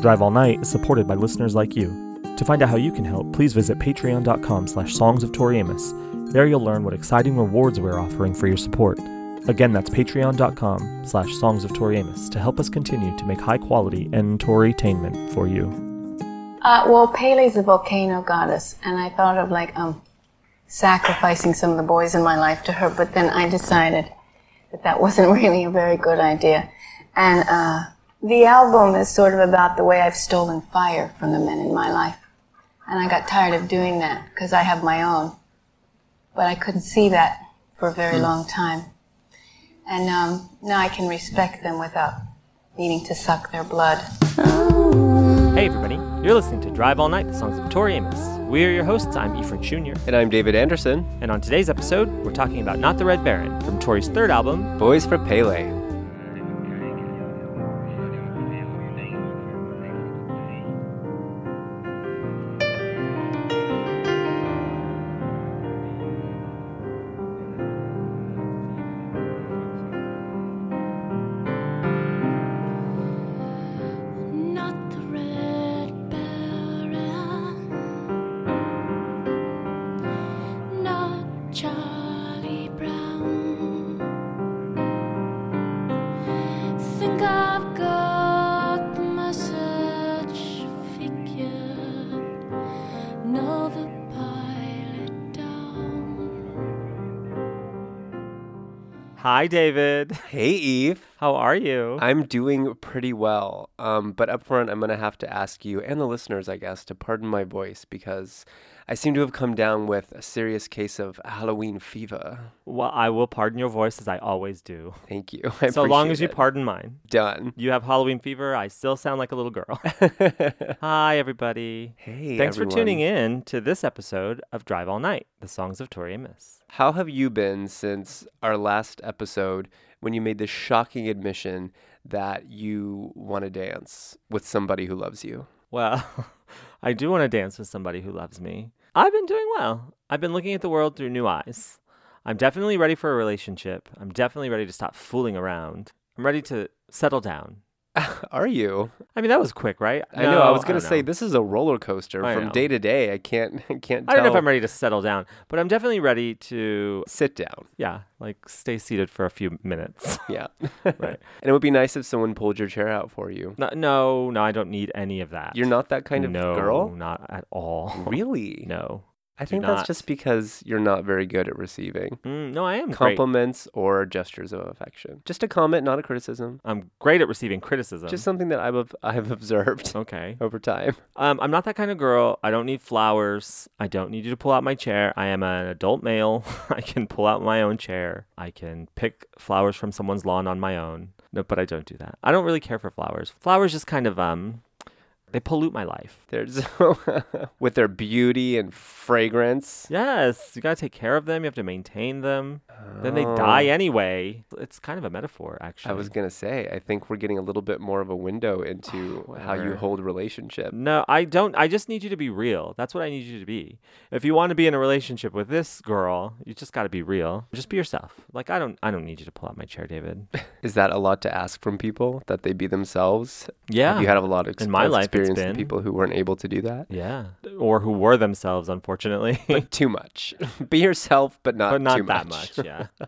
Drive All Night is supported by listeners like you. To find out how you can help, please visit patreon.com slash songs of Tori Amos. There you'll learn what exciting rewards we're offering for your support. Again, that's patreon.com slash songs of Tori Amos to help us continue to make high quality and Tory-tainment for you. Uh, well, Pele's a volcano goddess, and I thought of like um, sacrificing some of the boys in my life to her, but then I decided that that wasn't really a very good idea. And uh, the album is sort of about the way I've stolen fire from the men in my life. And I got tired of doing that because I have my own. But I couldn't see that for a very long time. And um, now I can respect them without needing to suck their blood. Hey everybody, you're listening to Drive All Night, the songs of Tori Amos. We're your hosts, I'm Ephraim Jr. And I'm David Anderson. And on today's episode, we're talking about Not the Red Baron from Tori's third album, Boys for Pele. Hi David. Hey, Eve. How are you? I'm doing pretty well. Um, but up front, I'm going to have to ask you and the listeners, I guess, to pardon my voice because I seem to have come down with a serious case of Halloween fever. well, I will pardon your voice as I always do. Thank you. I so long as you it. pardon mine. Done. You have Halloween fever, I still sound like a little girl. Hi everybody. Hey, Thanks for tuning in to this episode of Drive All Night, the songs of Tori Amos. How have you been since our last episode when you made the shocking admission that you want to dance with somebody who loves you? Well, I do want to dance with somebody who loves me. I've been doing well. I've been looking at the world through new eyes. I'm definitely ready for a relationship. I'm definitely ready to stop fooling around. I'm ready to settle down. Are you? I mean, that was quick, right? I know. I was gonna don't say know. this is a roller coaster I from know. day to day. I can't. I can't. I don't know if. I'm ready to settle down, but I'm definitely ready to, Sit down. yeah, like stay seated for a few minutes. Yeah. Right. And it would be nice if someone pulled your chair out for you. no, no, no, I don't need any of that. You're not that kind of no, girl. not at all. Really? No. I think not. that's just because you're not very good at receiving Mm, no, I am great. compliments or gestures of affection. Just a comment, not a criticism. I'm great at receiving criticism. Just something that I've I've observed okay. over time. Um, I'm not that kind of girl. I don't need flowers. I don't need you to pull out my chair. I am an adult male. I can pull out my own chair. I can pick flowers from someone's lawn on my own. No, but I don't do that. I don't really care for flowers. Flowers just kind of um, they pollute my life. There's with their beauty and fragrance. Yes, you gotta take care of them. You have to maintain them. Then they die Oh. anyway. It's kind of a metaphor, actually. I was gonna say, I think we're getting a little bit more of a window into oh, how you hold relationship. No, I don't. I just need you to be real. That's what I need you to be. If you want to be in a relationship with this girl, you just got to be real. Just be yourself. Like I don't. I don't need you to pull out my chair, David. Is that a lot to ask from people that they be themselves? Yeah. Have you had a lot of In my life, experience with been. people who weren't able to do that? yeah. Or who were themselves, unfortunately, But too much. be yourself, but not, but not too that much. much. Yeah.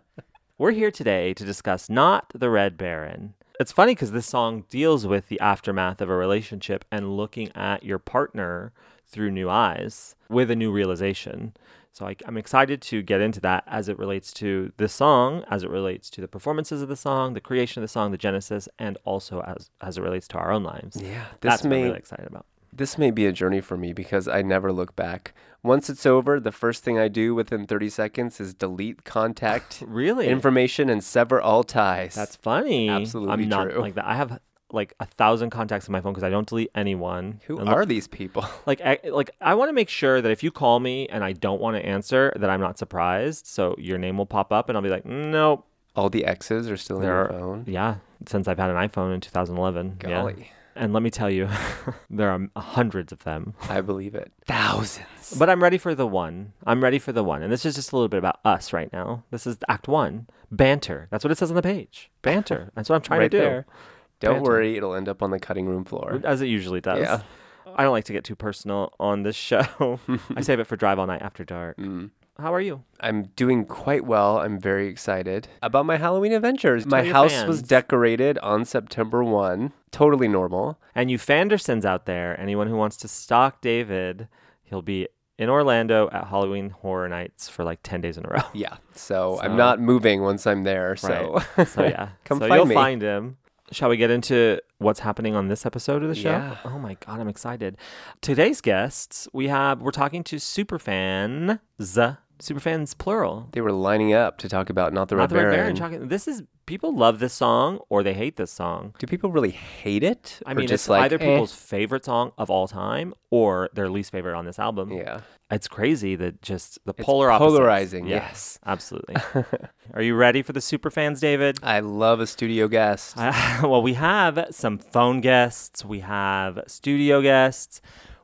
We're here today to discuss not the Red Baron. It's funny because this song deals with the aftermath of a relationship and looking at your partner through new eyes with a new realization. So I, I'm excited to get into that as it relates to the song, as it relates to the performances of the song, the creation of the song, the genesis, and also as as it relates to our own lives. yeah, this That's what may I'm really excited about. this may be a journey for me because I never look back. Once it's over, the first thing I do within 30 seconds is delete contact Really? information and sever all ties. That's funny. Absolutely I'm not true. like that. I have like a thousand contacts in my phone because I don't delete anyone. who And, are these people? like I, like I want to make sure that if you call me and I don't want to answer, that I'm not surprised. So your name will pop up and I'll be like, nope. All the X's are still in There your are, phone. yeah, since I've had an iPhone in 2011. yeah. Golly, And let me tell you, there are hundreds of them. I believe it. Thousands. But I'm ready for the one. I'm ready for the one. And this is just a little bit about us right now. This is Act One. Banter. That's what it says on the page. Banter. That's what I'm trying Right to do. there. Don't Banter. worry, it'll end up on the cutting room floor. as it usually does. Yeah. I don't like to get too personal on this show. I save it for Drive All Night After Dark. Mm. How are you? I'm doing quite well. I'm very excited about my Halloween adventures. my your house was fans. decorated on September 1. Totally normal. And you Fandersons out there, anyone who wants to stalk David, he'll be in Orlando at Halloween Horror Nights for like 10 days in a row. Yeah. So, So- I'm not moving once I'm there. So, Right. So yeah, Come so find you'll me. find him. Shall we get into what's happening on this episode of the show? Yeah. Oh my god, I'm excited. Today's guests, we have we're talking to superfans, superfans plural. they were lining up to talk about Not the Red Not the Red Baron. Baron. Talking, this is people love this song or they hate this song. Do people really hate it? I mean, just it's like either eh? people's favorite song of all time or their least favorite on this album. Yeah. It's crazy that just the It's polar opposites. polarizing, Yeah, yes. absolutely. Are you ready for the super fans, David? I love a studio guest. Uh, well, we have some phone guests, we have studio guests.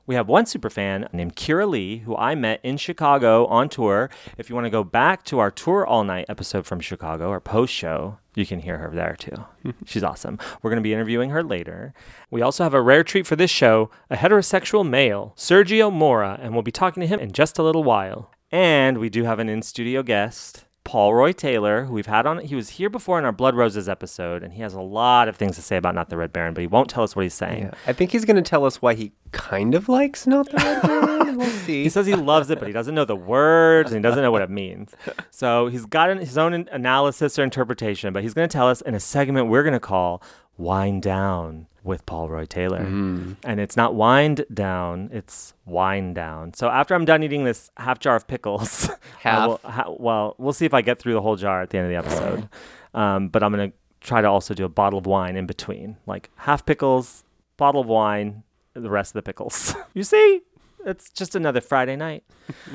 We have one super fan named Kira Lee, who I met in Chicago on tour. If you want to go back to our tour all night episode from Chicago, our post show, you can hear her there too. Mm-hmm. She's awesome. We're going to be interviewing her later. We also have a rare treat for this show a heterosexual male, Sergio Mora, and we'll be talking to him in just a little while. And we do have an in studio guest. Paul Roy Taylor, who we've had on, he was here before in our Blood Roses episode, and he has a lot of things to say about Not the Red Baron, but he won't tell us what he's saying. yeah. I think he's going to tell us why he kind of likes Not the Red Baron. We'll see. He says he loves it, but he doesn't know the words and he doesn't know what it means. So he's got an, his own analysis or interpretation, but he's going to tell us in a segment we're going to call Wind Down with Paul Roy Taylor. Mm-hmm. And it's not wind down, it's wind down. So after I'm done eating this half jar of pickles, Half? will- ha- well, we'll see if I get through the whole jar at the end of the episode. um, but I'm going to try to also do a bottle of wine in between, like half pickles, bottle of wine, the rest of the pickles. you see? It's just another Friday night.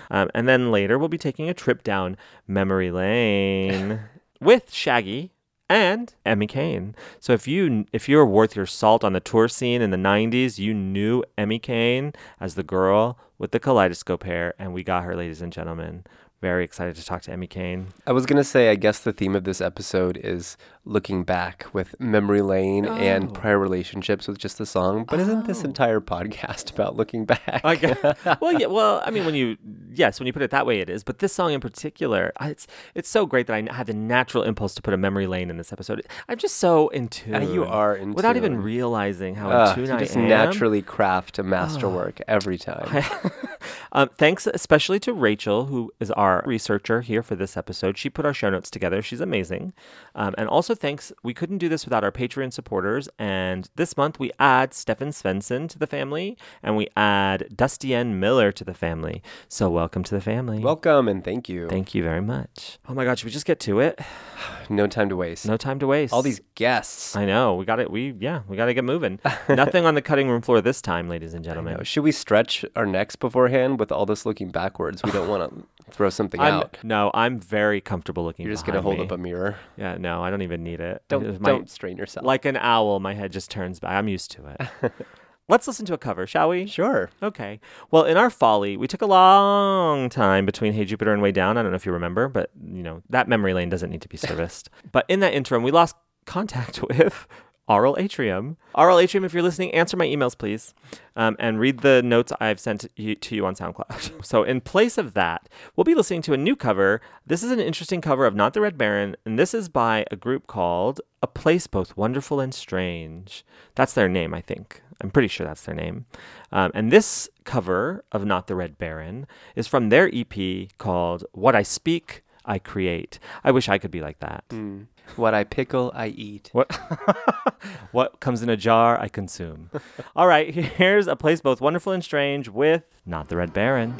um, and then later we'll be taking a trip down memory lane with Shaggy and Emmy Kane. So if you if you're worth your salt on the tour scene in the 90s, you knew Emmy Kane as the girl with the kaleidoscope hair and we got her ladies and gentlemen. Very excited to talk to Emmy Kane. I was going to say, I guess the theme of this episode is looking back with memory lane Oh. and prior relationships with just the song. But isn't this entire podcast about looking back? I guess. well, yeah. Well, I mean, when you yes, when you put it that way, it is. But this song in particular, it's it's so great that I had the natural impulse to put a memory lane in this episode. I'm just so in tune. Uh, you are in without even realizing how Ugh, in you tune I just am. naturally craft a masterwork every time. um, thanks especially to Rachel, who is our researcher here for this episode. She put our show notes together. She's amazing. Um, and also thanks, we couldn't do this without our Patreon supporters. And this month we add Stefan Svensson to the family and we add Dusty N. Miller to the family. So welcome to the family. Welcome and thank you. Thank you very much. Oh my God, should we just get to it? no time to waste. No time to waste. All these guests. I know. We got it. We, yeah, we got to get moving. Nothing on the cutting room floor this time, ladies and gentlemen. Should we stretch our necks beforehand with all this looking backwards? We don't want to throw something I'm, out. no, I'm very comfortable looking. You're just gonna hold me. up a mirror. Yeah, no, I don't even need it. Don't my- don't strain yourself. like an owl, my head just turns back. I'm used to it. Let's listen to a cover, shall we? sure. Okay. Well, in our folly, we took a long time between Hey Jupiter and Way Down. I don't know if you remember, but you know that memory lane doesn't need to be serviced. but in that interim, we lost contact with Aural Atrium. Aural Atrium, if you're listening, answer my emails, please, um, and read the notes I've sent you, to you on SoundCloud. so, in place of that, we'll be listening to a new cover. This is an interesting cover of Not the Red Baron, and this is by a group called A Place Both Wonderful and Strange. That's their name, I think. I'm pretty sure that's their name. Um, and this cover of Not the Red Baron is from their EP called What I Speak, I Create. I wish I could be like that. Mm. What I pickle, I eat. What what comes in a jar, I consume. All right, here's a place both wonderful and strange with Not the Red Baron.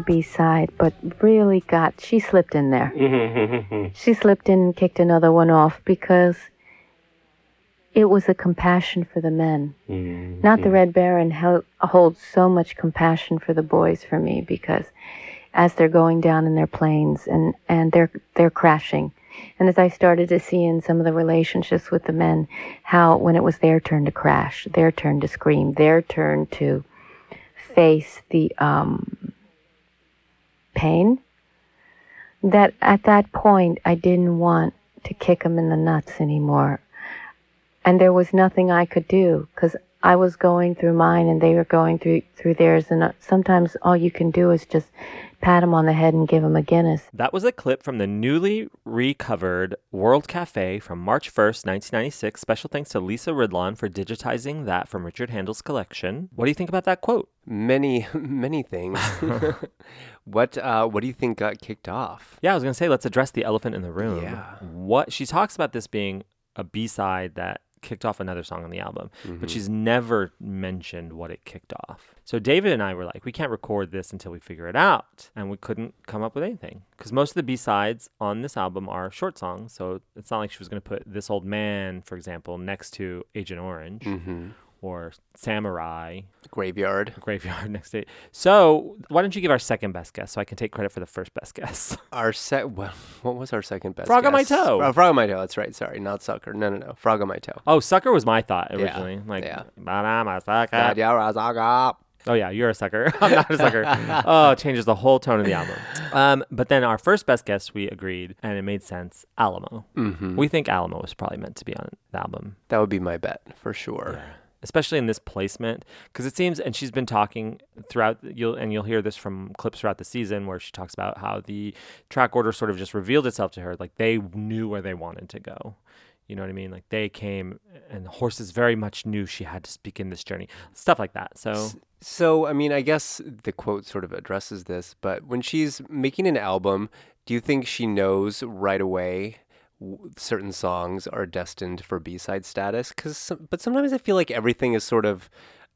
A B side, but really got she slipped in there. she slipped in and kicked another one off because it was a compassion for the men. Not the Red Baron holds so much compassion for the boys for me because as they're going down in their planes and, and they're they're crashing. And as I started to see in some of the relationships with the men, how when it was their turn to crash, their turn to scream, their turn to face the um, pain, that at that point I didn't want to kick them in the nuts anymore. And there was nothing I could do because I was going through mine and they were going through through theirs. And uh, sometimes all you can do is just pat them on the head and give them a Guinness. That was a clip from the newly recovered World Cafe from March 1st, 1996. Special thanks to Lisa Ridlon for digitizing that from Richard Handel's collection. What do you think about that quote? Many, many things. what uh, What do you think got kicked off? Yeah, I was to say, let's address the elephant in the room. Yeah. What she talks about this being a B side that kicked off another song on the album, but she's never mentioned what it kicked off. So David and I were like, we can't record this until we figure it out. And we couldn't come up with anything because most of the B sides on this album are short songs. So it's not like she was going to put This Old Man, for example, next to Agent Orange or Samurai Graveyard. Graveyard next day. So why don't you give our second best guess so I can take credit for the first best guess? Our set. What, what was our second best? Frog on My? Toe. Oh, Frog on my toe. That's right. Sorry, not sucker. No, no, no. Frog on my toe. Oh, sucker was my thought Yeah, originally. Like, yeah. "But I'm a sucker." Yeah. Oh yeah, you're a sucker. I'm not a sucker. oh, it changes the whole tone of the album. Um, but then our first best guess, we agreed, and it made sense. Alamo. Mm-hmm. We think Alamo was probably meant to be on the album, That would be my bet for sure. Especially in this placement, because it seems. And she's been talking throughout. You'll and you'll hear this from clips throughout the season where she talks about how the track order sort of just revealed itself to her. Like they knew where they wanted to go. You know what I mean? Like they came, and the horses very much knew she had to begin this journey. Stuff like that. So So, I mean, I guess the quote sort of addresses this, but when she's making an album, do you think she knows right away certain songs are destined for B-side status? Cuz but sometimes I feel like everything is sort of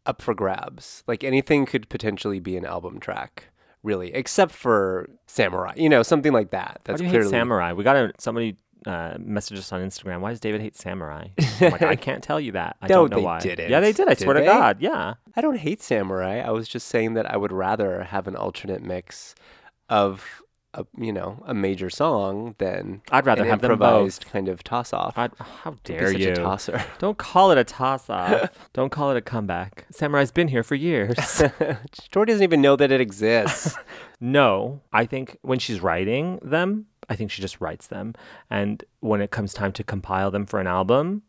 up for grabs. Like anything could potentially be an album track, really, except for Samurai. You know, something like that. Why That's do you clearly hate samurai? We got a, somebody uh, message us on Instagram. Why does David hate samurai? I'm like, I can't tell you that. I No, don't know they why. didn't. Yeah, they did. I Did swear to? God. Yeah. I don't hate Samurai. I was just saying that I would rather have an alternate mix of a you know a major song than I'd rather an have them improvised kind of toss off. How dare such you? a tosser. Don't call it a toss off. don't call it a comeback. Samurai's been here for years. Tori doesn't even know that it exists. no, I think when she's writing them, I think she just writes them. And when it comes time to compile them for an album,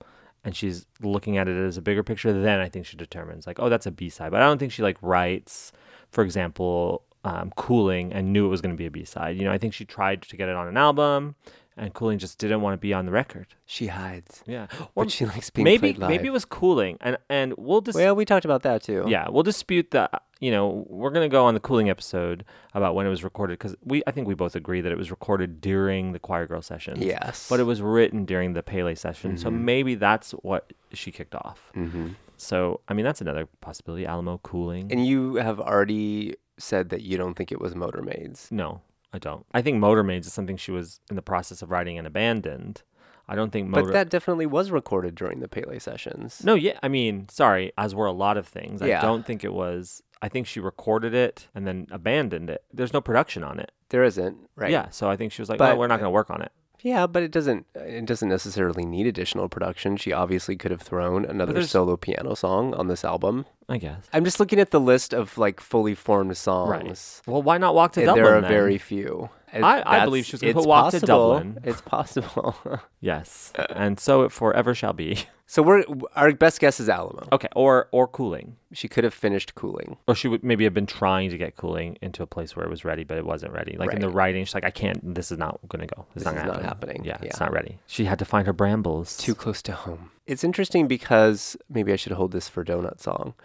and she's looking at it as a bigger picture, then I think she determines like, oh, that's a B side. But I don't think she like writes, for example, um, "Cooling" and knew it was going to be a B side. You know, I think she tried to get it on an album, and "Cooling" just didn't want to be on the record. she hides, Yeah, but she likes being maybe played live. maybe it was "Cooling," and and we'll just well, we talked about that too. yeah, we'll dispute that. You know, we're gonna go on the cooling episode about when it was recorded because we, I think we both agree that it was recorded during the Choir Girl session. Yes. but it was written during the Pele session, so Mm-hmm. maybe that's what she kicked off. hmm So, I mean, that's another possibility. Alamo cooling. And you have already said that you don't think it was Motor Maids. no, I don't. I think Motor Maids is something she was in the process of writing and abandoned. I don't think Motor. But that definitely was recorded during the Pele sessions. No, yeah, I mean, sorry, as were a lot of things. Yeah. I don't think it was. I think she recorded it and then abandoned it. There's no production on it. There isn't, right? Yeah, so I think she was like, oh, But- "Oh, we're not going to work on it." Yeah, but it doesn't. Uh, it doesn't necessarily need additional production. She obviously could have thrown another solo piano song on this album. I guess. I'm just looking at the list of like fully formed songs. Right. Well, why not walk to and Dublin? there are then? very few. It- I- I believe she was gonna it's put Walk to possible. Dublin. It's possible. yes, and so it forever shall be. so we're our best guess is Alamo. Okay, or or cooling, She could have finished cooling. or she would maybe have been trying to get cooling into a place where it was ready, but it wasn't ready. Like in the writing, she's like, "I can't. This is not going to go. It's This not is not happening. Yeah, it's not ready. She had to find her brambles. Too close to home. It's interesting because maybe I should hold this for Donut Song,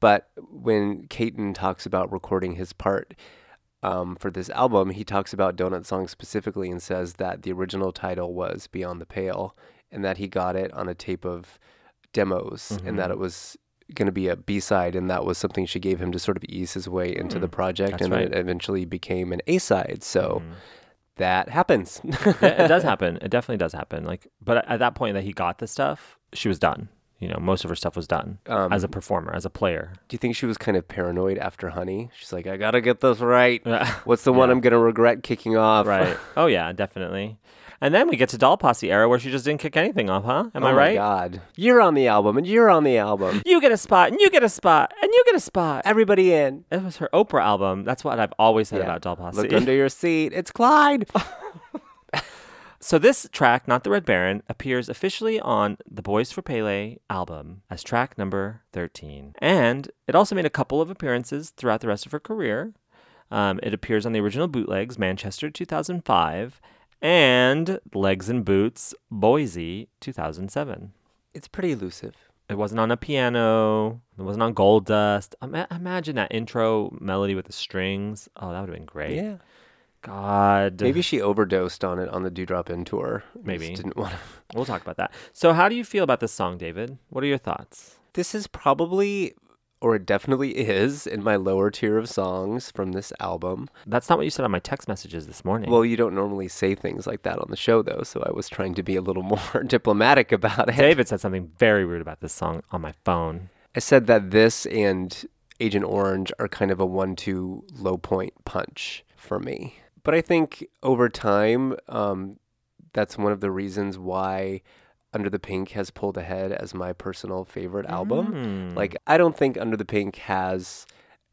but when Caton talks about recording his part um, for this album, he talks about Donut Song specifically and says that the original title was Beyond the Pale and that he got it on a tape of demos and that it was going to be a B side, and that was something she gave him to sort of ease his way into the project. That's and then right. it eventually became an A side. So Mhm. that happens. Yeah, it does happen. It definitely does happen. Like, but at that point that he got the stuff, she was done. You know, most of her stuff was done Um, as a performer, as a player. Do you think she was kind of paranoid after Honey? She's like, I gotta get this right. What's the one I'm gonna regret kicking off? right. Oh yeah, definitely. And then we get to Doll Posse era where she just didn't kick anything off, huh? Am oh I my right? God, you're on the album, and you're on the album. You get a spot, and you get a spot, and you get a spot. Everybody in. It was her Oprah album. That's what I've always said Yeah. about Doll Posse. Look under your seat. It's Clyde. So this track, not the Red Baron, appears officially on the Boys for Pele album as track number 13. And it also made a couple of appearances throughout the rest of her career. Um, it appears on the original bootlegs, Manchester 2005, and Legs and Boots, Boise 2007. it's pretty elusive. It wasn't on a piano. It wasn't on Gold Dust. Ima- imagine that intro melody with the strings. Oh, that would have been great. Yeah. God. Maybe she overdosed on it on the Dew Drop Inn tour. Just Maybe. didn't want to. We'll talk about that. So, how do you feel about this song, David? What are your thoughts? This is probably, or it definitely is, in my lower tier of songs from this album. That's not what you said on my text messages this morning. Well, you don't normally say things like that on the show, though, so I was trying to be a little more diplomatic about it. David said something very rude about this song on my phone. I said that this and Agent Orange are kind of a one two low point punch for me. But I think over time, um, that's one of the reasons why Under the Pink has pulled ahead as my personal favorite album. Mm. Like, I don't think Under the Pink has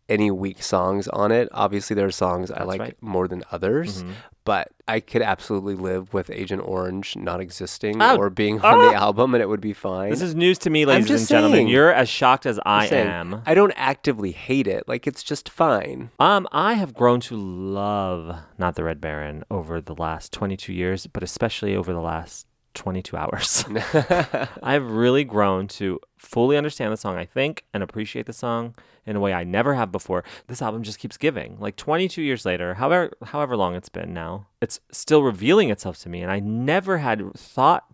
any weak songs on it. Obviously, there are songs I like right. more than others, Mhm. but I could absolutely live with Agent Orange not existing Oh, or being on the ah! album and it would be fine. This is news to me, ladies and gentlemen. saying. You're as shocked as I saying, am. I don't actively hate it. Like it's just fine. Um, I have grown to love not the Red Baron over the last 22 years, but especially over the last 22 hours. I've really grown to fully understand the song, I think, and appreciate the song in a way I never have before. This album just keeps giving. Like 22 years later, however however long it's been now, it's still revealing itself to me and I never had thought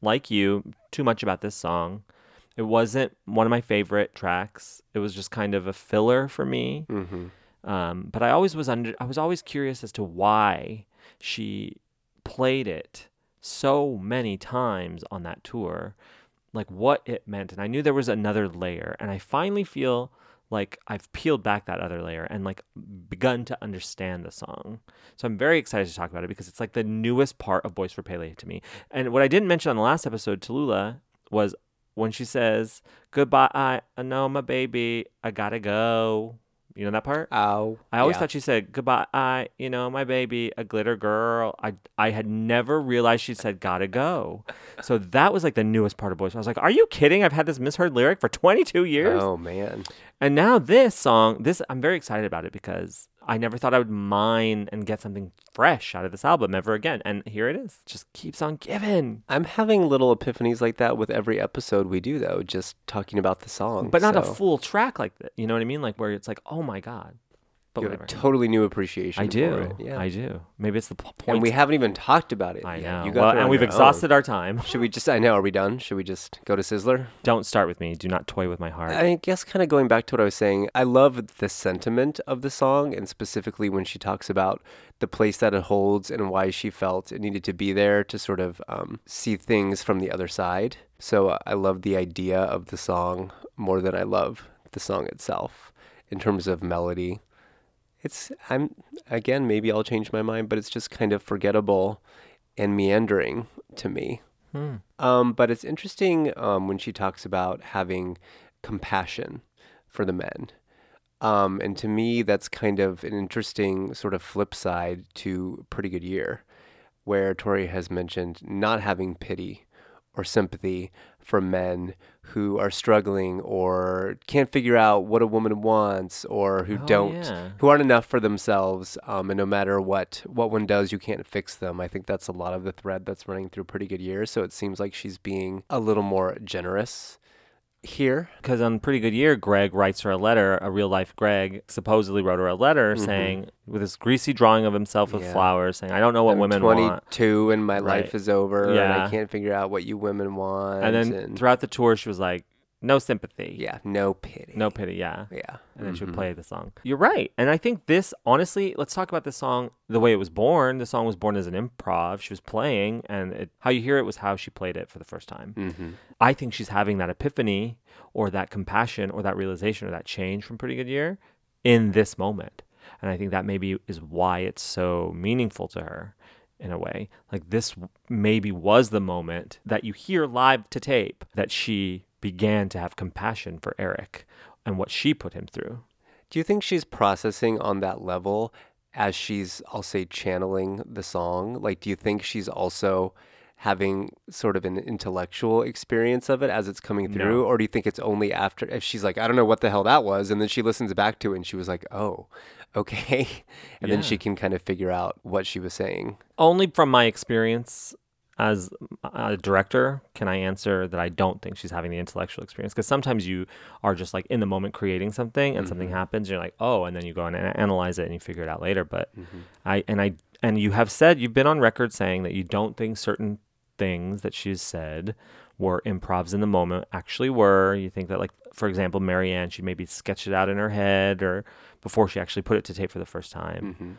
like you too much about this song. It wasn't one of my favorite tracks. It was just kind of a filler for me. hmm Um, but I always was under. I was always curious as to why she played it so many times on that tour, like what it meant. And I knew there was another layer, and I finally feel like I've peeled back that other layer and like begun to understand the song. So I'm very excited to talk about it because it's like the newest part of Boys for Pele to me. And what I didn't mention on the last episode, Talula, was when she says goodbye. I, know my baby. I gotta go. You know that part? Ow. I always Yeah. thought she said goodbye. I, you know, my baby, a glitter girl. I, I had never realized she said gotta go. So that was like the newest part of Boys. I was like, are you kidding? I've had this misheard lyric for 22 years. Oh man. And now this song, this I'm very excited about it because I never thought I would mine and get something fresh out of this album ever again. And here it is. Just keeps on giving. I'm having little epiphanies like that with every episode we do, though, just talking about the song. But not a full track like that. You know what I mean? Like where it's like, oh my God. But you have whatever. a totally new appreciation. I For do. it. Yeah. I do. Maybe it's the p- point. and we haven't even talked about it. I yet. know. You got Well, there and we've your own. exhausted our time. Should we just? I know. Are we done? Should we just go to Sizzler? Don't start with me. Do not toy with my heart. I guess kind of going back to what I was saying, I love the sentiment of the song, and specifically when she talks about the place that it holds and why she felt it needed to be there to sort of um, see things from the other side. So uh, I love the idea of the song more than I love the song itself in terms of melody. It's, I'm, again, maybe I'll change my mind, but it's just kind of forgettable and meandering to me. Hmm. Um, but it's interesting um, when she talks about having compassion for the men. Um, and to me, that's kind of an interesting sort of flip side to Pretty Good Year, where Tori has mentioned not having pity or sympathy for men who are struggling or can't figure out what a woman wants or who Oh, don't yeah. who aren't enough for themselves um, and no matter what what one does you can't fix them. I think that's a lot of the thread that's running through pretty good years. So it seems like she's being a little more generous here Because on Pretty Good Year, Greg writes her a letter. A real life Greg supposedly wrote her a letter Mhm. saying, with this greasy drawing of himself with Yeah. flowers, saying, "I don't know what I'm women 22 want." and my Right. life is over and i can't figure out what you women want And then throughout the tour, she was like, no sympathy. Yeah, no pity. No pity, yeah. Yeah. And then she would Mhm. play the song. You're right. And I think this, honestly, let's talk about this song, the way it was born. The song was born as an improv. She was playing, and it, how you hear it was how she played it for the first time. Mhm. I think she's having that epiphany or that compassion or that realization or that change from Pretty Good Year in this moment. And I think that maybe is why it's so meaningful to her in a way. Like this maybe was the moment that you hear live to tape that she began to have compassion for Eric and what she put him through. Do you think she's processing on that level as she's, I'll say, channeling the song? Like, do you think she's also having sort of an intellectual experience of it as it's coming through? No. Or do you think it's only after, if she's like, I don't know what the hell that was, and then she listens back to it and she was like, oh, okay. And then she can kind of figure out what she was saying. Only from my experience as a director can I answer that I don't think she's having the intellectual experience? Because sometimes you are just like in the moment creating something and something mm-hmm. happens you're like oh and then you go and analyze it and you figure it out later but mm-hmm. I and I and you have said you've been on record saying that you don't think certain things that she's said were improvs in the moment actually were. You think that like for example Marianne she maybe sketched it out in her head or before she actually put it to tape for the first time. Mm-hmm.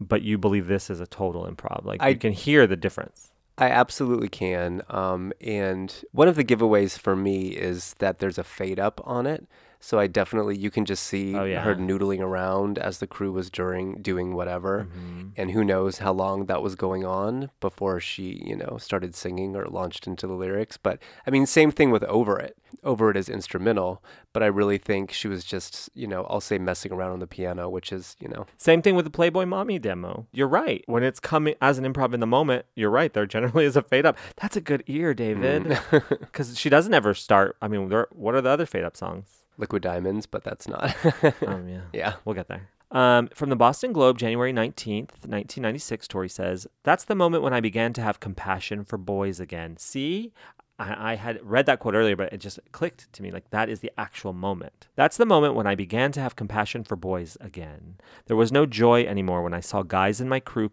But you believe this is a total improv like I- you can hear the difference I absolutely can. Um, and one of the giveaways for me is that there's a fade up on it. So I definitely you can just see Oh, yeah. her noodling around as the crew was during doing whatever. And who knows how long that was going on before she, you know, started singing or launched into the lyrics. But I mean same thing with Over It. Over it as instrumental, but I really think she was just, you know, I'll say messing around on the piano, which is, you know, Same thing with the Playboy Mommy demo. You're right. When it's coming as an improv in the moment, you're right. There generally is a fade up. That's a good ear, David. Mm. Because she doesn't ever start. I mean, there, what are the other fade up songs? Liquid Diamonds, but that's not. Um, yeah. yeah. We'll get there. Um, from the Boston Globe, January 19th, 1996, Tori says, That's the moment when I began to have compassion for boys again. See? I, I had read that quote earlier, but it just clicked to me like that is the actual moment. That's the moment when I began to have compassion for boys again. There was no joy anymore when I saw guys in my crew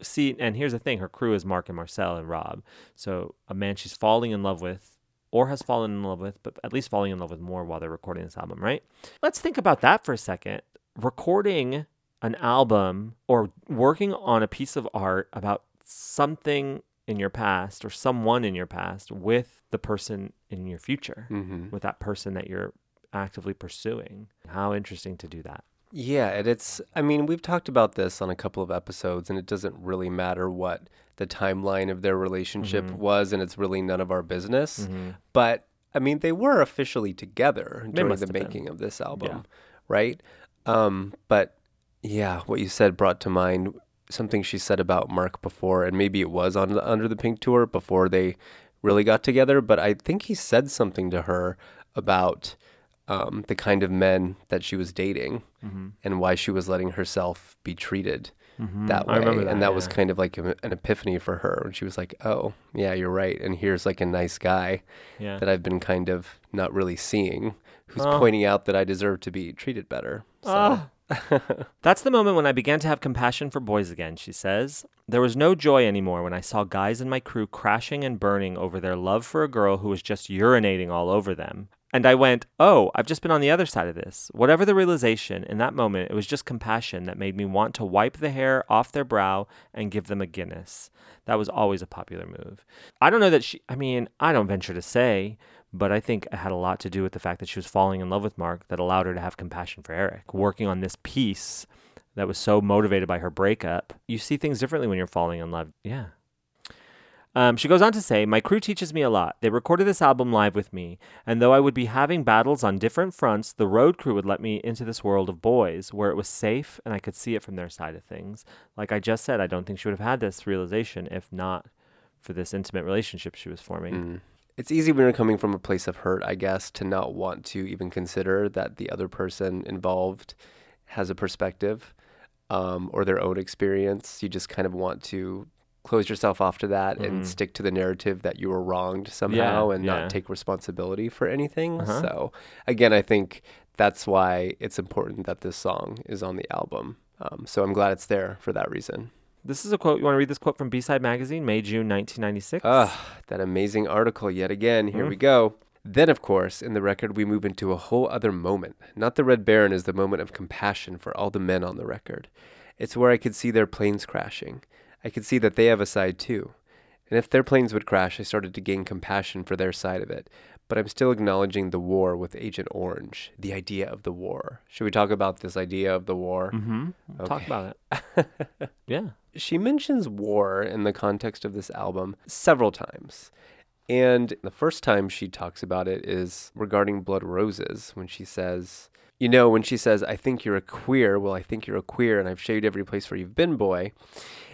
see. And here's the thing: her crew is Mark and Marcel and Rob. So a man she's falling in love with, or has fallen in love with, but at least falling in love with more while they're recording this album, right? Let's think about that for a second. Recording an album or working on a piece of art about something in your past or someone in your past with the person in your future, Mm-hmm. with that person that you're actively pursuing. How interesting to do that. Yeah, and it's, I mean, we've talked about this on a couple of episodes, and it doesn't really matter what the timeline of their relationship Mm-hmm. was, and it's really none of our business. But, I mean, they were officially together during the have been. making of this album, Yeah. right? Um, but yeah, what you said brought to mind something she said about Mark before, and maybe it was on the, Under the Pink Tour before they really got together, but I think he said something to her about um, the kind of men that she was dating Mm-hmm. and why she was letting herself be treated that way. That, and that was kind of like a, an epiphany for her. And she was like, oh, yeah, you're right. And here's like a nice guy Yeah. that I've been kind of not really seeing who's Oh. pointing out that I deserve to be treated better. So, Ah. That's the moment when I began to have compassion for boys again, she says. There was no joy anymore when I saw guys in my crew crashing and burning over their love for a girl who was just urinating all over them. And I went, Oh, I've just been on the other side of this. Whatever the realization, in that moment, it was just compassion that made me want to wipe the hair off their brow and give them a Guinness. That was always a popular move. I don't know that she, I mean, I don't venture to say, but I think it had a lot to do with the fact that she was falling in love with Mark that allowed her to have compassion for Eric. Working on this piece that was so motivated by her breakup, you see things differently when you're falling in love. Yeah. Um, she goes on to say, My crew teaches me a lot. They recorded this album live with me, and though I would be having battles on different fronts, the road crew would let me into this world of boys where it was safe and I could see it from their side of things. Like I just said, I don't think she would have had this realization if not for this intimate relationship she was forming. mm. It's easy when you're coming from a place of hurt, I guess, to not want to even consider that the other person involved has a perspective um, or their own experience. You just kind of want to close yourself off to that and Mhm. stick to the narrative that you were wronged somehow and yeah. not take responsibility for anything. Uh-huh. So, again, I think that's why it's important that this song is on the album. Um, so I'm glad it's there for that reason. This is a quote. You want to read this quote from B Side Magazine, May, June 1996? Ah, that amazing article yet again. Here Mhm. we go. Then, of course, in the record, we move into a whole other moment. Not the Red Baron is the moment of compassion for all the men on the record. It's where I could see their planes crashing. I could see that they have a side too. And if their planes would crash, I started to gain compassion for their side of it. But I'm still acknowledging the war with Agent Orange, the idea of the war. Should we talk about this idea of the war? Mm-hmm. Talk about it. yeah. She mentions war in the context of this album several times. And the first time she talks about it is regarding Blood Roses when she says, you know, when she says, I think you're a queer, well, I think you're a queer, and I've showed every place where you've been, boy.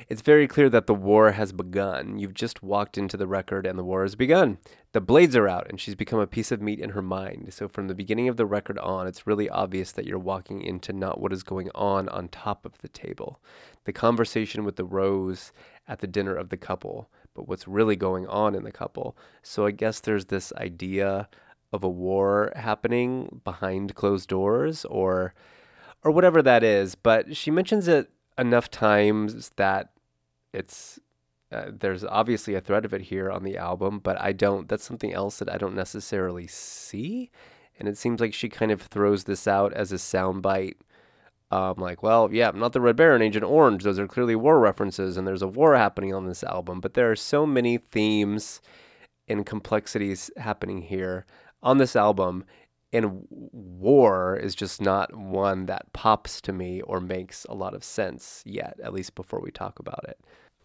It's very clear that the war has begun. You've just walked into the record and the war has begun. The blades are out and she's become a piece of meat in her mind. So from the beginning of the record on, it's really obvious that you're walking into not what is going on on top of the table. The conversation with the rose at the dinner of the couple, but what's really going on in the couple. So I guess there's this idea of a war happening behind closed doors or or whatever that is, but she mentions it enough times that it's uh, there's obviously a thread of it here on the album, but I don't. That's something else that I don't necessarily see, and it seems like she kind of throws this out as a soundbite. Um, like, well, yeah, not the Red Baron, Agent Orange. Those are clearly war references, and there's a war happening on this album. But there are so many themes and complexities happening here on this album, and war is just not one that pops to me or makes a lot of sense yet, at least before we talk about it.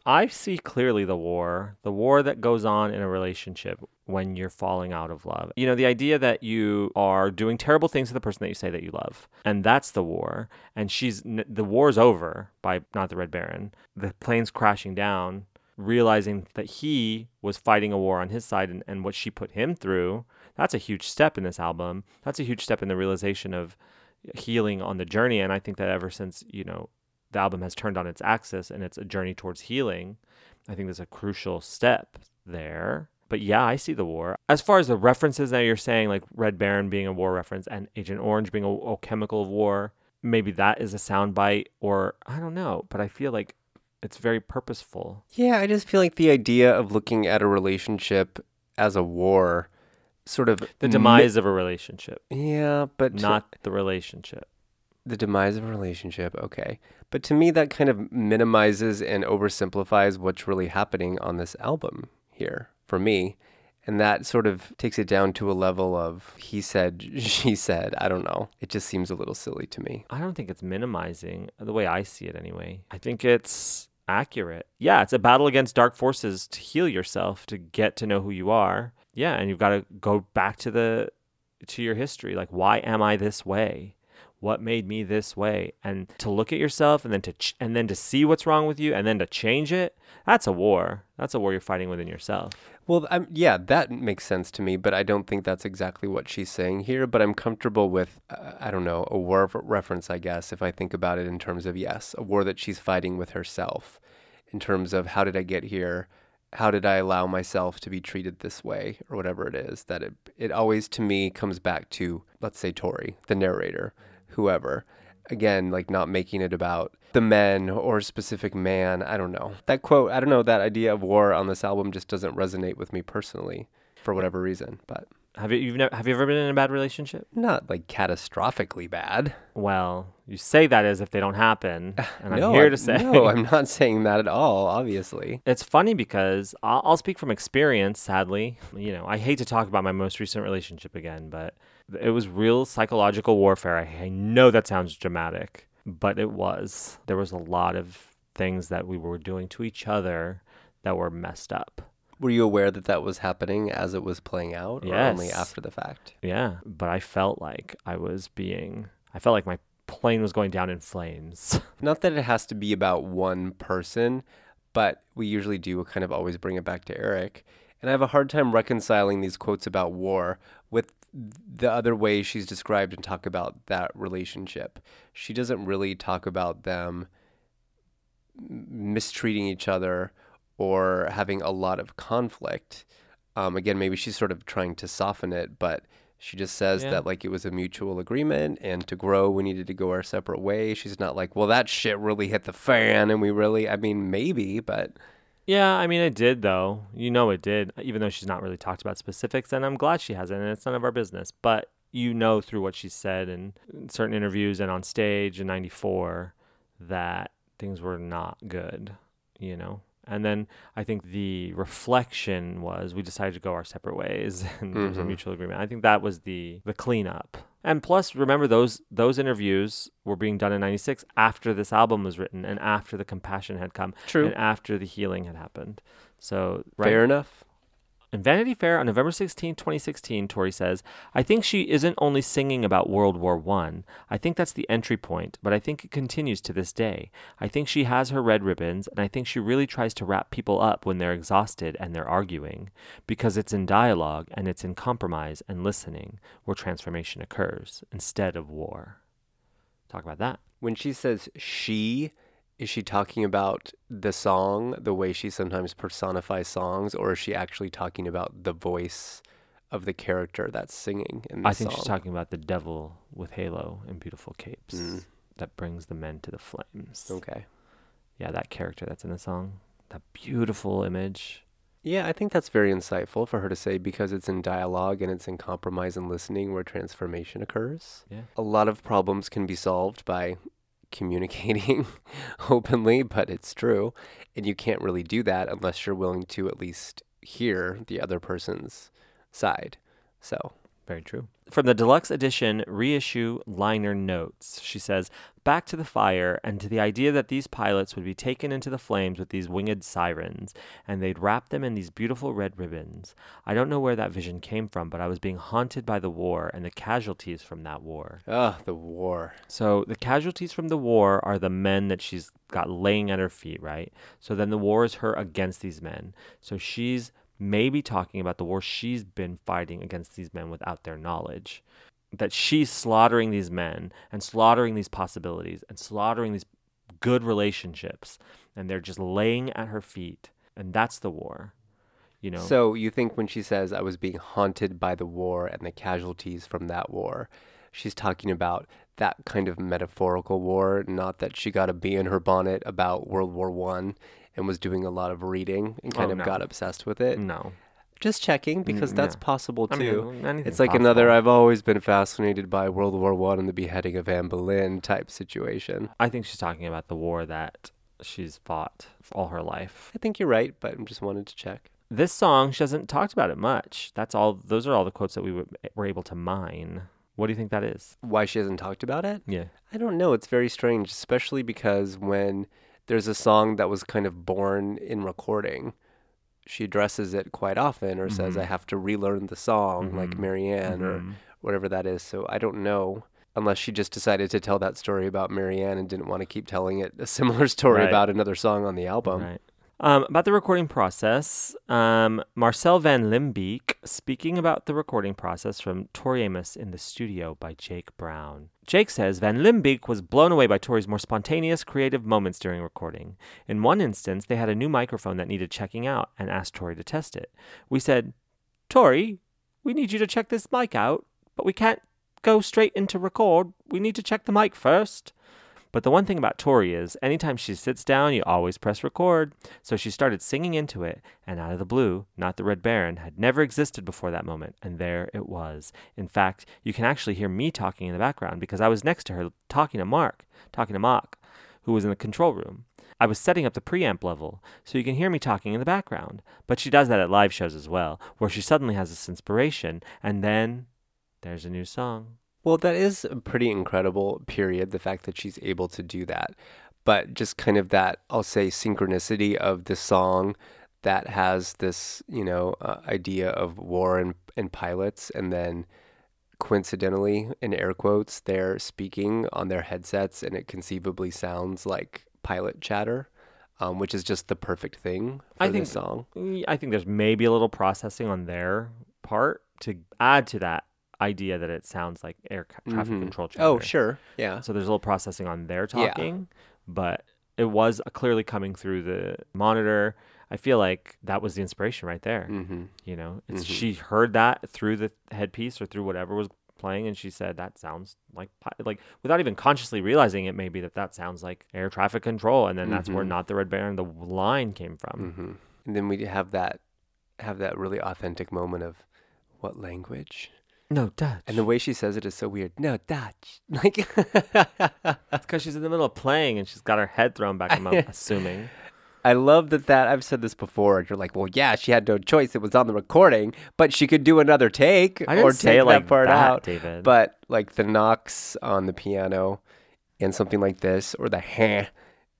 I see clearly the war, the war that goes on in a relationship when you're falling out of love. You know, the idea that you are doing terrible things to the person that you say that you love, and that's the war. And she's the war's over by not the Red Baron. The plane's crashing down, realizing that he was fighting a war on his side, and, and what she put him through. That's a huge step in this album. That's a huge step in the realization of healing on the journey. And I think that ever since you know the album has turned on its axis and it's a journey towards healing. I think there's a crucial step there. But yeah, I see the war. As far as the references that you're saying, like Red Baron being a war reference and Agent Orange being a, a chemical of war, maybe that is a soundbite, or I don't know. But I feel like it's very purposeful. Yeah, I just feel like the idea of looking at a relationship as a war sort of The mi- demise of a relationship, yeah, but to- not the relationship. the demise of a relationship, okay. But to me that kind of minimizes and oversimplifies what's really happening on this album here for me. And that sort of takes it down to a level of he said, she said. I don't know. It just seems a little silly to me. I don't think it's minimizing uh, the way I see it anyway. I think it's accurate. Yeah, it's a battle against dark forces to heal yourself, to get to know who you are. Yeah, and you've got to go back to the to your history. Like why am I this way? What made me this way? And to look at yourself and then to ch- and then to see what's wrong with you and then to change it. That's a war. That's a war you're fighting within yourself. Well, I'm, yeah, that makes sense to me, but I don't think that's exactly what she's saying here. But I'm comfortable with, uh, I don't know, a war reference, I guess, if I think about it in terms of, yes, a war that she's fighting with herself, in terms of how did I get here? How did I allow myself to be treated this way, or whatever it is? That it, it always, to me, comes back to, let's say, Tori, the narrator, whoever. Again, like not making it about the men or specific man. I don't know. That quote, I don't know, that idea of war on this album just doesn't resonate with me personally for whatever reason, but Have you you've never, have you ever been in a bad relationship? not like catastrophically bad. Well, you say that as if they don't happen, and I'm here to say No, I'm not saying that at all, obviously. It's funny because I'll, I'll speak from experience, sadly. You know, I hate to talk about my most recent relationship again, but it was real psychological warfare. I, I know that sounds dramatic, but it was. There was a lot of things that we were doing to each other that were messed up. Were you aware that that was happening as it was playing out or only after the fact? Yeah, but I felt like I was being, I felt like my plane was going down in flames. Not that it has to be about one person, but we usually do kind of always bring it back to Eric. And I have a hard time reconciling these quotes about war with the other way she's described and talk about that relationship. She doesn't really talk about them mistreating each other or having a lot of conflict. Um, again, maybe she's sort of trying to soften it, but she just says Yeah. that like it was a mutual agreement and to grow we needed to go our separate ways. She's not like, well, that shit really hit the fan and we really, I mean, maybe, but Yeah, I mean, it did though. You know, it did, even though she's not really talked about specifics, and I'm glad she hasn't, and it's none of our business. But you know, through what she said in certain interviews and on stage in '94, that things were not good. You know, and then I think the reflection was we decided to go our separate ways, and there was a Mhm. mutual agreement. I think that was the the cleanup. And plus, remember those those interviews were being done in '96 after this album was written and after the compassion had come True. and after the healing had happened. So right, Fair enough. In Vanity Fair on November 16, 2016, Tori says, I think she isn't only singing about World War. I. I think that's the entry point, but I think it continues to this day. I think she has her red ribbons, and I think she really tries to wrap people up when they're exhausted and they're arguing, because it's in dialogue and it's in compromise and listening where transformation occurs instead of war. Talk about that. When she says she, is she talking about the song, the way she sometimes personifies songs, or is she actually talking about the voice of the character that's singing in the I think song? she's talking about the devil with halo and beautiful capes Mm. that brings the men to the flames. Okay. yeah, that character that's in the song, that beautiful image. Yeah, I think that's very insightful for her to say because it's in dialogue and it's in compromise and listening where transformation occurs. Yeah. A lot of problems can be solved by communicating openly, but it's true. And you can't really do that unless you're willing to at least hear the other person's side. So, Very true. From the deluxe edition reissue liner notes, she says, Back to the fire and to the idea that these pilots would be taken into the flames with these winged sirens, and they'd wrap them in these beautiful red ribbons. I don't know where that vision came from, but I was being haunted by the war and the casualties from that war. ah, the war. So the casualties from the war are the men that she's got laying at her feet, right? So then the war is her against these men. So she's maybe talking about the war she's been fighting against these men without their knowledge. That she's slaughtering these men and slaughtering these possibilities and slaughtering these good relationships. And they're just laying at her feet. And that's the war. You know? So, you think when she says, I was being haunted by the war and the casualties from that war, she's talking about that kind of metaphorical war, not that she got a bee in her bonnet about World War One and was doing a lot of reading and oh, kind Oh, of no. got obsessed with it. no. Just checking because that's yeah. possible I too. mean, it's like another. I've always been fascinated by World War One and the beheading of Anne Boleyn type situation. I think she's talking about the war that she's fought all her life. I think you're right, but I just wanted to check. This song, she hasn't talked about it much. That's all. Those are all the quotes that we were able to mine. What do you think that is? Why she hasn't talked about it? Yeah. I don't know. It's very strange, especially because when there's a song that was kind of born in recording, she addresses it quite often or says, Mhm. I have to relearn the song, like Mhm. Marianne or Mhm. whatever that is. So I don't know. Unless she just decided to tell that story about Marianne and didn't want to keep telling it a similar story Right. about another song on the album. Right. Um, about the recording process, um, Marcel van Limbeek speaking about the recording process from Tori Amos in the studio by Jake Brown. Jake says Van Limbeek was blown away by Tori's more spontaneous, creative moments during recording. In one instance, they had a new microphone that needed checking out and asked Tori to test it. We said, Tori, we need you to check this mic out, but we can't go straight into record. We need to check the mic first. But the one thing about Tori is, anytime she sits down, you always press record. So she started singing into it, and out of the blue, Not the Red Baron had never existed before that moment, and there it was. In fact, you can actually hear me talking in the background because I was next to her talking to Mark, talking to Mock, who was in the control room. I was setting up the preamp level, so you can hear me talking in the background. But she does that at live shows as well, where she suddenly has this inspiration, and then there's a new song. Well, that is a pretty incredible period, the fact that she's able to do that. But just kind of that, I'll say, synchronicity of the song that has this, you know, uh, idea of war and, and pilots, and then coincidentally, in air quotes, they're speaking on their headsets, and it conceivably sounds like pilot chatter, um, which is just the perfect thing for I this song. I think there's maybe a little processing on their part to add to that idea that it sounds like air ca- traffic Mhm. control. Oh, sure. Yeah. So there's a little processing on their Yeah. talking, but it was clearly coming through the monitor. I feel like that was the inspiration right there. hmm You know, it's Mhm. she heard that through the headpiece or through whatever was playing, and she said that sounds like like without even consciously realizing it, maybe that that sounds like air traffic control, and then that's where Mhm. not the Red Baron the line came from. hmm And then we have that have that really authentic moment of what language? No Dutch. And the way she says it is so weird. No Dutch. Like That's because she's in the middle of playing and she's got her head thrown back. I'm assuming. I love that that I've said this before. You're like, well, yeah, she had no choice. It was on the recording, but she could do another take I or take like that part that, out. David. But like the knocks on the piano and something like this, or the heh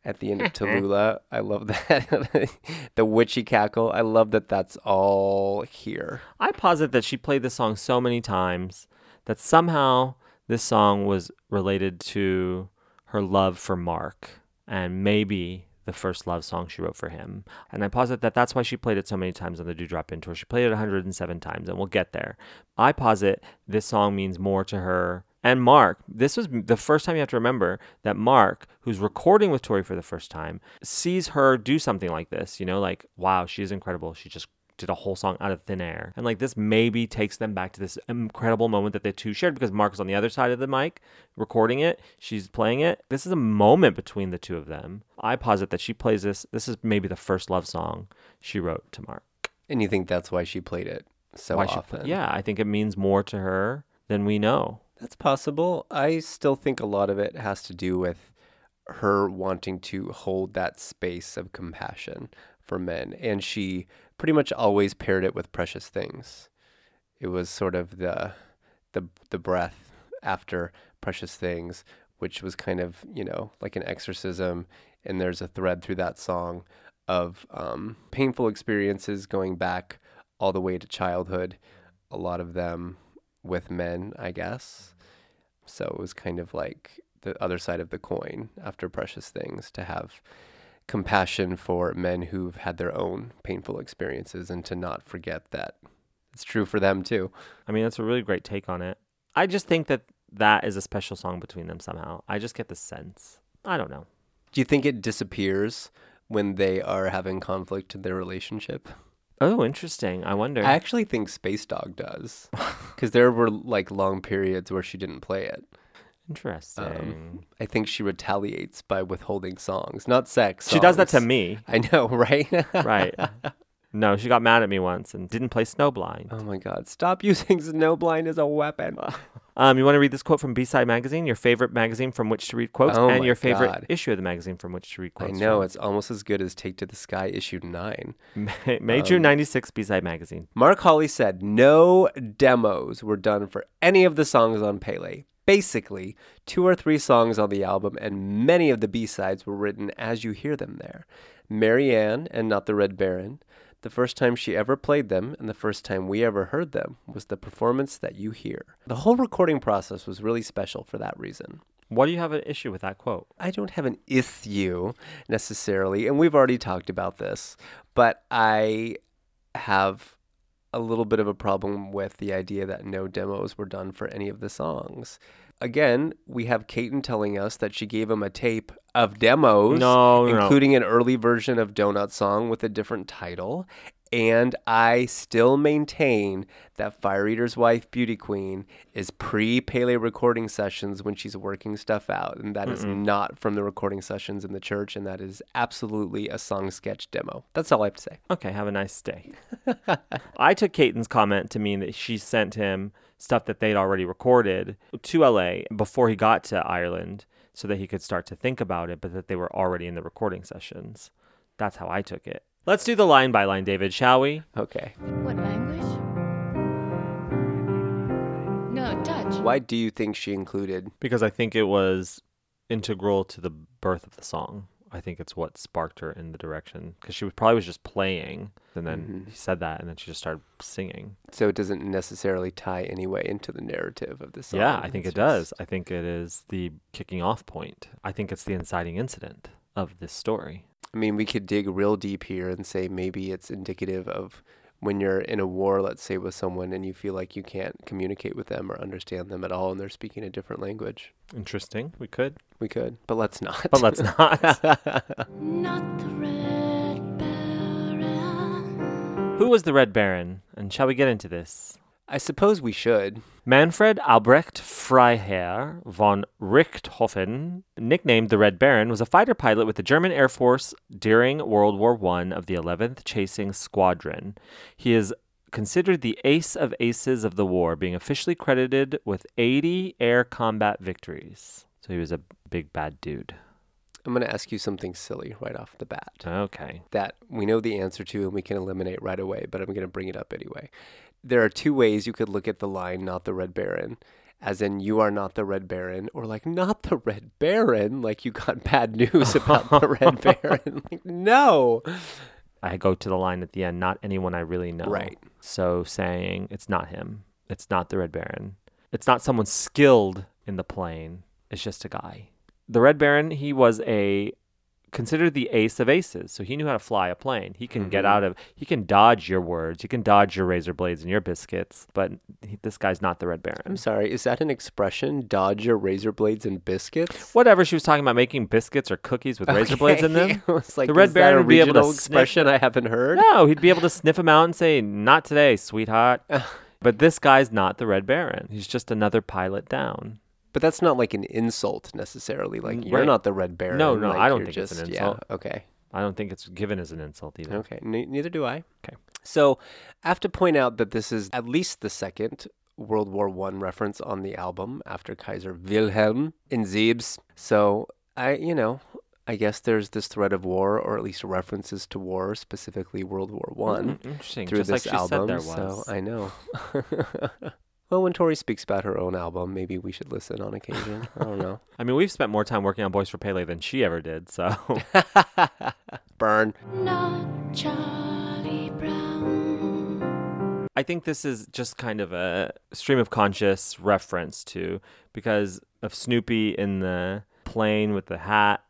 at the end of mm-hmm. Talula. I love that. the witchy cackle. I love that that's all here. I posit that she played this song so many times that somehow this song was related to her love for Mark and maybe the first love song she wrote for him. And I posit that that's why she played it so many times on the Dew Drop Inn tour. She played it 107 times, and we'll get there. I posit this song means more to her and Mark. This was the first time you have to remember that Mark, who's recording with Tori for the first time, sees her do something like this. You know, like, wow, she's incredible. She just did a whole song out of thin air. And like this maybe takes them back to this incredible moment that the two shared because Mark is on the other side of the mic recording it. She's playing it. This is a moment between the two of them. I posit that she plays this. This is maybe the first love song she wrote to Mark. And you think that's why she played it so Why she often? pla- yeah, I think it means more to her than we know. That's possible. I still think a lot of it has to do with her wanting to hold that space of compassion for men. And she pretty much always paired it with precious things. It was sort of the the the breath after precious things, which was kind of, you know, like an exorcism. And there's a thread through that song of um, painful experiences going back all the way to childhood. A lot of them with men, I guess. So it was kind of like the other side of the coin after Precious Things to have compassion for men who've had their own painful experiences and to not forget that it's true for them too. I mean, that's a really great take on it. I just think that that is a special song between them somehow. I just get the sense. I don't know. Do you think it disappears when they are having conflict in their relationship? Oh, interesting. I wonder. I actually think Space Dog does because there were like long periods where she didn't play it. interesting. Um, I think she retaliates by withholding songs, not sex. she does that to me. I know, right? right. No, she got mad at me once and didn't play Snowblind. Oh my God! Stop using Snowblind as a weapon. Um, you want to read this quote from B-Side Magazine, your favorite magazine from which to read quotes, Oh and your favorite God. issue of the magazine from which to read quotes. I know from. it's almost as good as Take to the Sky issue nine. May, May June '96 B-Side Magazine. Mark Hawley said no demos were done for any of the songs on Pele. Basically, two or three songs on the album, and many of the B sides were written as you hear them there. Marianne and Not the Red Baron. The first time she ever played them, and the first time we ever heard them, was the performance that you hear. The whole recording process was really special for that reason. Why do you have an issue with that quote? I don't have an issue necessarily, and we've already talked about this, but I have a little bit of a problem with the idea that no demos were done for any of the songs. Again, we have Caton telling us that she gave him a tape of demos, No, no, no. including an early version of Doughnut Song with a different title. And I still maintain that Fire Eater's wife, Beauty Queen, is pre Pele recording sessions when she's working stuff out. And that is not from the recording sessions in the church. And that is absolutely a song sketch demo. That's all I have to say. Okay, have a nice day. I took Caton's comment to mean that she sent him stuff that they'd already recorded to LA before he got to Ireland so that he could start to think about it, but that they were already in the recording sessions. That's how I took it. Let's do the line by line, David, shall we? Okay. What language? No, Dutch. Why do you think she included? Because I think it was integral to the birth of the song. I think it's what sparked her in the direction because she was probably was just playing, and then mm-hmm. he said that, and then she just started singing. So it doesn't necessarily tie anyway into the narrative of the song. Yeah, I think It's it does. I think it is the kicking off point. I think it's the inciting incident of this story. I mean, we could dig real deep here and say maybe it's indicative of when you're in a war, let's say, with someone and you feel like you can't communicate with them or understand them at all and they're speaking a different language. Interesting. We could, We could, but let's not. but let's not. Not the red baron. Who was the Red Baron? And shall we get into this? I suppose we should. Manfred Albrecht Freiherr von Richthofen, nicknamed the Red Baron, was a fighter pilot with the German Air Force during World War I of the 11th Chasing Squadron. He is considered the ace of aces of the war, being officially credited with 80 air combat victories. So he was a big bad dude. I'm going to ask you something silly right off the bat Okay. that we know the answer to and we can eliminate right away, but I'm going to bring it up anyway. There are two ways you could look at the line, not the Red Baron, as in you are not the Red Baron, or like not the Red Baron, like you got bad news about the Red Baron. Like, no. I go to the line at the end, not anyone I really know. Right. So saying it's not him, it's not the Red Baron, it's not someone skilled in the plane, it's just a guy. The Red Baron, he was a considered the ace of aces. So he knew how to fly a plane. He can get Mhm. out of, he can dodge your words, he can dodge your razor blades and your biscuits, but he, this guy's not the Red Baron. I'm sorry, is that an expression? Dodge your razor blades and biscuits? Whatever she was talking about making biscuits or cookies with razor blades in them. Okay. Like, The Red Baron would be able to regional sniff- expression I haven't heard. No, he'd be able to sniff him out and say, "Not today, sweetheart." but this guy's not the Red Baron. He's just another pilot down. But that's not like an insult necessarily. Like Mm, you're right. not the Red Baron. No, no, like, I don't you're think it's an insult. Yeah, okay. I don't think it's given as an insult either. Okay, ne- neither do I. Okay. So I have to point out that this is at least the second World War One reference on the album after Kaiser Wilhelm in Zeebs. So I, you know, I guess there's this thread of war, or at least references to war, specifically World War One, Mm, interesting. through Just this like she album. said there So. I know. well, when Tori speaks about her own album, maybe we should listen on occasion. I don't know. I mean, we've spent more time working on Boys for Pele than she ever did. So Burn. Not Charlie Brown. I think this is just kind of a stream of conscious reference to because of Snoopy in the plane with the hat,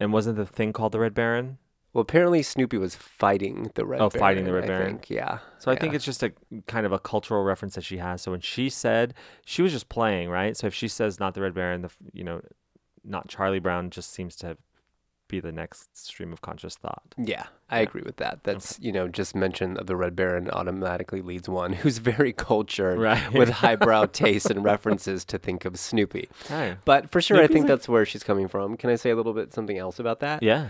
and wasn't the thing called the Red Baron? Well, apparently Snoopy was fighting the Red Oh, Baron. fighting the Red I Baron. think. Yeah. So I think it's just a kind of a cultural reference that she has. So when she said she was just playing, right? So if she says not the Red Baron, the you know, not Charlie Brown, just seems to be the next stream of conscious thought. Yeah, I Yeah. agree with that. That's you know, just mention of the Red Baron automatically leads one who's very cultured Right. with highbrow tastes and references to think of Snoopy. Hey. But for sure, I think like- that's where she's coming from. Can I say a little bit something else about that? Yeah.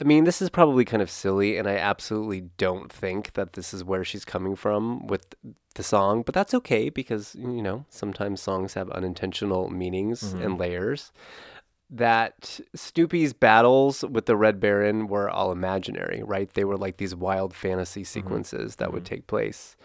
I mean, this is probably kind of silly, and I absolutely don't think that this is where she's coming from with the song, but that's okay because, you know, sometimes songs have unintentional meanings Mhm. and layers. That Snoopy's battles with the Red Baron were all imaginary, right? They were like these wild fantasy sequences that would Mhm. take place.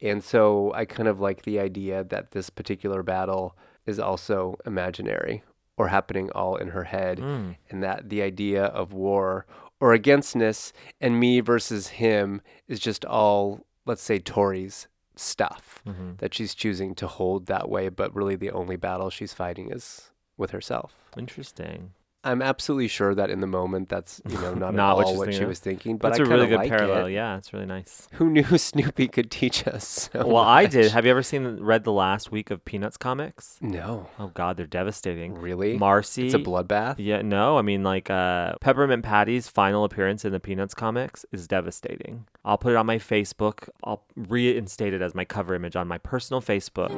And so I kind of like the idea that this particular battle is also imaginary or happening all in her head Mm. and that the idea of war or againstness and me versus him is just all, let's say, Tori's stuff Mhm. that she's choosing to hold that way, but really the only battle she's fighting is with herself. Interesting. I'm absolutely sure that in the moment that's you know not, Not at what all she's what she of. was thinking, but That's I a really good like parallel. It. Yeah, it's really nice. Who knew Snoopy could teach us? So well, I did. Have you ever seen read the last week of Peanuts comics? No, Oh God, they're devastating. really. Marcie. It's a bloodbath. Yeah, no, I mean like uh, Peppermint Patty's final appearance in the Peanuts comics is devastating. I'll put it on my Facebook. I'll reinstate it as my cover image on my personal Facebook.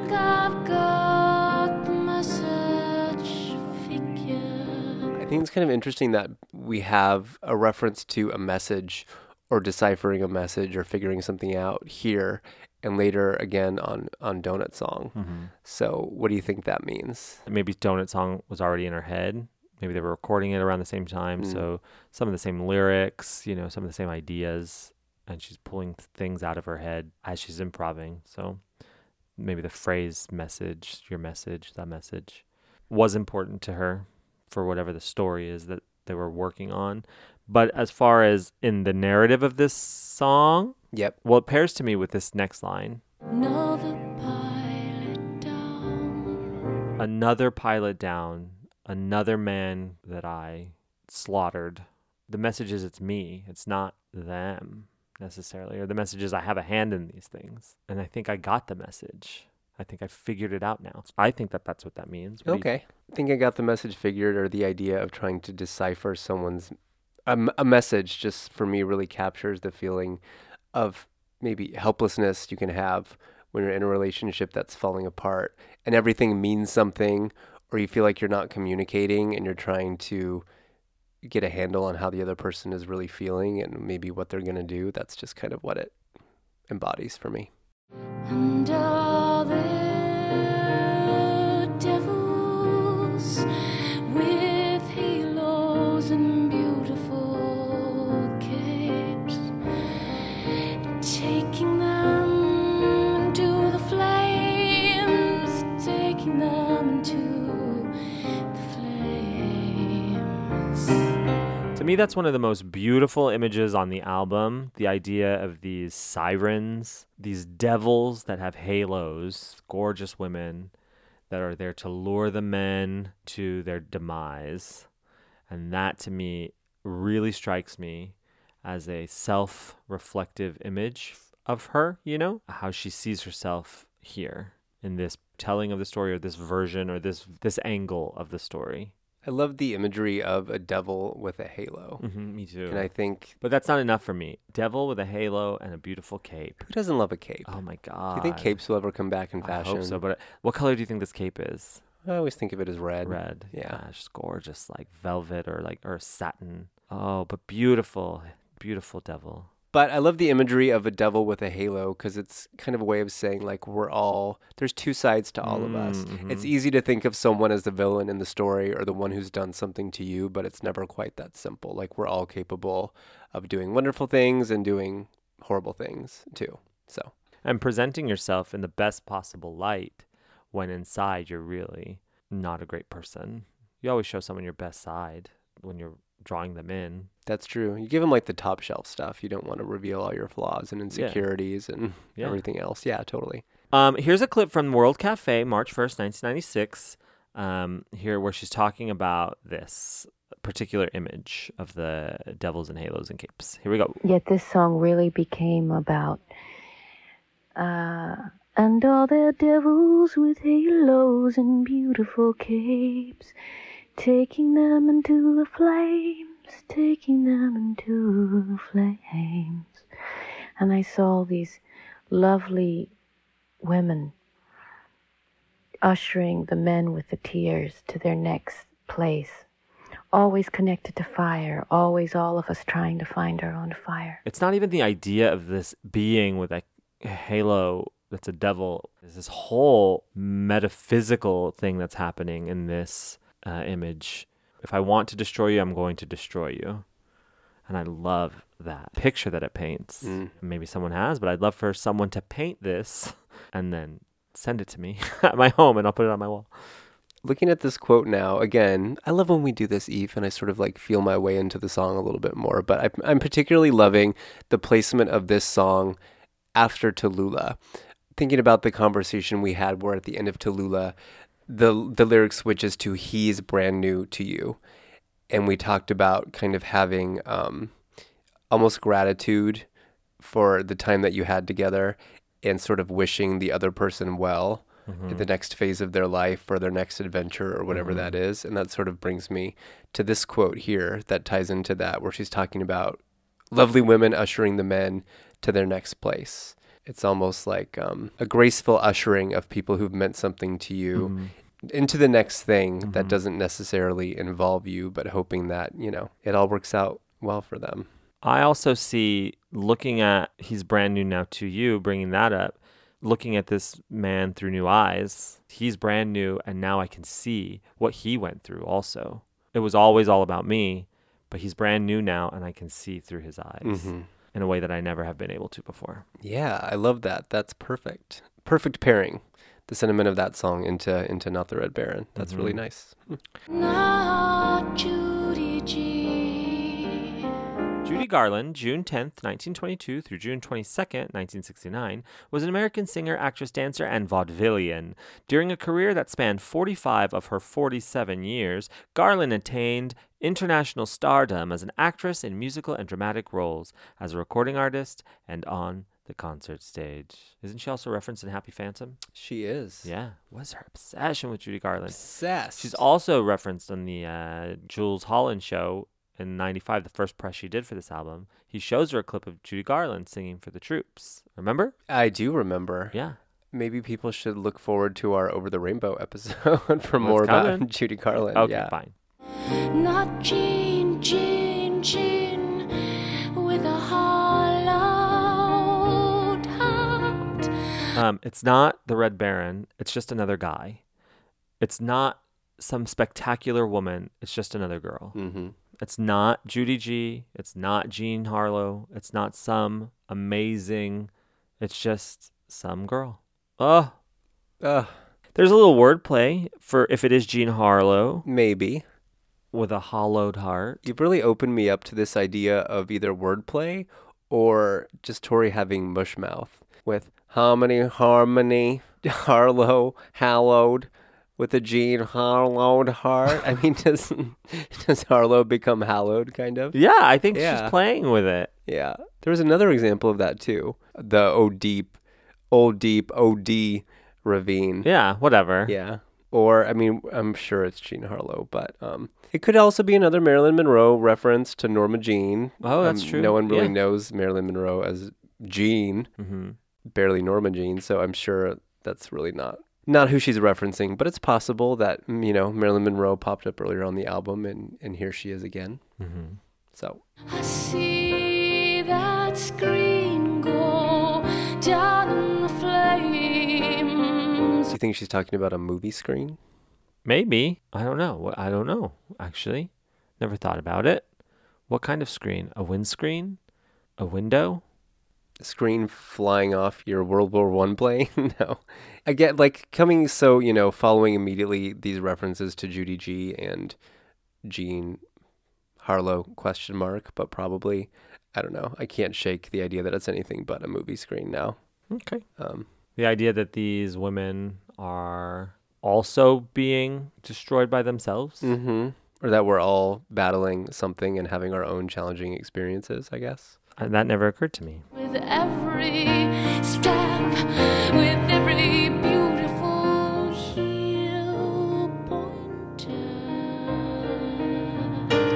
I think it's kind of interesting that we have a reference to a message or deciphering a message or figuring something out here and later again on on Doughnut Song. Mm-hmm. So, what do you think that means? Maybe Doughnut Song was already in her head. Maybe they were recording it around the same time, Mm. so some of the same lyrics, you know, some of the same ideas, and she's pulling things out of her head as she's improvising. So maybe the phrase message, your message, that message was important to her for whatever the story is that they were working on. But as far as in the narrative of this song, Yep. well, it pairs to me with this next line. Another pilot down. another pilot down, another man that I slaughtered. The message is it's me, it's not them necessarily, or the message is I have a hand in these things. And I think I got the message. I think I figured it out now. I think that that's what that means. What do you- Okay. I think I got the message figured, or the idea of trying to decipher someone's a message. Just for me, really captures the feeling of maybe helplessness you can have when you're in a relationship that's falling apart and everything means something or you feel like you're not communicating and you're trying to get a handle on how the other person is really feeling and maybe what they're going to do. That's just kind of what it embodies for me. To me, that's one of the most beautiful images on the album. The idea of these sirens, these devils that have halos, gorgeous women that are there to lure the men to their demise. And that to me really strikes me as a self reflective image of her, you know, how she sees herself here in this telling of the story or this version or this this angle of the story. I love the imagery of a devil with a halo. hmm me too. And I think But that's not enough for me. Devil with a halo and a beautiful cape. who doesn't love a cape? Oh my god. do you think capes will ever come back in I fashion? hope so. But uh, what color do you think this cape is? I always think of it as red. Red. Yeah. Gosh, gorgeous, like velvet or like or satin. Oh, but beautiful, beautiful devil. But I love the imagery of a devil with a halo because it's kind of a way of saying like we're all there's two sides to all of us. Mm, It's easy to think of someone as the villain in the story or the one who's done something to you, but it's never quite that simple. Like we're all capable of doing wonderful things and doing horrible things too. So And presenting yourself in the best possible light when inside you're really not a great person. You always show someone your best side when you're drawing them in. That's true. You give them like the top shelf stuff. You don't want to reveal all your flaws and insecurities and Yeah. everything else. Yeah, totally. Um, here's a clip from World Cafe, March 1st, 1996. Um, here, where she's talking about this particular image of the devils and halos and capes. Here we go. Yet this song really became about uh, and all their devils with halos and beautiful capes, taking them into the flames, taking them into flames. And I saw these lovely women ushering the men with the tears to their next place always connected to fire, always all of us trying to find our own fire. It's not even the idea of this being with a halo that's a devil. There's this whole metaphysical thing that's happening in this uh, image. If I want to destroy you, I'm going to destroy you. And I love that picture that it paints. Mm. Maybe someone has, but I'd love for someone to paint this and then send it to me at my home and I'll put it on my wall. looking at this quote now again i love when we do this eve and i sort of like feel my way into the song a little bit more but I, i'm particularly loving the placement of this song after Talula thinking about the conversation we had where at the end of Talula the the lyric switches to he's brand new to you and we talked about kind of having um, almost gratitude for the time that you had together and sort of wishing the other person well in the next phase of their life or their next adventure or whatever that is. And that sort of brings me to this quote here that ties into that, where she's talking about lovely women ushering the men to their next place. It's almost like um, a graceful ushering of people who've meant something to you into the next thing that mm-hmm. doesn't necessarily involve you, but hoping that, you know, it all works out well for them. I also see looking at he's brand new now to you, bringing that up, looking at this man through new eyes. He's brand new, and now I can see what he went through also. It was always all about me, but he's brand new now, and I can see through his eyes mm-hmm. in a way that I never have been able to before. Yeah, I love that. That's perfect. Perfect pairing. The sentiment of that song into into Not the Red Baron. That's really mm-hmm. nice. Hmm. Not Judy G. Judy Garland, June 10th, 1922 through June 22nd, 1969, was an American singer, actress, dancer, and vaudevillian. During a career that spanned 45 of her 47 years, Garland attained international stardom as an actress in musical and dramatic roles, as a recording artist, and on the concert stage. Isn't she also referenced in Happy Phantom? She is. Yeah. What's her obsession with Judy Garland? Obsessed. She's also referenced on the uh, Jools Holland show in 95, the first press she did for this album. He shows her a clip of Judy Garland singing for the troops. Remember? I do remember. Yeah. maybe people should look forward to our Over the Rainbow episode for more coming. about Judy Garland. Okay, yeah. fine. Not Jean, Jean, Jean, Um, it's not the Red Baron. It's just another guy. It's not some spectacular woman. It's just another girl. Mm-hmm. It's not Judy G. It's not Jean Harlow. It's not some amazing. It's just some girl. Oh, Uh, there's a little wordplay for if it is Jean Harlow maybe. with a hollowed heart. You've really opened me up to this idea of either wordplay or just Tori having mush mouth with harmony, harmony, Harlow, hallowed with a Jean Harlowed heart. I mean, does does Harlow become hallowed kind of? Yeah, I think Yeah. she's playing with it. Yeah. There was another example of that too. The O deep, old deep, OD ravine. Yeah, whatever. Yeah. Or I mean, I'm sure it's Jean Harlow, but um, it could also be another Marilyn Monroe reference to Norma Jean. Oh, that's Um, true. No one really Yeah. knows Marilyn Monroe as Jean, hmm barely Norma Jean, so I'm sure that's really not not who she's referencing. But it's possible that mm, you know Marilyn Monroe popped up earlier on the album, and and here she is again. hmm So I see that screen go down in the flames. do you think she's talking about a movie screen? Maybe. I don't know. I don't know, actually. Never thought about it. What kind of screen? A windscreen? A window? Screen flying off your World War One plane. no, again, like coming so you know following immediately these references to Judy G and Jean Harlow question mark, but probably I don't know. I can't shake the idea that it's anything but a movie screen now. Okay. Um, The idea that these women are also being destroyed by themselves. hmm Or that we're all battling something and having our own challenging experiences. I guess. And that never occurred to me. With every step, with every beautiful heel pointed.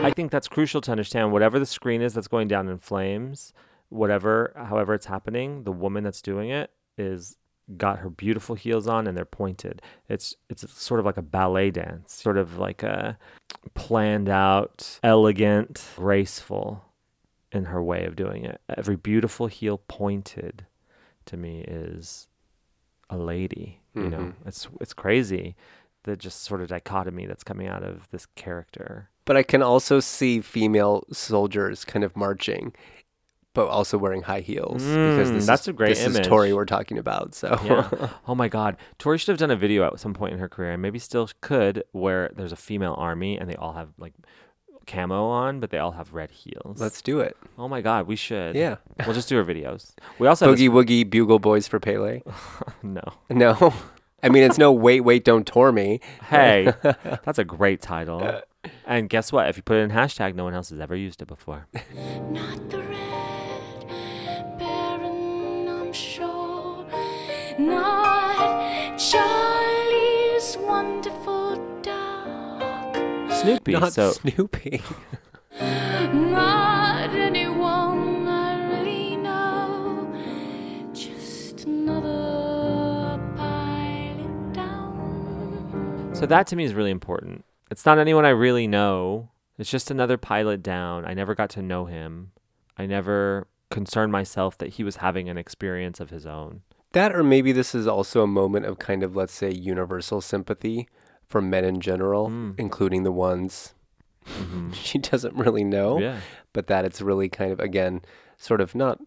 I think that's crucial to understand. Whatever the screen is that's going down in flames, whatever, however it's happening, the woman that's doing it is got her beautiful heels on and they're pointed. It's it's sort of like a ballet dance, sort of like a planned out, elegant, graceful in her way of doing it. Every beautiful heel pointed to me is a lady. You know, Mhm. it's it's crazy. The just sort of dichotomy that's coming out of this character. But I can also see female soldiers kind of marching, but also wearing high heels because Mm, this that's is, a great this image. is Tori we're talking about. So Yeah. oh my God. Tori should have done a video at some point in her career, and maybe still could, where there's a female army and they all have like camo on, but they all have red heels. let's do it. Oh my God, we should. Yeah. We'll just do our videos. We also have Boogie Woogie Bugle Boys for Pele. no. No. I mean, it's no wait, wait, don't tour me. Hey, that's a great title. And guess what? If you put it in hashtag, no one else has ever used it before. Not the red baron, I'm sure. Snoopy. Not so Snoopy. Not anyone I really know. Just another pilot down. So that to me is really important. It's not anyone I really know. It's just another pilot down. I never got to know him. I never concerned myself that he was having an experience of his own. that, or maybe this is also a moment of kind of, let's say, universal sympathy for men in general, Mm. including the ones Mhm. she doesn't really know. Yeah. but that it's really kind of again sort of not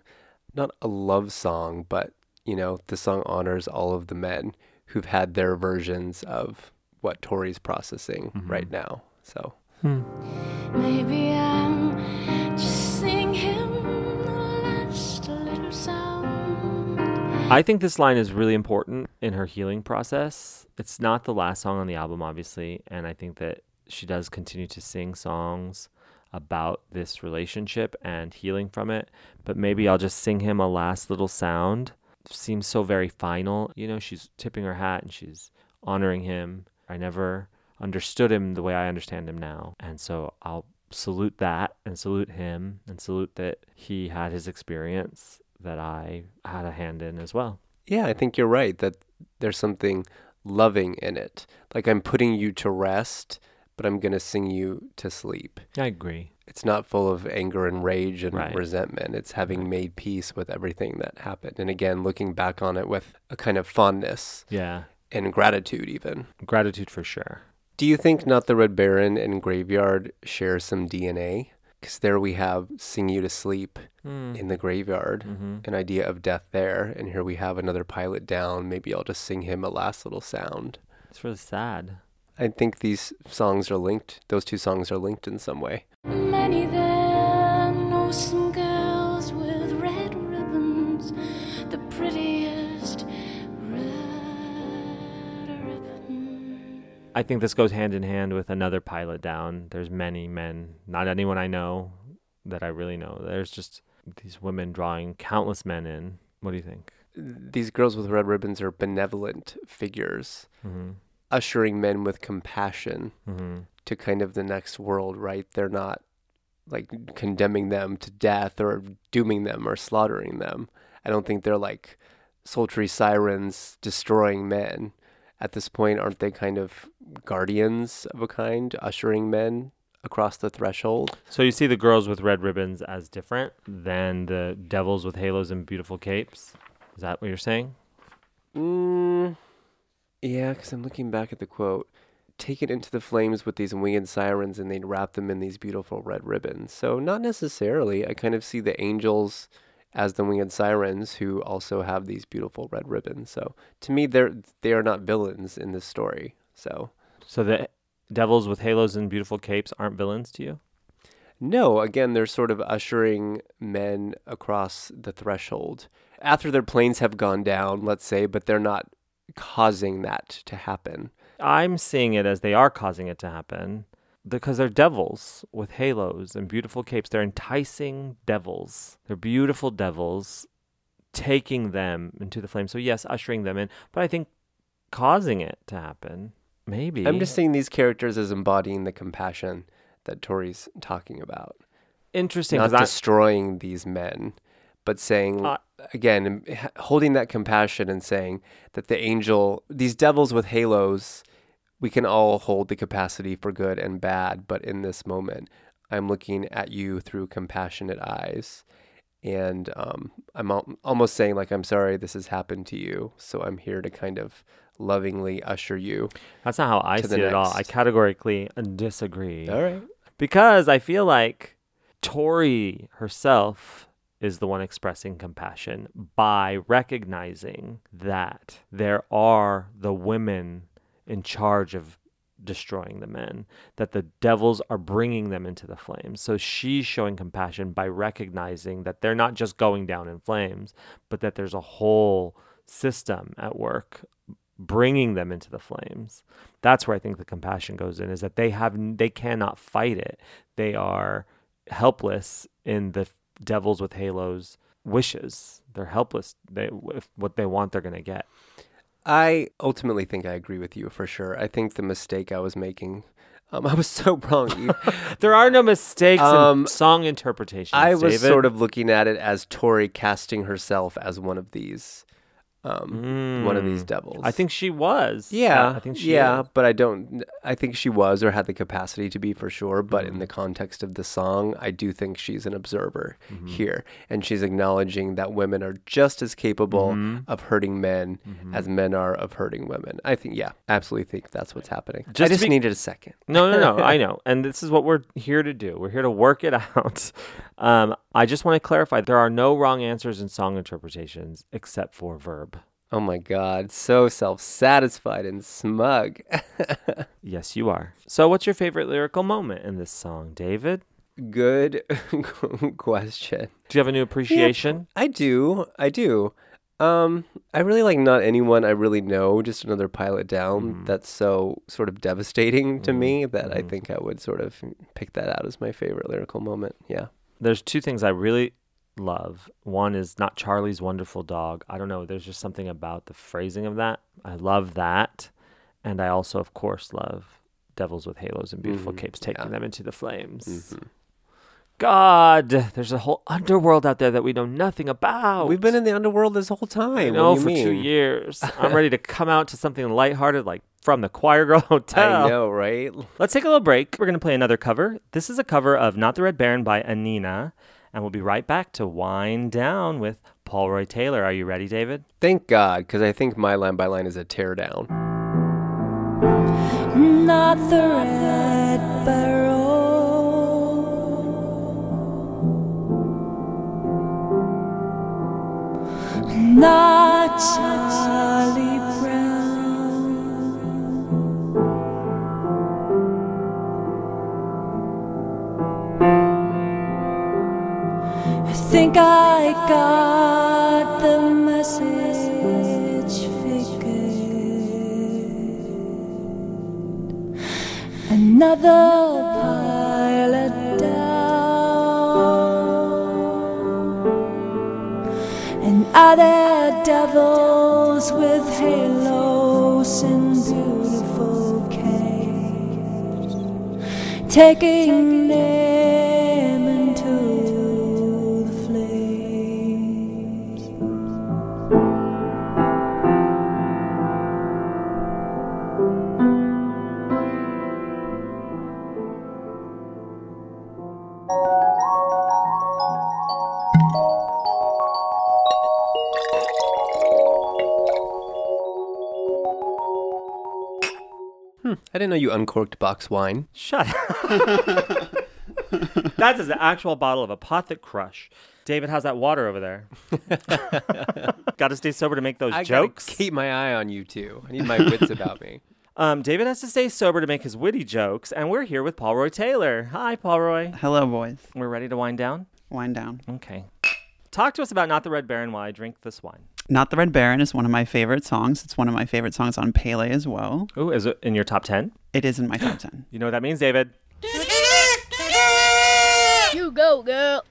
not a love song but you know the song honors all of the men who've had their versions of what Tori's processing Mm-hmm. right now so Maybe I'm I mm-hmm. think this line is really important in her healing process. It's not the last song on the album, obviously, and I think that she does continue to sing songs about this relationship and healing from it. But maybe I'll just sing him a last little sound. Seems so very final. You know, she's tipping her hat and she's honoring him. I never understood him the way I understand him now. And so I'll salute that and salute him and salute that he had his experience that I had a hand in as well. Yeah, I think you're right that there's something loving in it. Like I'm putting you to rest, but I'm going to sing you to sleep. I agree. It's not full of anger and rage and Right. resentment. It's having made peace with everything that happened. And again, looking back on it with a kind of fondness Yeah. and gratitude, even. Gratitude for sure. Do you think Not the Red Baron and Graveyard share some DNA? Because there we have Sing You to Sleep Mm. in the graveyard, hmm an idea of death there. And here we have another pilot down. Maybe I'll just sing him a last little sound. It's really sad. I think these songs are linked. Those two songs are linked in some way. I think this goes hand in hand with another pilot down. There's many men, not anyone I know that I really know. There's just these women drawing countless men in. What do you think? These girls with red ribbons are benevolent figures, Mm-hmm. ushering men with compassion Mm-hmm. to kind of the next world, right? They're not like condemning them to death or dooming them or slaughtering them. I don't think they're like sultry sirens destroying men. At this point, aren't they kind of guardians of a kind, ushering men across the threshold? So you see the girls with red ribbons as different than the devils with halos and beautiful capes. Is that what you're saying? Mm, yeah, because I'm looking back at the quote. Take it into the flames with these winged sirens, and they'd wrap them in these beautiful red ribbons. So, not necessarily. I kind of see the angels as the winged sirens who also have these beautiful red ribbons. So, to me, they're they are not villains in this story. So, So the devils with halos and beautiful capes aren't villains to you? No, again, they're sort of ushering men across the threshold after their planes have gone down, let's say, but they're not causing that to happen. I'm seeing it as they are causing it to happen because they're devils with halos and beautiful capes. They're enticing devils. They're beautiful devils taking them into the flame. So, yes, ushering them in, but I think causing it to happen, maybe. I'm just seeing these characters as embodying the compassion that Tori's talking about. interesting Not destroying these men, but saying, Uh, again, holding that compassion and saying that the angel, these devils with halos, we can all hold the capacity for good and bad, but in this moment, I'm looking at you through compassionate eyes. And um, I'm al- almost saying, like, I'm sorry this has happened to you. So I'm here to kind of lovingly usher you. that's not how I see it at all. I categorically disagree. All right. because I feel like Tori herself is the one expressing compassion by recognizing that there are the women in charge of destroying the men, that the devils are bringing them into the flames. So she's showing compassion by recognizing that they're not just going down in flames, but that there's a whole system at work bringing them into the flames. That's where i think the compassion goes in is that they have they cannot fight it. They are helpless in the devils with halos wishes. They're helpless. They if what they want they're going to get I ultimately think I agree with you for sure. I think the mistake I was making, um, I was so wrong. There are no mistakes Um, in song interpretations I was David. sort of looking at it as Tori casting herself as one of these, um, one of these Mm. devils. i think she was Yeah, i think she yeah, is. but I don't. I think she was or had the capacity to be for sure. But Mm-hmm. in the context of the song, I do think she's an observer Mm-hmm. here, and she's acknowledging that women are just as capable Mm-hmm. of hurting men as men are of hurting women. I think, yeah, absolutely think that's what's happening. I Just to just be- needed a second. No, no, no. I know. And this is what we're here to do. We're here to work it out. Um, I just want to clarify there are no wrong answers in song interpretations except for verb. Oh my God, so self-satisfied and smug. Yes, you are. So, what's your favorite lyrical moment in this song, David? Good question. Do you have a new appreciation? I do. I do. Um, I really like not anyone I really know, just another pilot down. That's so sort of devastating to me that I think I would sort of pick that out as my favorite lyrical moment. Yeah. There's two things I really love. One is not Charlie's wonderful dog. I don't know. There's just something about the phrasing of that. I love that. And I also, of course, love Devils with Halos and Beautiful Mhm, Capes taking yeah. them into the flames. Mhm. God, there's a whole underworld out there that we know nothing about. We've been in the underworld this whole time. I What know do you for two years. I'm ready to come out to something lighthearted, like from the Choirgirl Hotel. I know, right? Let's take a little break. We're going to play another cover. This is a cover of Not the Red Baron by Anina, and we'll be right back to Wind Down with Paul Roy Taylor. Are you ready, David? Thank God, because I think my line by line is a teardown. Not the red barrel. Not Charlie think I got the message figured. Another pilot down. And are there devils with halos and beautiful capes? Taking them I didn't know you uncorked box wine. Shut up. That is an actual bottle of Apothic Crush. David, how's that water over there? Got to stay sober to make those I jokes. keep my eye on you too. I need my wits about me. Um, David has to stay sober to make his witty jokes, and we're here with Paul Roy Taylor. Hi, Paul Roy. Hello, boys. We're ready to wind down. Wind down. Okay. Talk to us about Not the Red Baron Why I drink this wine. Not the Red Baron is one of my favorite songs. It's one of my favorite songs on Pele as well. Ooh, is it in your top 10? It is in my top 10. You know what that means, David? You go, girl.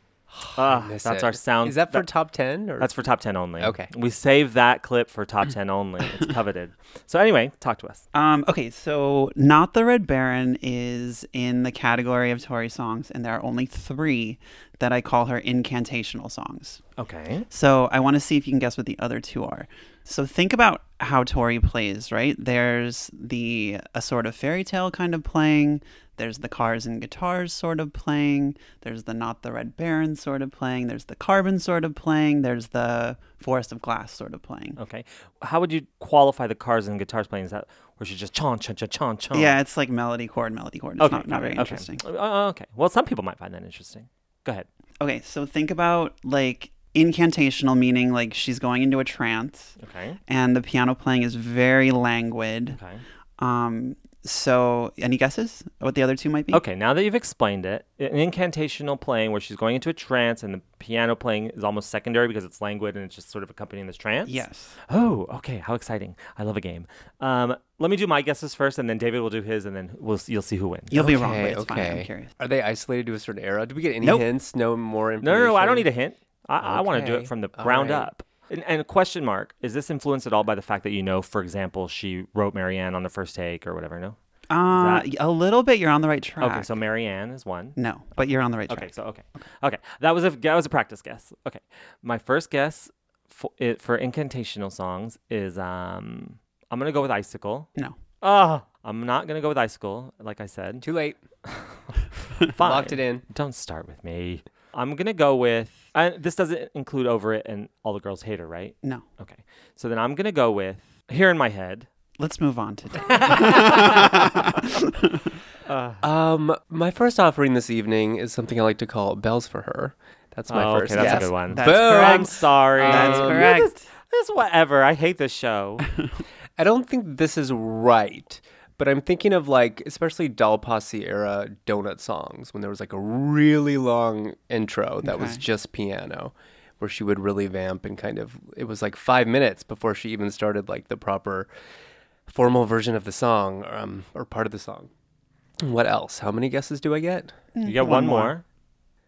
Ah, that's it. our sound. Is that for top ten or That's for top 10 only. Okay. We save that clip for top 10 only. It's coveted. So, anyway, talk to us. Um, okay, so Not the Red Baron is in the category of Tori songs, and there are only three that I call her incantational songs. Okay. So I want to see if you can guess what the other two are. So think about how Tori plays, right? There's the a sort of fairy tale kind of playing. There's the cars and guitars sort of playing. There's the not the red baron sort of playing. There's the carbon sort of playing. There's the forest of glass sort of playing. Okay. How would you qualify the cars and guitars playing? Is that where she's just chon, chon, chon, chon, chon? Yeah, it's like melody chord, melody chord. It's Okay. not, not very okay. interesting. Uh, okay. Well, some people might find that interesting. Go ahead. Okay, so think about like incantational meaning like she's going into a trance Okay. and the piano playing is very languid. Okay. Um, so any guesses what the other two might be? Okay, now that you've explained it, an incantational playing where she's going into a trance and the piano playing is almost secondary because it's languid and it's just sort of accompanying this trance? Yes. Oh, okay. How exciting. I love a game. Um, let me do my guesses first and then David will do his and then we'll you'll see who wins. You'll be wrong, but Okay, fine. I'm okay. curious. Are they isolated to a certain era? Do we get any Nope. hints? No more No, information. no, no, I don't need a hint. I, I want to do it from the ground right. up. And, and question mark, is this influenced at all by the fact that you know, for example, she wrote Marianne on the first take or whatever, no? Uh, that- a little bit. You're on the right track. Okay, so Marianne is one. no, but you're on the right track. Okay, so okay, okay, that was a that was a practice guess. Okay, my first guess for it for incantational songs is um I'm gonna go with icicle. No. Oh, I'm not gonna go with icicle, like I said. Too late. Fine. Locked it in. Don't start with me. I'm gonna go with. This doesn't include over it and all the girls hate her, right? No. Okay, so then I'm gonna go with here in my head. Let's move on to. Um, my first offering this evening is something I like to call bells for her. That's my Oh, first okay, that's guess. a good one. That's Boom. I'm sorry. That's Um, correct. This, this whatever. I hate this show. I don't think this is right, but I'm thinking of like, especially Doll Posse era Doughnut Songs when there was like a really long intro that was just piano, where she would really vamp and kind of, it was like five minutes before she even started like the proper formal version of the song um, or part of the song. What else? How many guesses do I get? You get one, one more. more.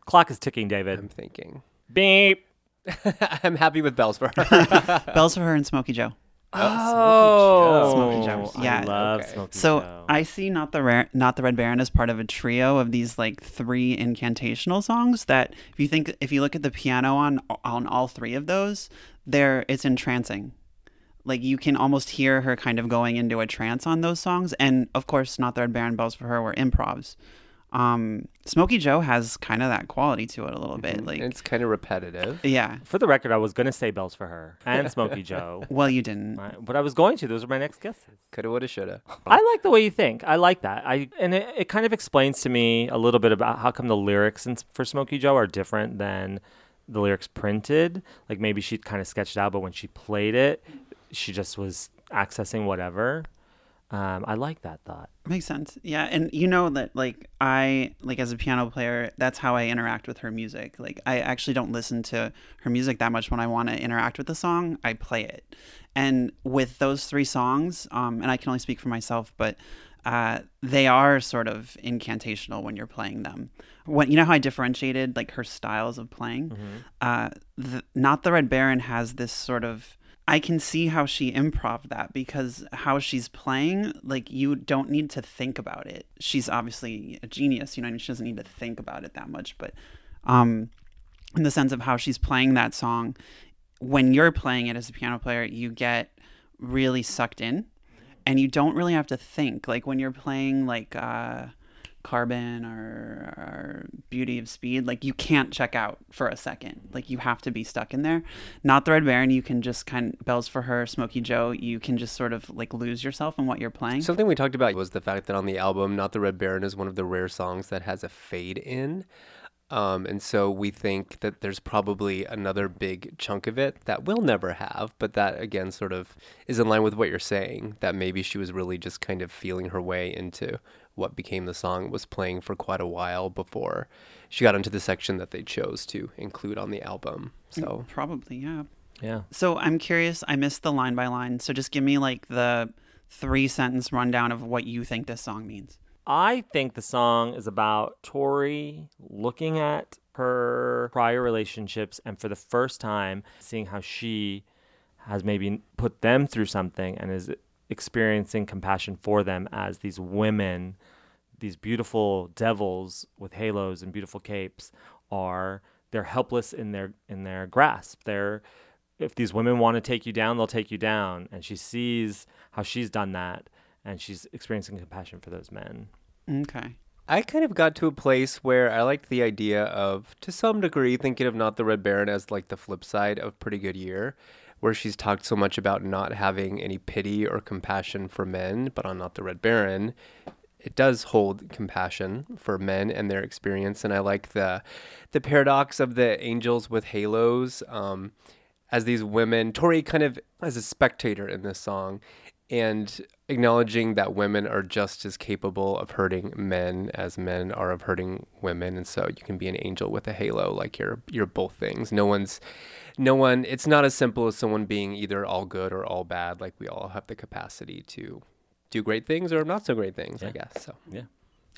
Clock is ticking, David. I'm thinking. Beep. I'm happy with bells for her. Bells for her and Smokey Joe. Oh, Smokey Joe. Oh, I Yeah. love Okay. Smokey So Joe. I see not the Ra- not the Red Baron as part of a trio of these like three incantational songs that if you think if you look at the piano on on all three of those, there it's entrancing. Like you can almost hear her kind of going into a trance on those songs, and of course, not the Red Baron bells for her were improvs. Um, Smokey Joe has kind of that quality to it a little bit, like it's kind of repetitive. yeah. For the record, I was going to say Bells for Her and Smokey Joe, Well, you didn't. I- but I was going to. Those are my next guesses. Coulda, woulda, shoulda. I like the way you think. I like that. I and it, it kind of explains to me a little bit about how come the lyrics in, for Smokey Joe are different than the lyrics printed. Like maybe she kind of sketched out, but when she played it, she just was accessing whatever. Um, I like that thought. Makes sense. Yeah, and you know that like I like as a piano player, that's how I interact with her music. Like I actually don't listen to her music that much when I want to interact with the song. I play it. And with those three songs, um, and I can only speak for myself, but uh, they are sort of incantational when you're playing them. When you know how I differentiated like her styles of playing, uh, the, not the Red Baron has this sort of I can see how she improv that because how she's playing, like you don't need to think about it. She's obviously a genius, you know, I mean? she doesn't need to think about it that much. But um, in the sense of how she's playing that song, when you're playing it as a piano player, you get really sucked in, and you don't really have to think. Like when you're playing like uh, Carbon or, or Beauty of Speed, like you can't check out for a second. Like you have to be stuck in there. Not the Red Baron, you can just kind of bells for her, Smokey Joe. You can just sort of like lose yourself in what you're playing. Something we talked about was the fact that on the album, Not the Red Baron is one of the rare songs that has a fade in. Um, and so we think that there's probably another big chunk of it that we'll never have, but that again sort of is in line with what you're saying, that maybe she was really just kind of feeling her way into what became the song, was playing for quite a while before she got into the section that they chose to include on the album. Mm, so Probably, yeah. Yeah. So I'm curious. I missed the line by line. So just give me like the three sentence rundown of what you think this song means. I think the song is about Tori looking at her prior relationships and for the first time seeing how she has maybe put them through something and is experiencing compassion for them as these women, these beautiful devils with halos and beautiful capes are they're helpless in their in their grasp. They're if these women want to take you down, they'll take you down. And she sees how she's done that and she's experiencing compassion for those men. Okay. I kind of got to a place where I liked the idea of, to some degree, thinking of Not the Red Baron as like the flip side of Pretty Good Year, where she's talked so much about not having any pity or compassion for men, but on Not the Red Baron, it does hold compassion for men and their experience. And I like the the paradox of the angels with halos. Um, as these women, Tori kind of as a spectator in this song, and acknowledging that women are just as capable of hurting men as men are of hurting women and so you can be an angel with a halo like you're you're both things no one's no one it's not as simple as someone being either all good or all bad like we all have the capacity to do great things or not so great things i guess so Yeah.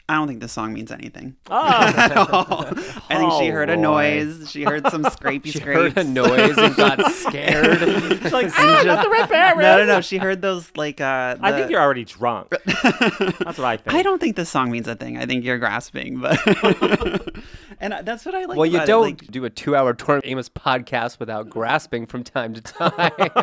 I don't think this song means anything. Oh. I think she Oh, heard a noise. She heard some scrapey she scrapes. heard a noise and got scared She's like, And "Ah, just- not the red baron. No, no, no. She heard those like. Uh, I think you're already drunk. That's what I think. I don't think this song means a thing. I think you're grasping, but and that's what I like. well you don't It. Like, do a two-hour Tori Amos podcast without grasping from time to time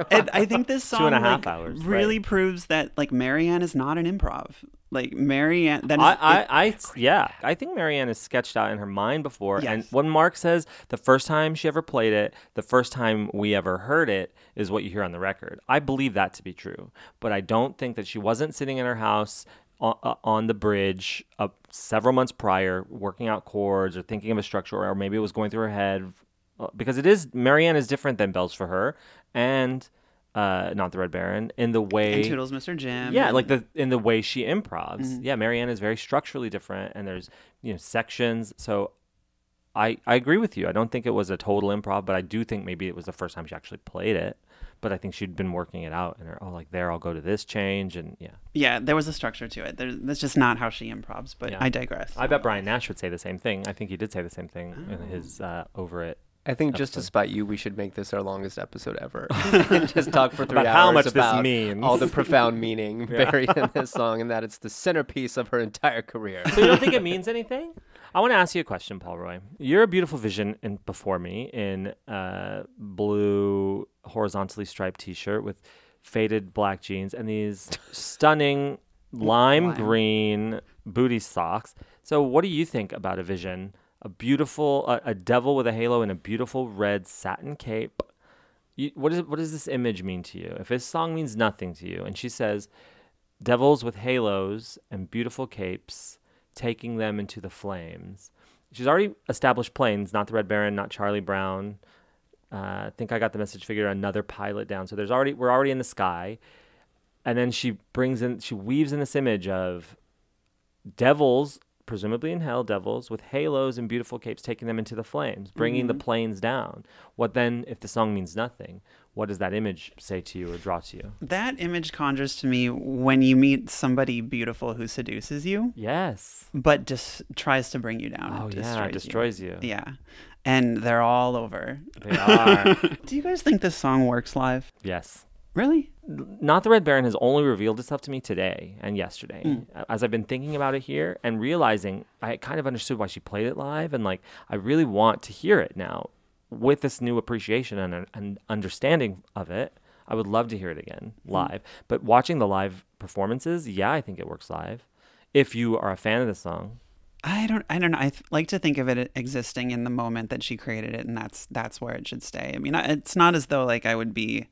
and I think this song Two and a half like, hours, really right. proves that like Marianne is not an improv. Like Marianne, that is, I, I, it- I, yeah, I think Marianne is sketched out in her mind before. And when Mark says the first time she ever played it, the first time we ever heard it is what you hear on the record. I believe that to be true, but I don't think that she wasn't sitting in her house on, uh, on the bridge uh, several months prior, working out chords or thinking of a structure, or maybe it was going through her head uh, because it is Marianne is different than Bells for her and uh, not the Red Baron in the way and Toodles, Mr. Jim. yeah, like the in the way she improvs. Mm-hmm. Yeah, Marianne is very structurally different, and there's you know sections. So I I agree with you. I don't think it was a total improv, but I do think maybe it was the first time she actually played it. But I think she'd been working it out, and her oh like there I'll go to this change, and yeah. yeah, there was a structure to it. There's, that's just not how she improvs. But Yeah. I digress. I bet Brian Nash would say the same thing. I think he did say the same thing Oh. in his uh, over it I think just to spite you, we should make this our longest episode ever. and just talk for three About hours how much this means. all the profound meaning Yeah. buried in this song, and that it's the centerpiece of her entire career. So you don't think it means anything? I want to ask you a question, Paul Roy. You're a beautiful vision in before me in a blue horizontally striped T-shirt with faded black jeans and these stunning lime, Lime. green booty socks. So, what do you think about a vision? A beautiful, a, a devil with a halo and a beautiful red satin cape. You, what, is, what does this image mean to you? If this song means nothing to you, and she says, devils with halos and beautiful capes, taking them into the flames. She's already established planes, not the Red Baron, not Charlie Brown. Uh, I think I got the message figure another pilot down. So there's already we're already in the sky, and then she brings in she weaves in this image of devils, presumably in hell, devils with halos and beautiful capes, taking them into the flames, bringing the planes down. What then, if the song means nothing? What does that image say to you or draw to you? That image conjures to me when you meet somebody beautiful who seduces you, Yes. but just tries to bring you down. Oh It yeah, destroys destroys you. you. Yeah. And they're all over. They are. Do you guys think this song works live? yes. Really? Not the Red Baron has only revealed itself to me today and yesterday. Hmm. As I've been thinking about it here and realizing I kind of understood why she played it live and like I really want to hear it now with this new appreciation and, and understanding of it. I would love to hear it again Hmm. live. But watching the live performances, yeah, I think it works live. If you are a fan of the song, I don't. I don't know. I th- like to think of it existing in the moment that she created it, and that's that's where it should stay. I mean, it's not as though like I would be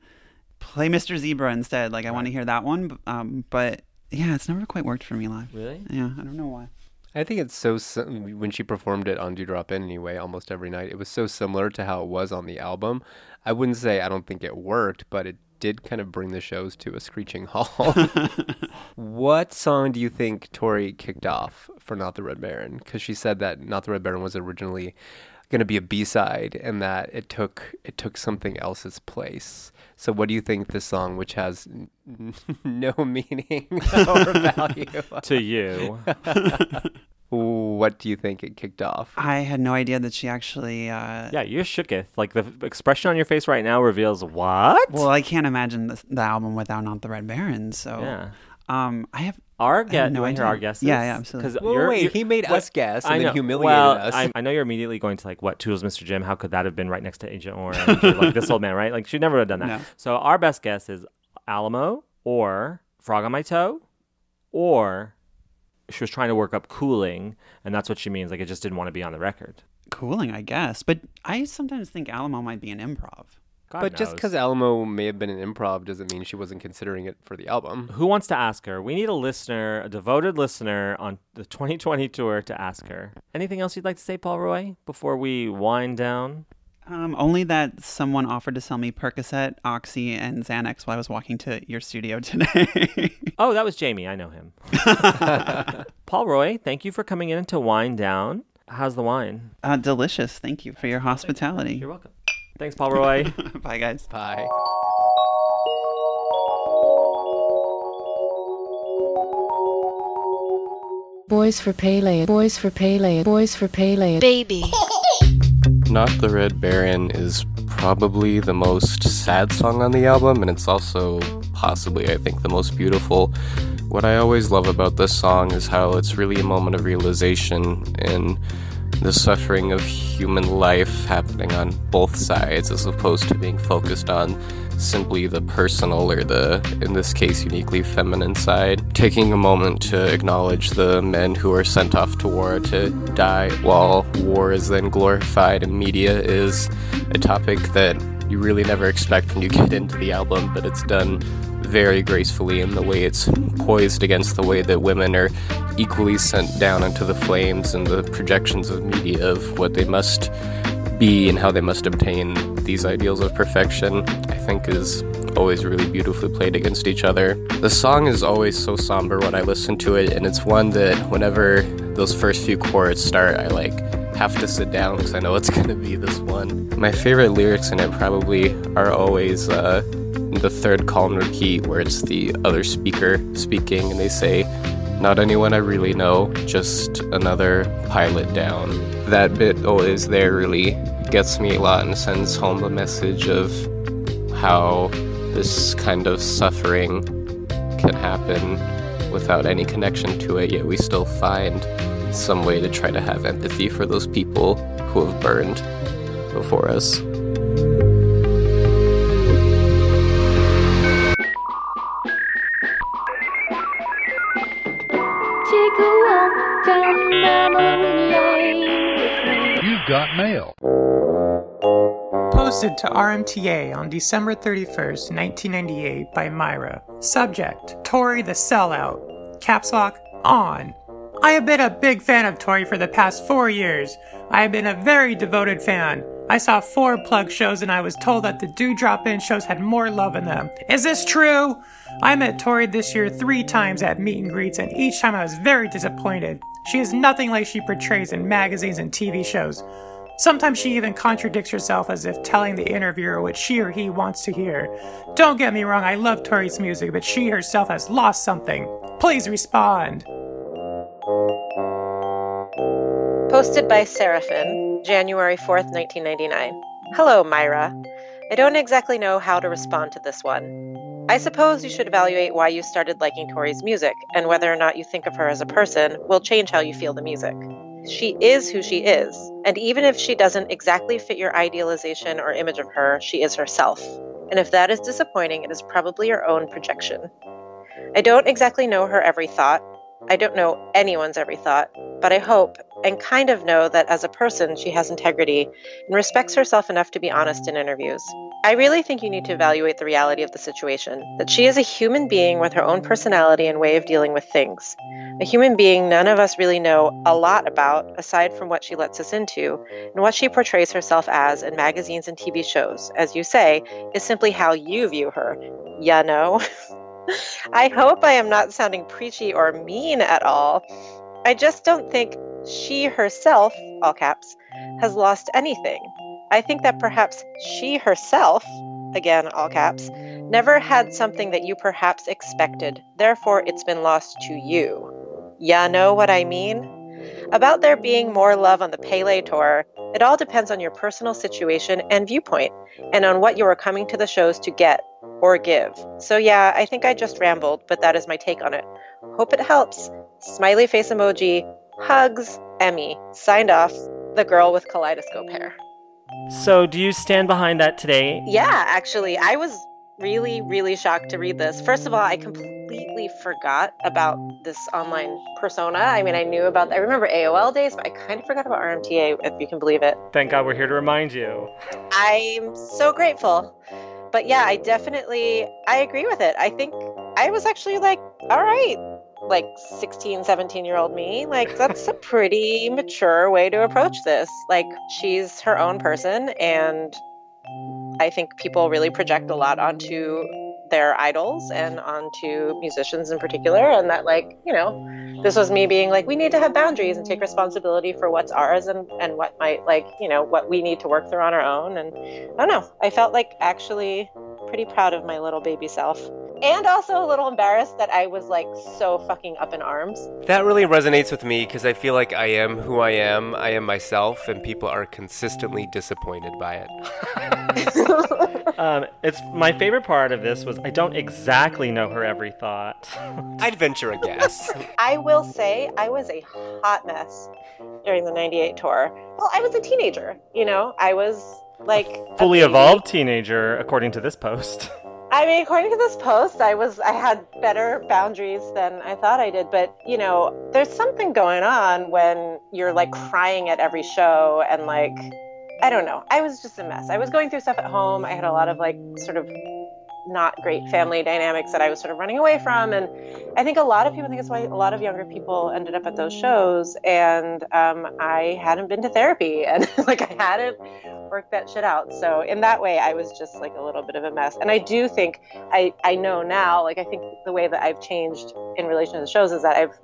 play Mr. Zebra instead. Like I want to hear that one, um, but yeah, it's never quite worked for me live. really? Yeah, I don't know why. I think it's so sim- when she performed it on Dew Drop Inn anyway, almost every night. It was so similar to how it was on the album. I wouldn't say I don't think it worked, but it did kind of bring the shows to a screeching halt. what song do you think Tori kicked off for Not the Red Baron? Because she said that Not the Red Baron was originally going to be a B-side and that it took it took something else's place. So what do you think this song, which has n- n- no meaning or value, To you. what do you think it kicked off? I had no idea that she actually. Uh, yeah, you're shooketh. Like the f- expression on your face right now reveals what? Well, I can't imagine the, the album without Not the Red Baron. So, yeah. um, I have. Our I have guess, no you want to hear our guesses? Yeah, yeah, absolutely. Because Well, wait, you're- he made what- us guess and I then know. humiliated well, us. I, I know you're immediately going to like, what Toodles, Mr. Jim? How could that have been right next to Agent Orange? or, like this old man, right? Like she never would have done that. No. So our best guess is Alamo or Frog on My Toe, or she was trying to work up cooling, and that's what she means. Like it just didn't want to be on the record. Cooling, I guess. But I sometimes think Alamo might be an improv. God but just because Alamo may have been an improv doesn't mean she wasn't considering it for the album. Who wants to ask her? We need a listener, a devoted listener on the 2020 tour to ask her. Anything else you'd like to say, Paul Roy, before we wind down? Um, only that someone offered to sell me Percocet, Oxy, and Xanax while I was walking to your studio today. Oh, that was Jamie. I know him. Paul Roy, thank you for coming in to wind down. How's the wine? uh, delicious. Thank you for your hospitality. You're welcome. Thanks, Paul Roy. Bye, guys. Bye. Boys for Pele, boys for Pele, boys for Pele. Baby. Not the Red Baron is probably the most sad song on the album, and it's also possibly, I think, the most beautiful. What I always love about this song is how it's really a moment of realization in the suffering of human life happening on both sides, as opposed to being focused on simply the personal or the, in this case, uniquely feminine side. Taking a moment to acknowledge the men who are sent off to war to die while war is then glorified in media is a topic that you really never expect when you get into the album, but it's done very gracefully in the way it's poised against the way that women are equally sent down into the flames and the projections of media of what they must be and how they must obtain these ideals of perfection, I think is always really beautifully played against each other. The song is always so somber when I listen to it, and it's one that whenever those first few chords start, I like have to sit down because I know it's gonna be this one. My favorite lyrics in it probably are always uh, the third column repeat where it's the other speaker speaking and they say, Not anyone I really know, just another pilot down. That bit always there really gets me a lot and sends home the message of how this kind of suffering can happen without any connection to it, yet we still find some way to try to have empathy for those people who have burned before us. Take a walk down memory lane. You've got mail. Posted to RMTA on December 31st, 1998 by Myra. Subject Tori the Sellout. Caps lock on. I have been a big fan of Tori for the past four years. I have been a very devoted fan. I saw four plug shows and I was told that the Dew Drop Inn shows had more love in them. Is this true? I met Tori this year three times at meet and greets, and each time I was very disappointed. She is nothing like she portrays in magazines and TV shows. Sometimes she even contradicts herself as if telling the interviewer what she or he wants to hear. Don't get me wrong, I love Tori's music, but she herself has lost something. Please respond. Posted by Seraphin, January 4th, 1999. Hello, Myra. I don't exactly know how to respond to this one. I suppose you should evaluate why you started liking Tori's music, and whether or not you think of her as a person will change how you feel the music. She is who she is, and even if she doesn't exactly fit your idealization or image of her, she is herself. And if that is disappointing, it is probably your own projection. I don't exactly know her every thought. I don't know anyone's every thought, but I hope and kind of know that as a person, she has integrity and respects herself enough to be honest in interviews. I really think you need to evaluate the reality of the situation that she is a human being with her own personality and way of dealing with things. A human being none of us really know a lot about aside from what she lets us into, and what she portrays herself as in magazines and TV shows, as you say, is simply how you view her. Ya know? I hope I am not sounding preachy or mean at all. I just don't think she herself, all caps, has lost anything. I think that perhaps she herself, again, all caps, never had something that you perhaps expected. Therefore, it's been lost to you. Ya know what I mean? About there being more love on the Pele tour, it all depends on your personal situation and viewpoint, and on what you are coming to the shows to get or give. So, yeah, I think I just rambled, but that is my take on it. Hope it helps. Smiley face emoji, hugs, Emmy. Signed off, the girl with kaleidoscope hair. So, do you stand behind that today? Yeah, actually, I was really, really shocked to read this. First of all, I completely forgot about this online persona. I mean, I knew about, I remember AOL days, but I kind of forgot about RMTA, if you can believe it. Thank God we're here to remind you. I'm so grateful. But yeah, I definitely, I agree with it. I think I was actually like, all right, like 16, 17 year old me, like that's a pretty mature way to approach this. Like she's her own person and I think people really project a lot onto their idols and onto musicians in particular and that like you know this was me being like we need to have boundaries and take responsibility for what's ours and and what might like you know what we need to work through on our own. And i don't know. I felt like actually pretty proud of my little baby self and also a little embarrassed that i was like so fucking up in arms That really resonates with me because I feel like I am who I am. I am myself, and people are consistently disappointed by it. Um, it's my favorite part of this was I don't exactly know her every thought. I'd venture a guess. I will say I was a hot mess during the 98 tour. Well, I was a teenager, you know, I was like Fully evolved teenager, according to this post. I mean, according to this post, I was I had better boundaries than I thought I did, but you know, there's something going on when you're like crying at every show and like I don't know. I was just a mess. I was going through stuff at home. I had a lot of like sort of not great family dynamics that I was sort of running away from. And I think a lot of people think it's why a lot of younger people ended up at those shows. And um, I hadn't been to therapy and like I hadn't worked that shit out. So in that way, I was just like a little bit of a mess. And I do think I, I know now, like I think the way that I've changed in relation to the shows is that I've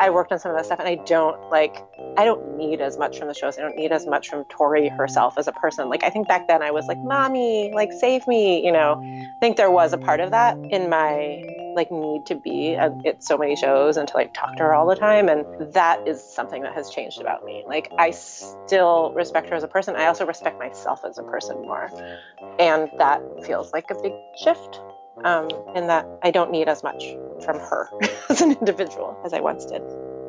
I worked on some of that stuff and I don't like I don't need as much from the shows. I don't need as much from Tori herself as a person. Like I think back then I was like, Mommy, like save me, you know. I think there was a part of that in my like need to be at, so many shows and to like talk to her all the time and that is something that has changed about me like i still respect her as a person i also respect myself as a person more and that feels like a big shift um, and that i don't need as much from her as an individual as i once did.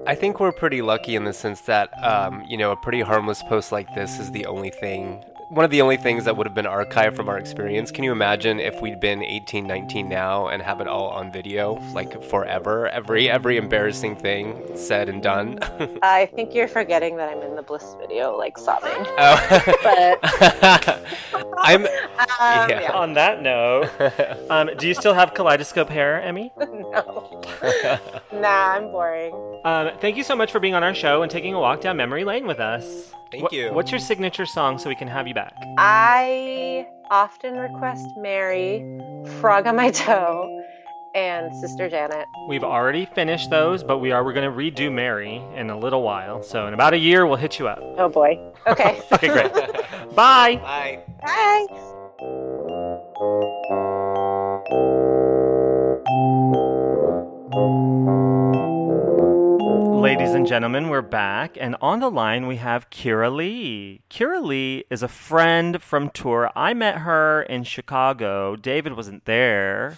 I think we're pretty lucky in the sense that, um, you know, a pretty harmless post like this is the only thing one of the only things that would have been archived from our experience. Can you imagine if we'd been 18, 19 now and have it all on video, like forever? Every every embarrassing thing said and done. I think you're forgetting that I'm in the Bliss video, like sobbing. Oh. but I'm. um, yeah. yeah. On that note, um, do you still have kaleidoscope hair, Emmy? no. nah, I'm boring. Um, thank you so much for being on our show and taking a walk down memory lane with us. Thank What- you. What's your signature song so we can have you back? I often request Mary, Frog on My Toe, and Sister Janet. We've already finished those, but we are we're going to redo Mary in a little while. So in about a year, we'll hit you up. Oh boy. Okay. Okay, great. Bye. Bye. Bye. Ladies and oh. gentlemen, we're back, and on the line we have Kira Lee. Kira Lee is a friend from tour. I met her in Chicago. David wasn't there,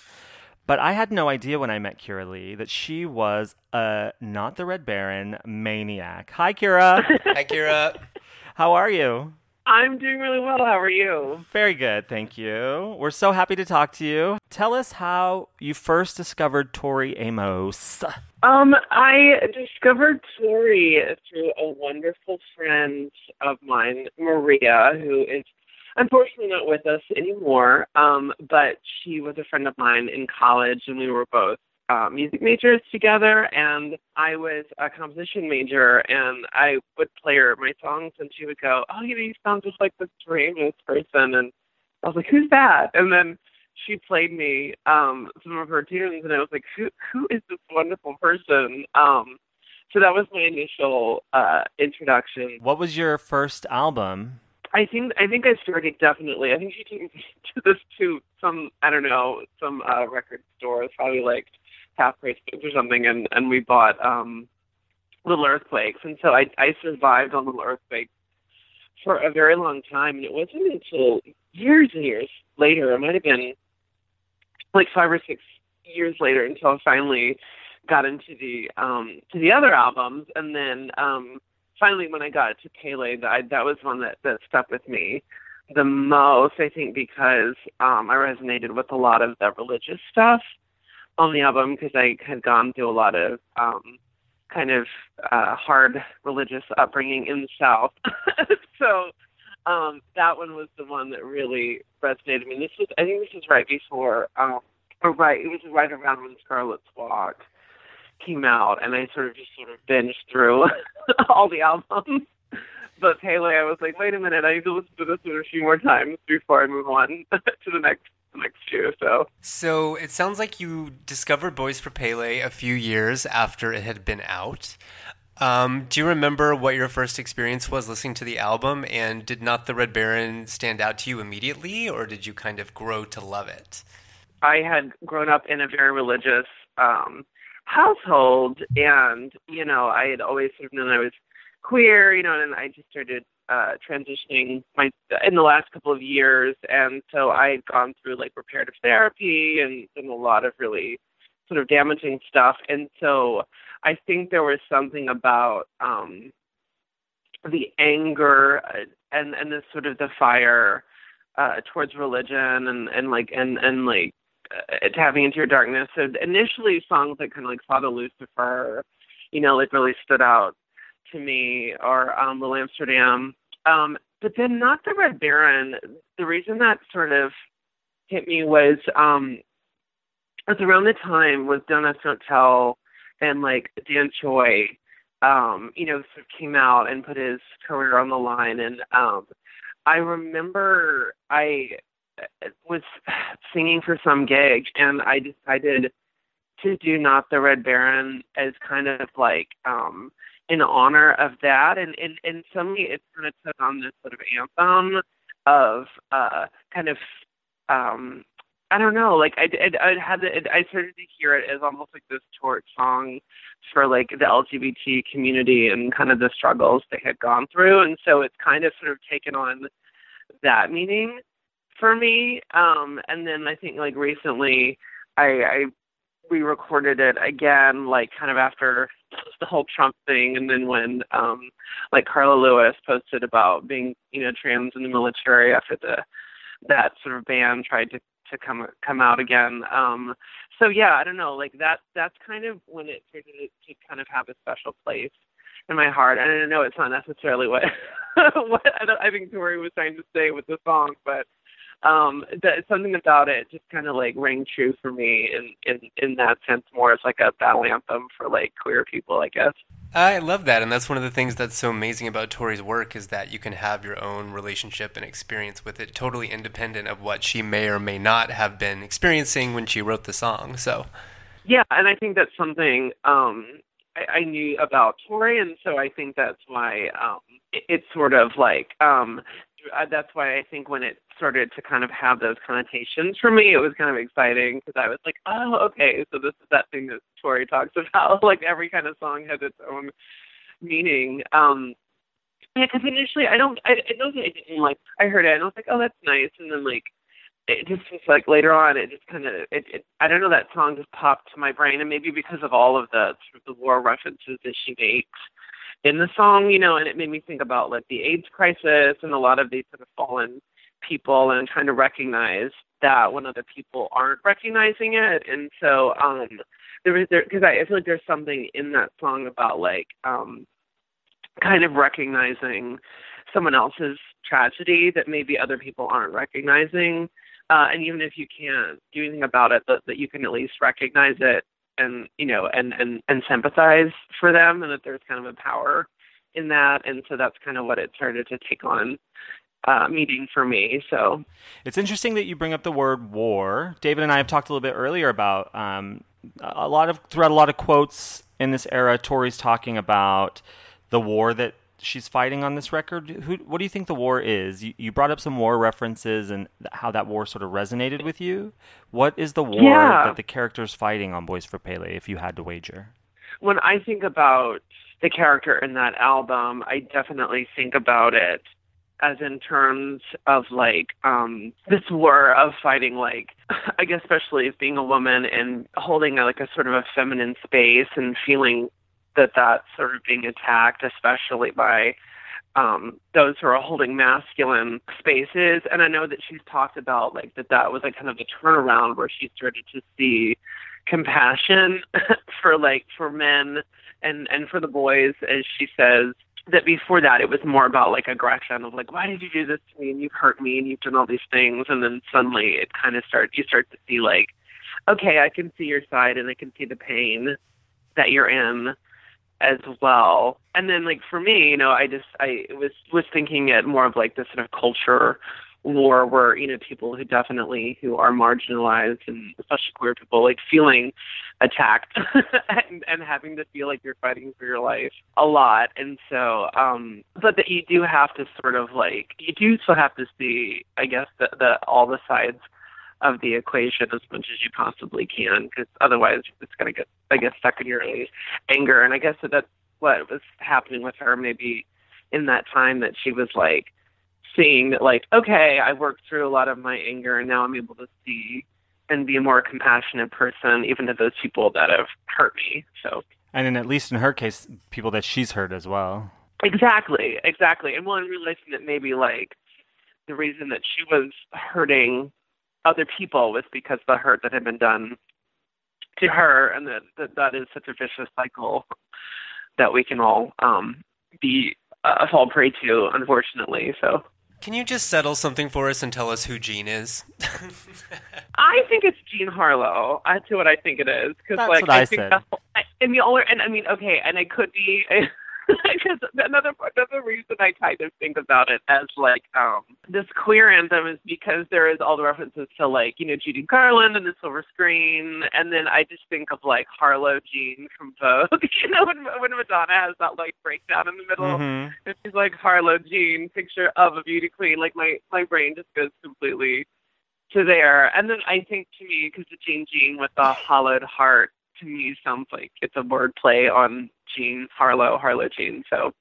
but I had no idea when I met Kira Lee that she was a not the Red Baron maniac. Hi, Kira. Hi, Kira. How are you? I'm doing really well. How are you? Very good, thank you. We're so happy to talk to you. Tell us how you first discovered Tori Amos. Um, I discovered Tori through a wonderful friend of mine, Maria, who is unfortunately not with us anymore. Um, but she was a friend of mine in college, and we were both uh, music majors together. And I was a composition major, and I would play her my songs, and she would go, "Oh, you know, you sound just like this Amos person," and I was like, "Who's that?" And then she played me um some of her tunes and I was like, Who who is this wonderful person? Um so that was my initial uh introduction. What was your first album? I think I think I started definitely. I think she took me to this to some I don't know, some uh record store, probably like half price books or something and, and we bought um Little Earthquakes and so I I survived on Little Earthquakes for a very long time and it wasn't until years and years later, it might have been like five or six years later until I finally got into the um to the other albums. And then um finally when I got to Pele that that was one that that stuck with me the most I think because um I resonated with a lot of the religious stuff on the album because I had gone through a lot of um kind of uh hard religious upbringing in the south. So um that one was the one that really resonated with me this was I think this was right before um or right it was right around when Scarlet's Walk came out and I sort of just sort of binged through all the albums. But Pele, I was like, wait a minute, I need to listen to this one a few more times before I move on to the next next two. So So it sounds like you discovered Boys for Pele a few years after it had been out. Um, do you remember what your first experience was listening to the album? And did Not the Red Baron stand out to you immediately, or did you kind of grow to love it? I had grown up in a very religious um household and, you know, I had always sort of known I was queer, you know, and I just started uh transitioning my in the last couple of years and so I had gone through like reparative therapy and, and a lot of really sort of damaging stuff and so I think there was something about um the anger uh, and and the sort of the fire uh towards religion and and like and and like uh, tapping into your darkness. So initially songs like kind of like Father Lucifer you know like really stood out to me or um Little Amsterdam. Um but then not the Red Baron. The reason that sort of hit me was um it was around the time Don't Ask Don't Tell and like Dan Choi um you know sort of came out and put his career on the line. And um I remember I uh, was singing for some gig and I decided to do not the Red Baron as kind of like um in honor of that. And and and suddenly it kind of took on this sort of anthem of uh kind of um I don't know, like I, I, I had to, I started to hear it as almost like this torch song for like the LGBT community and kind of the struggles they had gone through, and so it's kind of sort of taken on that meaning for me. Um, and then I think like recently, I, I re-recorded it again, like kind of after the whole Trump thing, and then when um, like Carla Lewis posted about being you know trans in the military after the that sort of ban tried to to come come out again. Um, so yeah, I don't know, like that that's kind of when it started to kind of have a special place in my heart. And I know it's not necessarily what what I think Tori was trying to say with the song, but um that something about it just kind of like rang true for me in in in that sense more as like a battle anthem for like queer people i guess I love that, and that's one of the things that's so amazing about Tori's work is that you can have your own relationship and experience with it, totally independent of what she may or may not have been experiencing when she wrote the song. So, yeah, and I think that's something um, I, I knew about Tori, and so I think that's why um, it, it's sort of like um, that's why I think when it started to kind of have those connotations for me, it was kind of exciting because I was like, oh, okay, so this is that thing that Tori talks about. like every kind of song has its own meaning. Um, yeah, because initially I don't, I, I don't, I didn't like. I heard it and I was like, oh, that's nice, and then like it just was like later on it just kind of it, it i don't know that song just popped to my brain and maybe because of all of the sort of the war references that she makes in the song, you know, and it made me think about like the AIDS crisis and a lot of these sort of fallen people and trying to recognize that when other people aren't recognizing it. And so um there was there because I, I feel like there's something in that song about like um kind of recognizing someone else's tragedy that maybe other people aren't recognizing. Uh, and even if you can't do anything about it, that, that you can at least recognize it and you know and and and sympathize for them and that there's kind of a power in that and so that's kind of what it started to take on uh, meeting for me. So it's interesting that you bring up the word war. David and I have talked a little bit earlier about um, a lot of throughout a lot of quotes in this era. Tori's talking about the war that she's fighting on this record. Who, what do you think the war is? You, you brought up some war references and how that war sort of resonated with you. What is the war yeah. that the character's fighting on Boys for Pele? If you had to wager, when I think about the character in that album, I definitely think about it as in terms of like um this war of fighting like i guess especially as being a woman and holding a, like a sort of a feminine space and feeling that that's sort of being attacked, especially by um, those who are holding masculine spaces. And I know that she's talked about like that that was like kind of a turnaround where she started to see compassion for like for men and and for the boys, as she says. That before that it was more about like aggression of like why did you do this to me and you've hurt me and you've done all these things and then suddenly it kind of starts you start to see like okay I can see your side and I can see the pain that you're in as well. And then like for me, you know, I just I was was thinking it more of like this sort of culture war where, you know, people who definitely who are marginalized and especially queer people like feeling attacked and, and having to feel like you're fighting for your life a lot. And so um but that you do have to sort of like you do still have to see I guess the, the all the sides of the equation as much as you possibly can, because otherwise it's going to get, I guess, stuck in your anger. And I guess that that's what was happening with her maybe in that time that she was like seeing that, like, okay, I worked through a lot of my anger, and now I'm able to see and be a more compassionate person, even to those people that have hurt me. So. And then, at least in her case, people that she's hurt as well. Exactly, exactly. And one realizing that maybe like the reason that she was hurting other people was because of the hurt that had been done to her, and that that, that is such a vicious cycle that we can all um, be uh, fall prey to, unfortunately. So. Can you just settle something for us and tell us who Jean is? I think it's Jean Harlow. That's what I think it is. Because like what I, I think said. The, and the only, and I mean, okay, and it could be. because another another reason I kind of think about it as like um this queer anthem is because there is all the references to like you know Judy Garland and the Silver Screen, and then I just think of like Harlow Jean from Vogue. you know when when Madonna has that like breakdown in the middle, mm-hmm. and she's like Harlow Jean, picture of a beauty queen. Like my my brain just goes completely to there. And then I think to me, because the Jean Jean with the hollowed heart to me sounds like it's a word play on Jean Harlow, Harlow Jean. So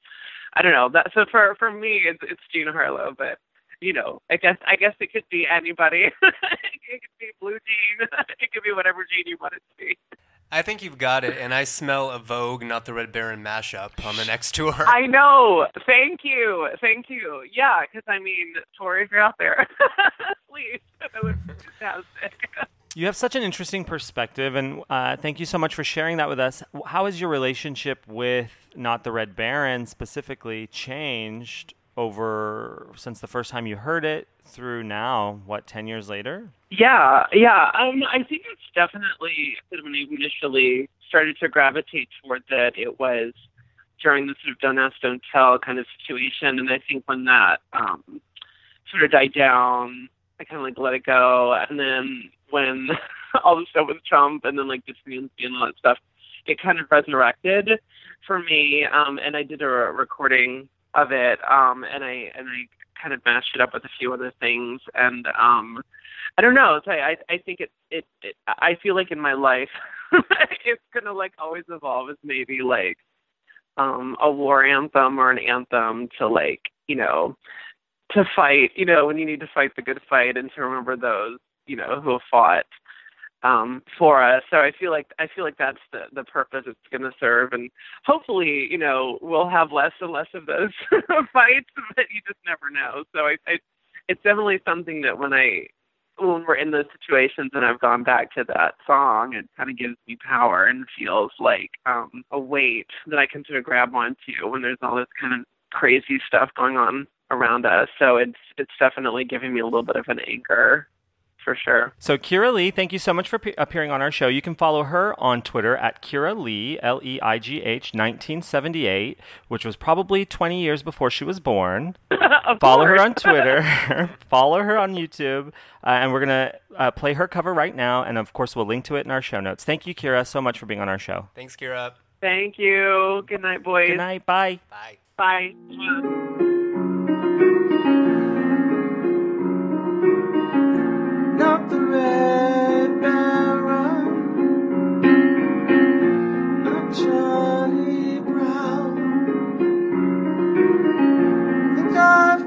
I don't know. That so for for me, it's it's Jean Harlow, but you know, I guess I guess it could be anybody. it could be Blue Jean. it could be whatever Jean you want it to be. I think you've got it, and I smell a Vogue, not the Red Baron mashup on the next tour. I know. Thank you. Thank you. Yeah, because I mean, Tori, if you're out there, please, that would be fantastic. You have such an interesting perspective, and uh, thank you so much for sharing that with us. How has your relationship with Not the Red Baron specifically changed over since the first time you heard it through now, what, 10 years later? Yeah, yeah. Um, I think it's definitely when I initially started to gravitate towards it, it was during the sort of don't ask, don't tell kind of situation. And I think when that um, sort of died down, I kind of like let it go. And then when all the stuff with Trump and then like Disney and all that stuff, it kind of resurrected for me. Um, and I did a recording of it, um, and I and I kind of mashed it up with a few other things, and um, I don't know. So I I think it, it it I feel like in my life it's gonna like always evolve as maybe like um a war anthem or an anthem to like you know to fight you know when you need to fight the good fight and to remember those you know who have fought um, for us. So I feel like I feel like that's the the purpose it's going to serve, and hopefully, you know, we'll have less and less of those fights, but you just never know. So I, I, it's definitely something that when I when we're in those situations and I've gone back to that song, it kind of gives me power and feels like um, a weight that I can sort of grab onto when there's all this kind of crazy stuff going on around us. So it's it's definitely giving me a little bit of an anchor for sure. So, Kira Leigh, thank you so much for pe- appearing on our show. You can follow her on Twitter at Kira Leigh, L E I G H, 1978, which was probably 20 years before she was born. follow her on Twitter, follow her on YouTube, uh, and we're going to uh, play her cover right now. And of course, we'll link to it in our show notes. Thank you, Kira, so much for being on our show. Thanks, Kira. Thank you. Good night, boys. Good night. Bye. Bye. Bye. Think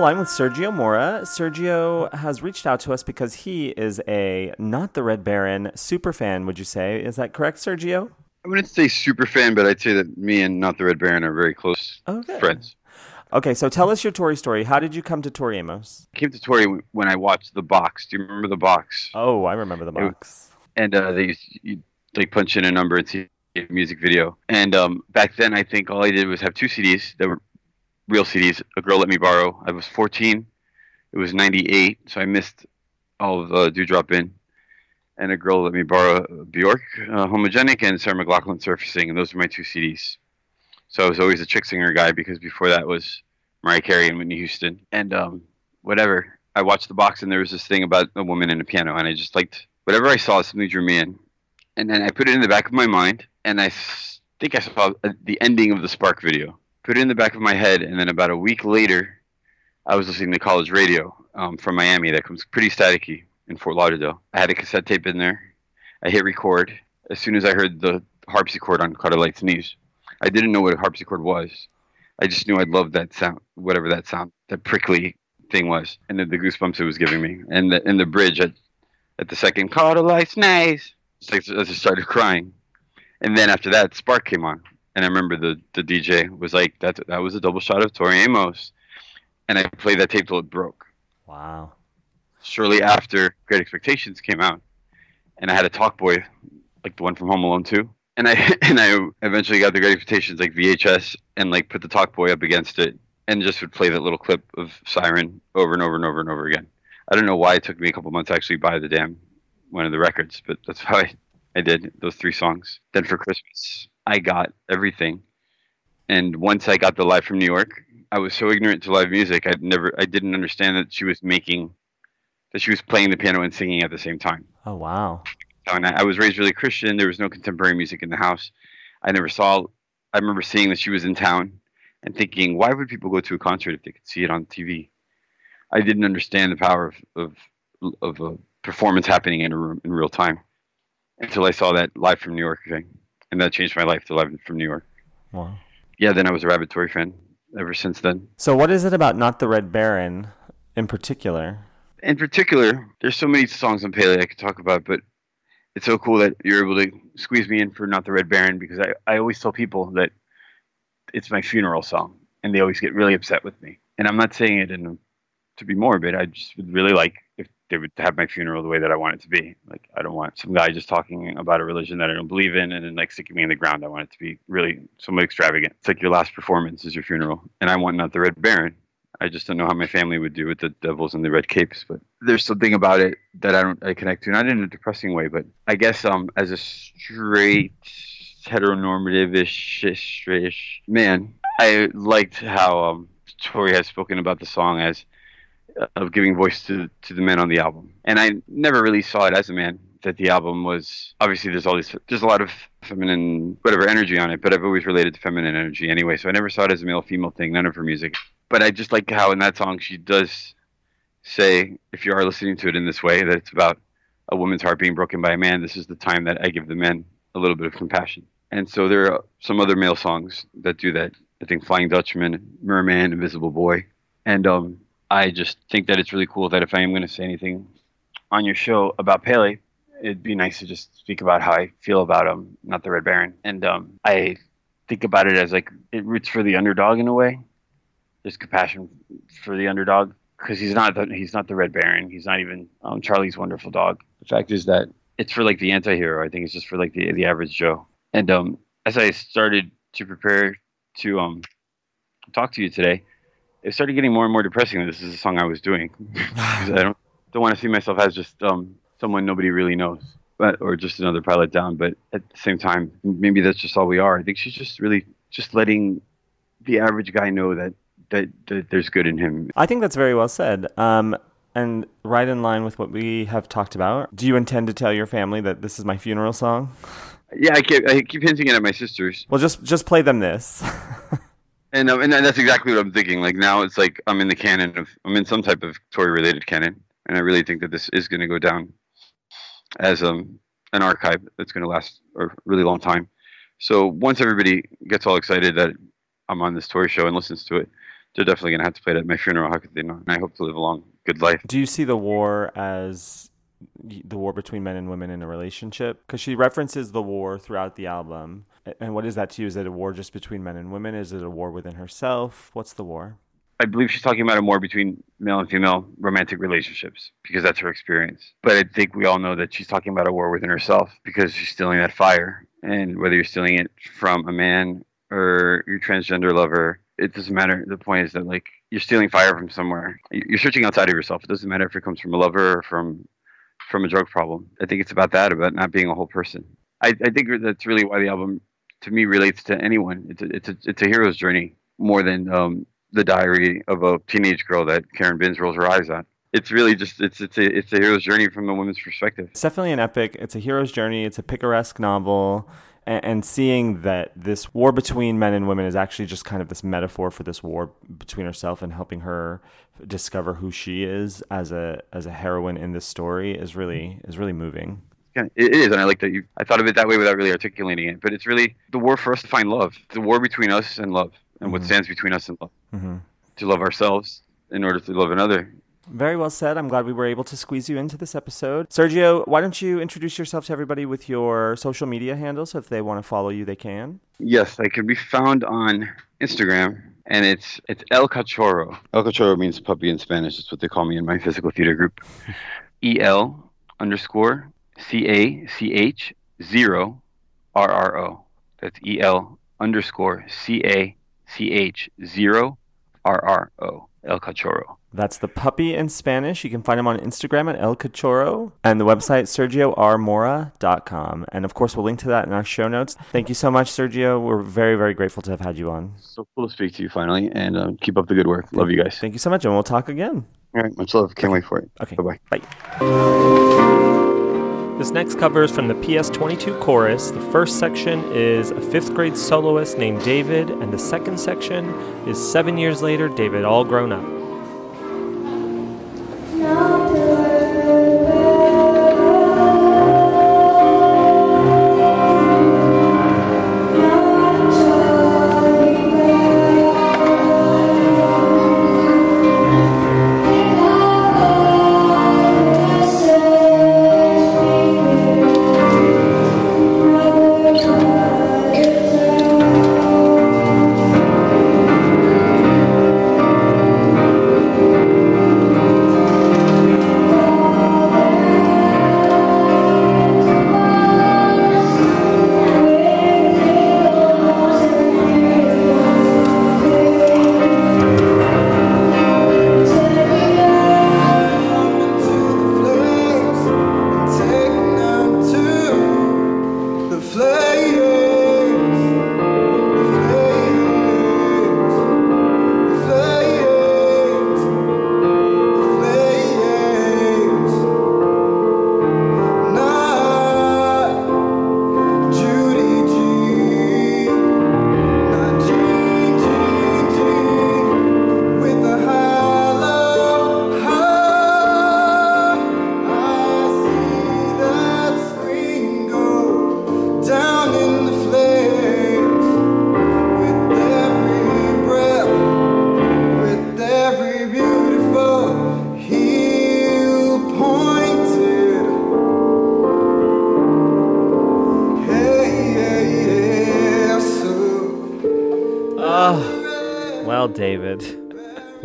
the line with Sergio Mora. Sergio has reached out to us because he is a not the Red Baron super fan, would you say? Is that correct, Sergio? I wouldn't say super fan, but I'd say that me and Not the Red Baron are very close Okay. friends. Okay, so tell us your Tori story. How did you come to Tori Amos? I came to Tori when I watched The Box. Do you remember The Box? Oh, I remember the box. And uh, they you like punch in a number and see a music video. And um, back then, I think all I did was have two CDs that were real CDs. A Girl Let Me Borrow. I was 14. It was 98, so I missed all of uh, Drop In. And A Girl Let Me Borrow Bjork, uh, Homogenic, and Sarah McLachlan Surfacing. And those were my two CDs. So I was always a chick singer guy because before that was Mariah Carey and Whitney Houston. And um, whatever. I watched the box and there was this thing about a woman and a piano, and I just liked whatever I saw. Something drew me in, and then I put it in the back of my mind, and I think I saw the ending of the Spark video. Put it in the back of my head, and then about a week later, I was listening to college radio um, from Miami that comes pretty staticky in Fort Lauderdale. I had a cassette tape in there. I hit record as soon as I heard the harpsichord on Caught a Lite Sneeze. I didn't know what a harpsichord was. I just knew I'd love that sound, whatever that sound, that prickly thing was, and the, the goosebumps it was giving me. And the, and the bridge at, at the second Caught a Lite Sneeze, like I just started crying. And then after that, Spark came on, and I remember the, the DJ was like, "That that was a double shot of Tori Amos," and I played that tape till it broke. Wow. Shortly after Great Expectations came out, and I had a Talkboy, like the one from Home Alone too, And I and I eventually got the Great Expectations like VHS and like put the Talkboy up against it and just would play that little clip of Siren over and over and over and over again. I don't know why it took me a couple months to actually buy the damn one of the records, but that's how I, I did those three songs. Then for Christmas, I got everything. And once I got the Live from New York, I was so ignorant to live music. I'd never, I didn't understand that she was making, that she was playing the piano and singing at the same time. Oh wow. And I, I was raised really Christian. There was no contemporary music in the house. I never saw. I remember seeing that she was in town, and thinking, why would people go to a concert if they could see it on TV? I didn't understand the power of of, of a performance happening in a room in real time until I saw that live from New York thing, and that changed my life to live from New York. Wow. Yeah, then I was a Rabbit Tori fan ever since then. So what is it about Not the Red Baron in particular? in particular, there's so many songs on Pele I could talk about, but it's so cool that you're able to squeeze me in for Not the Red Baron because I, I always tell people that it's my funeral song and they always get really upset with me. And I'm not saying it in a, to be morbid. I just would really like if they would have my funeral the way that I want it to be. Like I don't want some guy just talking about a religion that I don't believe in and then like sticking me in the ground. I want it to be really somewhat extravagant. It's like your last performance is your funeral. And I want Not the Red Baron. I just don't know how my family would do with the devils and the red capes, but there's something about it that I don't I connect to, not in a depressing way, but I guess um as a straight heteronormative-ish straight-ish man, I liked how um Tori has spoken about the song as of giving voice to to the men on the album, and I never really saw it as a man. That the album was obviously there's all these there's a lot of feminine whatever energy on it, but I've always related to feminine energy anyway, so I never saw it as a male female thing. None of her music but I just like how in that song she does say, if you are listening to it in this way, that it's about a woman's heart being broken by a man. This is the time that I give the men a little bit of compassion. And so there are some other male songs that do that. I think Flying Dutchman, Merman, Invisible Boy. And um, I just think that it's really cool that if I am going to say anything on your show about Pele, it'd be nice to just speak about how I feel about him, not the Red Baron. And um, I think about it as like it roots for the underdog in a way there's compassion for the underdog because he's not the, he's not the Red Baron. He's not even um, Charlie's wonderful dog. The fact is that it's for like the anti-hero. I think it's just for like the the average Joe. And um, as I started to prepare to um talk to you today, it started getting more and more depressing. This is a song I was doing I don't don't want to see myself as just um someone nobody really knows. But, or just another pilot down, but at the same time, maybe that's just all we are. I think she's just really just letting the average guy know that that, that there's good in him. I think that's very well said. Um, and right in line with what we have talked about. Do you intend to tell your family that this is my funeral song? Yeah, I keep, I keep hinting it at my sisters. Well, just just play them this. and um, and that's exactly what I'm thinking. Like now, it's like I'm in the canon of I'm in some type of Tori related canon, and I really think that this is going to go down as um an archive that's going to last a really long time. So once everybody gets all excited that I'm on this Tori show and listens to it, they're definitely going to have to play it at my funeral. How could they not? And I hope to live a long, good life. Do you see the war as the war between men and women in a relationship? Because she references the war throughout the album. And what is that to you? Is it a war just between men and women? Is it a war within herself? What's the war? I believe she's talking about a war between male and female romantic relationships because that's her experience. But I think we all know that she's talking about a war within herself because she's stealing that fire. And whether you're stealing it from a man or your transgender lover, it doesn't matter. The point is that like you're stealing fire from somewhere. You're searching outside of yourself. It doesn't matter if it comes from a lover or from from a drug problem. I think it's about that, about not being a whole person. I, I think that's really why the album, to me, relates to anyone. It's a, it's a, it's a hero's journey more than um, the diary of a teenage girl that Karen Binns rolls her eyes at. it's really just it's it's a it's a hero's journey from a woman's perspective. It's definitely an epic. It's a hero's journey. It's a picaresque novel. And, and seeing that this war between men and women is actually just kind of this metaphor for this war between herself and helping her discover who she is as a as a heroine in this story is really is really moving. Yeah, it is, and I like that you. I thought of it that way without really articulating it. But it's really the war for us to find love. The war between us and love, and what Mhm. stands between us and love. Mm-hmm. To love ourselves in order to love another. Very well said. I'm glad we were able to squeeze you into this episode. Sergio, why don't you introduce yourself to everybody with your social media handles? So if they want to follow you, they can. Yes, I can be found on Instagram, and it's it's El Cachorro. El Cachorro means puppy in Spanish. That's what they call me in my physical theater group. E L underscore C A C H zero R R O. That's E L underscore C A C H zero R R O. El Cachorro. That's the puppy in Spanish. You can find him on Instagram at El Cachorro and the website sergiormora.com. And of course, we'll link to that in our show notes. Thank you so much, Sergio. We're very, very grateful to have had you on. So cool to speak to you finally, and um, keep up the good work. Love you guys. Thank you so much, and we'll talk again. All right, much love. Can't wait for it. Okay. Bye bye bye. This next cover is from the PS22 chorus. The first section is a fifth grade soloist named David, and the second section is seven years later, David all grown up.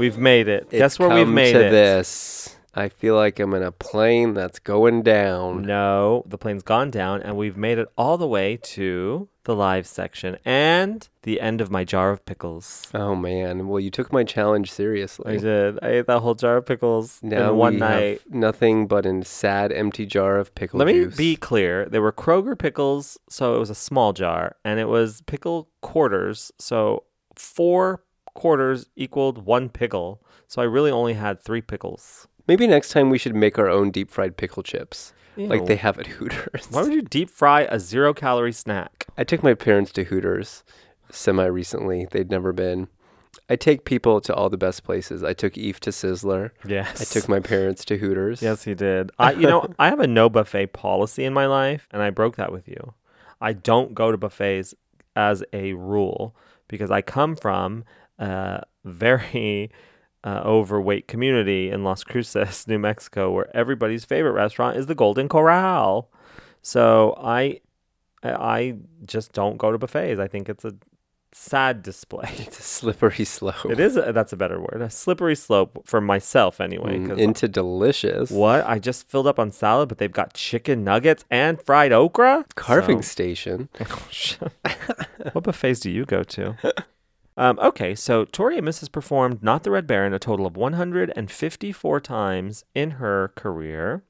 We've made it. It's Guess where we've made to it? this. I feel like I'm in a plane that's going down. No, the plane's gone down, and we've made it all the way to the live section and the end of my jar of pickles. Oh man! Well, you took my challenge seriously. I did. I ate that whole jar of pickles Now in one night. nothing but a sad, empty jar of pickle Let juice. me be clear. There were Kroger pickles, so it was a small jar, and it was pickle quarters, so four quarters equaled one pickle. So I really only had three pickles. Maybe next time we should make our own deep fried pickle chips, like they have at Hooters. Why would you deep fry a zero calorie snack? I took my parents to Hooters semi recently. They'd never been. I take people to all the best places. I took Eve to Sizzler. Yes. I took my parents to Hooters. Yes, he did. I, you know, I have a no buffet policy in my life, and I broke that with you. I don't go to buffets as a rule because I come from a very uh, overweight community in Las Cruces, New Mexico, where everybody's favorite restaurant is the Golden Corral. So I, I just don't go to buffets. I think it's a sad display. It's a slippery slope. It is. A, that's a better word. A slippery slope for myself, anyway. Mm, into delicious. what? I just filled up on salad, but they've got chicken nuggets and fried okra. Carving So- station. what buffets do you go to? Um, okay, so Tori Amos has performed Not the Red Baron a total of 154 times in her career.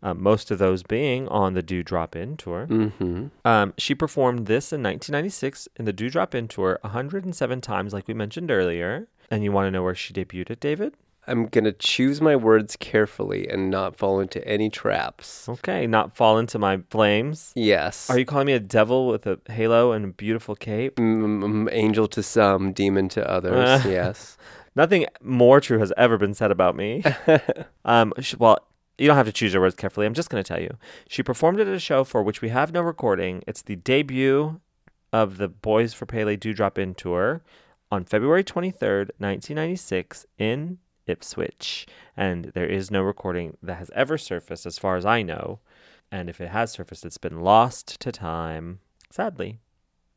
Um, most of those being on the Dew Drop Inn tour. Mm-hmm. Um, she performed this in 1996 in the Dew Drop Inn tour 107 times, like we mentioned earlier. And you want to know where she debuted it, David? I'm going to choose my words carefully and not fall into any traps. Okay, not fall into my flames. Yes. Are you calling me a devil with a halo and a beautiful cape? Mm, angel to some, demon to others. Uh, yes. Nothing more true has ever been said about me. um, sh- well, you don't have to choose your words carefully. I'm just going to tell you. She performed at a show for which we have no recording. It's the debut of the Boys for Pele Dew Drop Inn tour on February 23rd, 1996, in Ipswich. And there is no recording that has ever surfaced, as far as I know. And if it has surfaced, it's been lost to time. Sadly.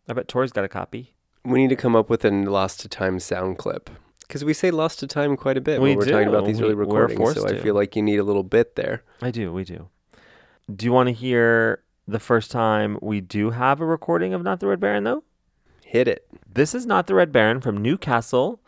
I bet Tori's got a copy. We need to come up with a lost to time sound clip. Because we say lost to time quite a bit We when we're talking about these We- early recordings. So I to. feel like you need a little bit there. I do, we do. Do you want to hear the first time we do have a recording of Not the Red Baron, though? Hit it. This is Not the Red Baron from Newcastle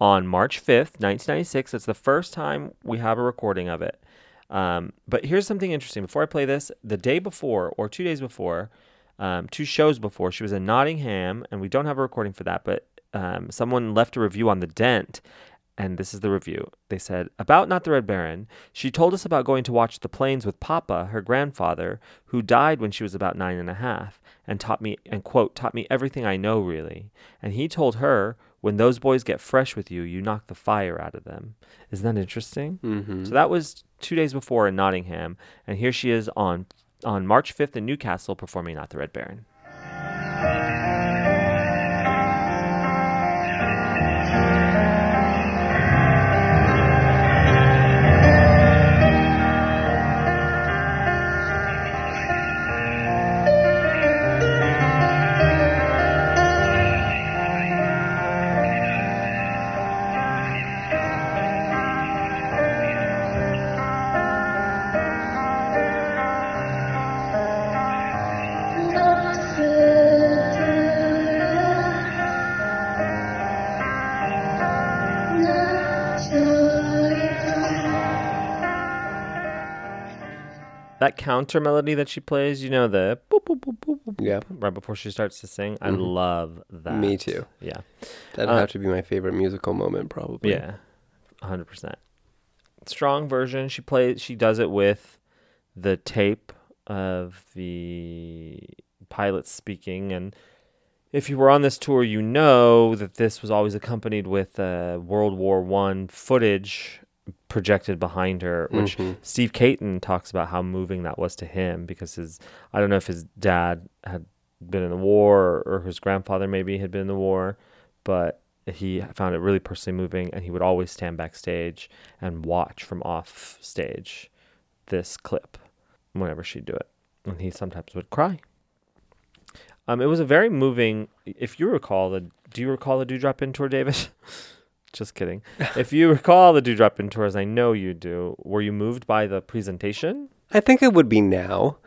on March 5th, 1996. It's the first time we have a recording of it. Um, but here's something interesting. Before I play this, the day before, or two days before, um, two shows before, she was in Nottingham, and we don't have a recording for that, but um, someone left a review on The Dent, and this is the review. They said, About Not the Red Baron, she told us about going to watch the planes with Papa, her grandfather, who died when she was about nine and a half, and taught me, and quote, taught me everything I know, really. And he told her, When those boys get fresh with you, you knock the fire out of them. Isn't that interesting? Mhm. So that was two days before in Nottingham, and here she is on on March 5th in Newcastle performing Not the Red Baron. That counter melody that she plays, you know, the boop, boop, boop, boop, boop, Yeah. right before she starts to sing. I Mhm. love that. Me too. Yeah. That'd Uh, have to be my favorite musical moment, probably. Yeah, hundred percent. Strong version. She plays. She does it with the tape of the pilot speaking, and if you were on this tour, you know that this was always accompanied with uh, World War One footage projected behind her, which Mhm. Steve Caton talks about how moving that was to him because his I don't know if his dad had been in the war or his grandfather maybe had been in the war, but he found it really personally moving and he would always stand backstage and watch from off stage this clip whenever she'd do it. And he sometimes would cry. Um, it was a very moving if you recall the do you recall the Dew Drop Inn tour, David? Just kidding. if you recall the Dew Drop Inn tours, I know you do. Were you moved by the presentation? I think I would be now.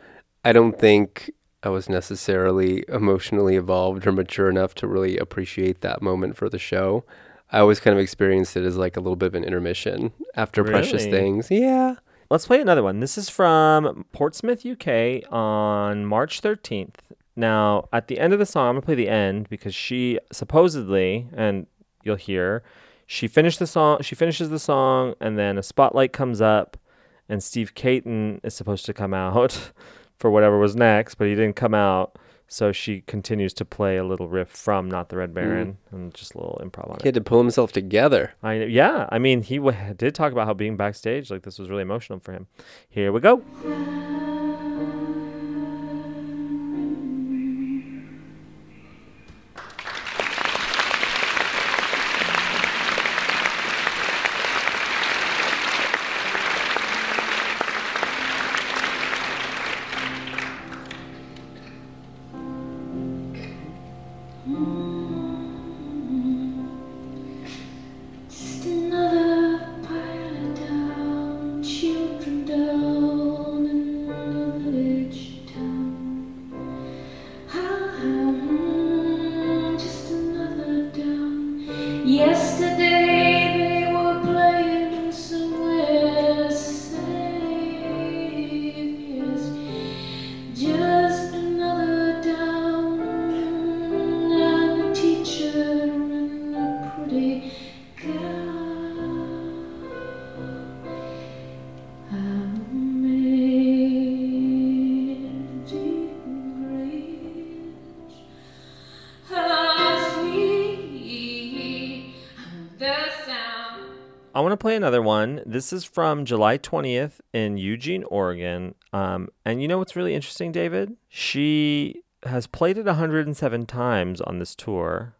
I don't think I was necessarily emotionally evolved or mature enough to really appreciate that moment for the show. I always kind of experienced it as like a little bit of an intermission after Precious Things. Yeah. Let's play another one. This is from Portsmouth, UK on March 13th. Now, at the end of the song, I'm going to play the end because she supposedly, and you'll hear, she finished the song, she finishes the song and then a spotlight comes up and Steve Caton is supposed to come out for whatever was next, but he didn't come out. So she continues to play a little riff from Not the Red mm. Baron and just a little improv on it. He had to pull himself together. I yeah, I mean he w- did talk about how being backstage like this was really emotional for him. Here we go. Play another one. This is from July 20th in Eugene, Oregon. Um, and you know what's really interesting, David? She has played it 107 times on this tour.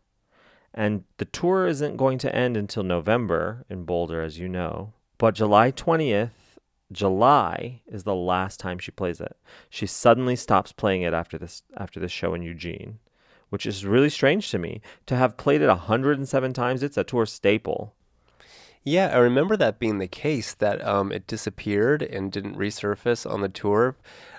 And the tour isn't going to end until November in Boulder, as you know. But July 20th, July is the last time she plays it. She suddenly stops playing it after this after this show in Eugene, which is really strange to me. To have played it 107 times, it's a tour staple. Yeah, I remember that being the case that um, it disappeared and didn't resurface on the tour.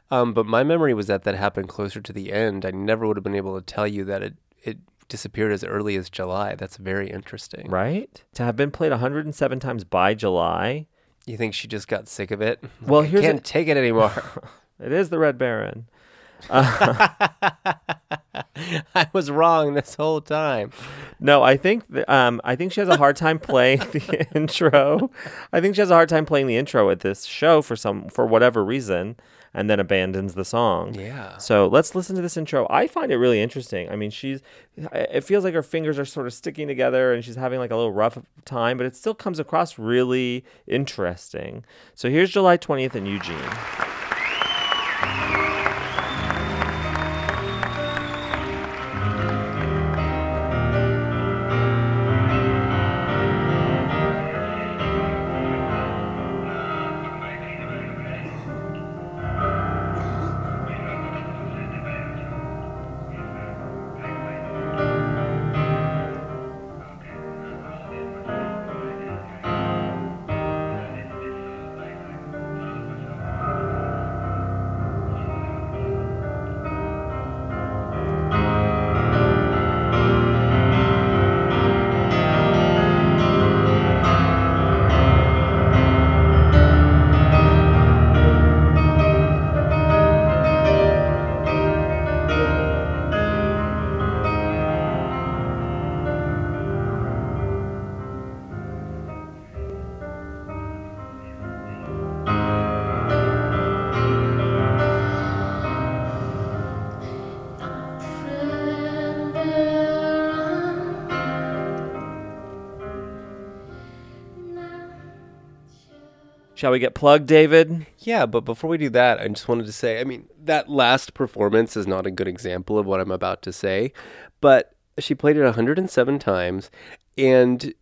Um, but my memory was that that happened closer to the end. I never would have been able to tell you that it, it disappeared as early as July. That's very interesting. Right? To have been played 107 times by July. You think she just got sick of it? Well, I here's can't a- take it anymore. It is the Red Baron. Uh, I was wrong this whole time. no, I think th- um, I think she has a hard time playing the intro. I think she has a hard time playing the intro at this show for some for whatever reason, and then abandons the song. Yeah. So let's listen to this intro. I find it really interesting. I mean, she's it feels like her fingers are sort of sticking together, and she's having like a little rough time, but it still comes across really interesting. So here's July twentieth in Eugene. Shall we get plugged, David? Yeah, but before we do that, I just wanted to say I mean, that last performance is not a good example of what I'm about to say, but she played it 107 times, and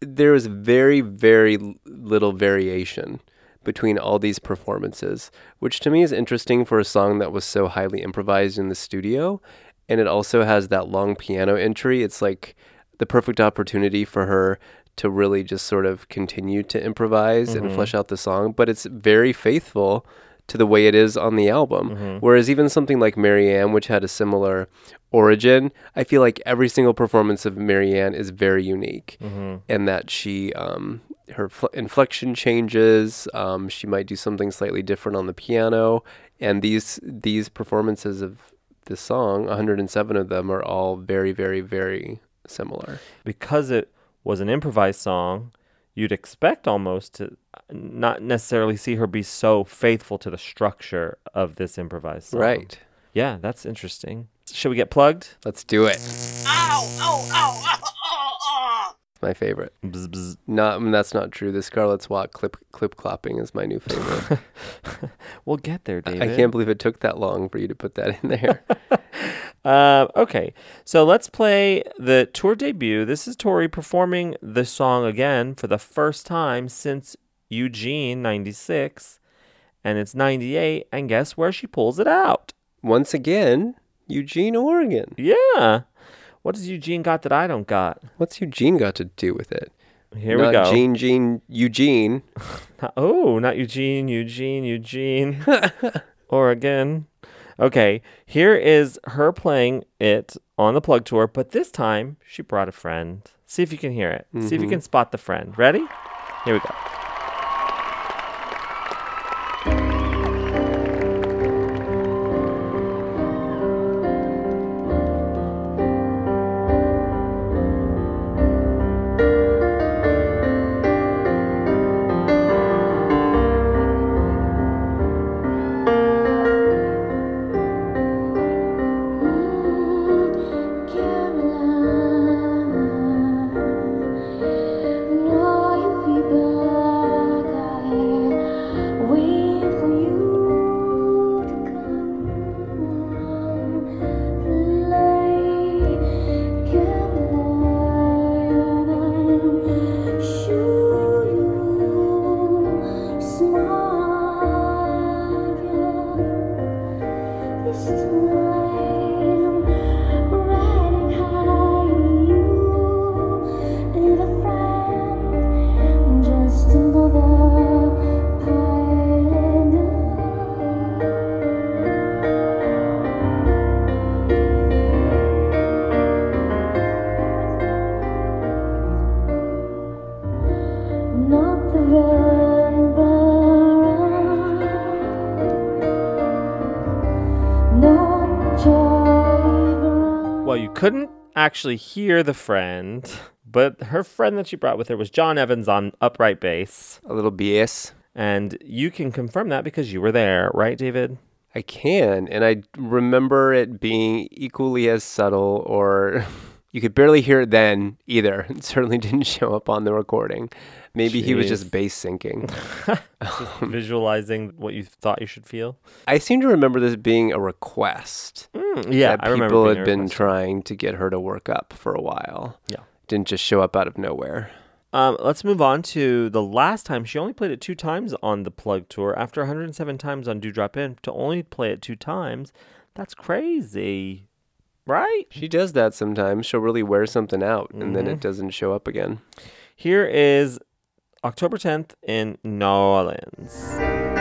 there was very, very little variation between all these performances, which to me is interesting for a song that was so highly improvised in the studio. And it also has that long piano entry. It's like the perfect opportunity for her to really just sort of continue to improvise and Mhm. flesh out the song, but it's very faithful to the way it is on the album. Whereas even something like Marianne, which had a similar origin, I feel like every single performance of Marianne is very unique, Mhm. and that she um, her fl- inflection changes. Um, she might do something slightly different on the piano, and these these performances of the song, 107 of them, are all very, very, very similar. because it was an improvised song, you'd expect almost to not necessarily see her be so faithful to the structure of this improvised song. Right. Yeah, that's interesting. Should we get plugged? Let's do it. Ow, ow, ow, ow, ow, ow. My favorite. Bzz, bzz. Not mm, that's not true. The Scarlet Swat clip clip clapping is my new favorite. We'll get there, David. I David. can't believe it took that long for you to put that in there. Um, okay, so let's play the tour debut. This is Tori performing the song again for the first time since Eugene 96, and it's 98, and guess where she pulls it out? Once again, Eugene, Oregon. Yeah. What does Eugene got that I don't got? What's Eugene got to do with it? Here Not we go. Gene, Gene, Eugene. Not- oh, not Eugene, Eugene, Eugene. Oregon. Okay, here is her playing it on the plug tour, but this time she brought a friend. See if you can hear it. See if you Mhm. can spot the friend. Ready? Here we go. Actually hear the friend, but her friend that she brought with her was Jon Evans on upright bass. A little BS. And you can confirm that because you were there, right, David? I can, and I remember it being equally as subtle, or you could barely hear it then either. It certainly didn't show up on the recording. Maybe he was just Jeez. bass syncing. Just visualizing what you thought you should feel. I seem to remember this being a request. Mm, yeah, I remember people had been trying to get her to work up for a while. Yeah. Didn't just show up out of nowhere. Um, let's move on to the last time. She only played it two times on the Plug Tour. After 107 times on Dew Drop Inn, to only play it two times, that's crazy, right? She does that sometimes. She'll really wear something out and then Mhm. it doesn't show up again. Here is October 10th in New Orleans.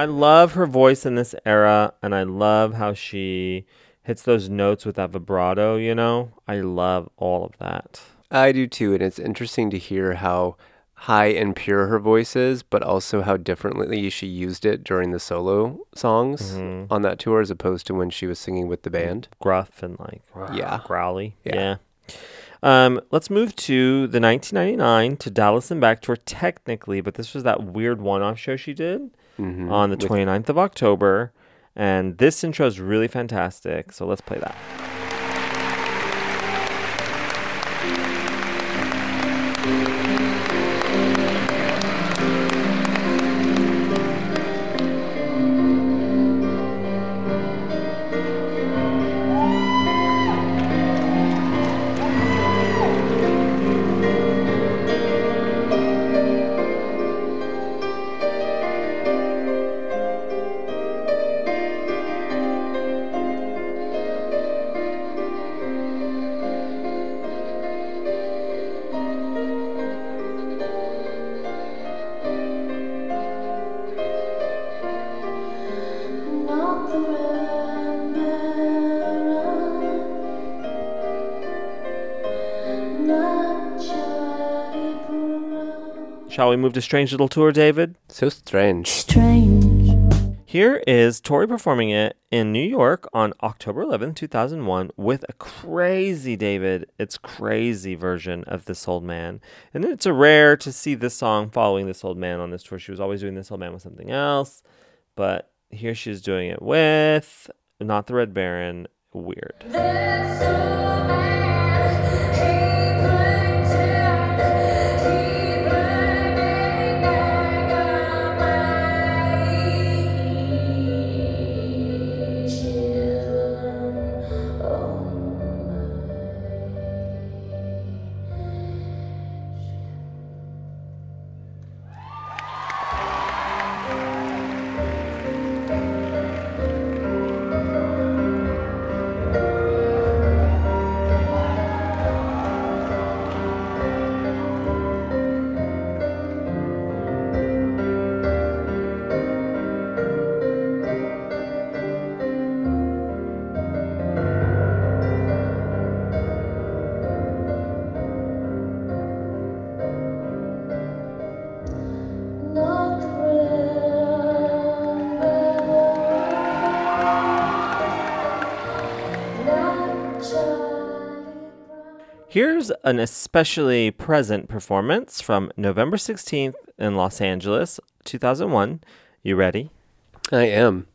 I love her voice in this era, and I love how she hits those notes with that vibrato, you know? I love all of that. I do too, and it's interesting to hear how high and pure her voice is, but also how differently she used it during the solo songs Mhm. on that tour as opposed to when she was singing with the band. Gruff and like Yeah. growly. Yeah. Yeah. Um, let's move to the 1999 to Dallas and Back tour technically, but this was that weird one-off show she did Mhm. on the 29th of October, and this intro is really fantastic. So let's play that. Shall we move to Strange Little Tour, David? So strange. Strange. Here is Tori performing it in New York on October 11, 2001, with a crazy, David, it's crazy version of This Old Man. And it's a rare to see this song following This Old Man on this tour. She was always doing This Old Man with something else, but here she's doing it with Not the Red Baron, Weird. Here's an especially present performance from November 16th in Los Angeles, 2001. You ready? I am.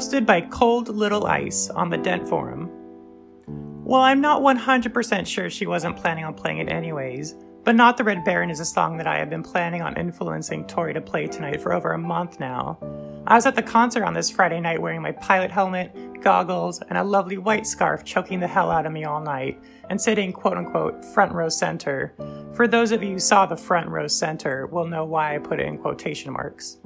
Posted by Cold Little Ice on the Dent Forum. Well, I'm not 100% sure she wasn't planning on playing it anyways, but Not the Red Baron is a song that I have been planning on influencing Tori to play tonight for over a month now. I was at the concert on this Friday night wearing my pilot helmet, goggles, and a lovely white scarf choking the hell out of me all night, and sitting quote unquote front row center. For those of you who saw the front row center will know why I put it in quotation marks.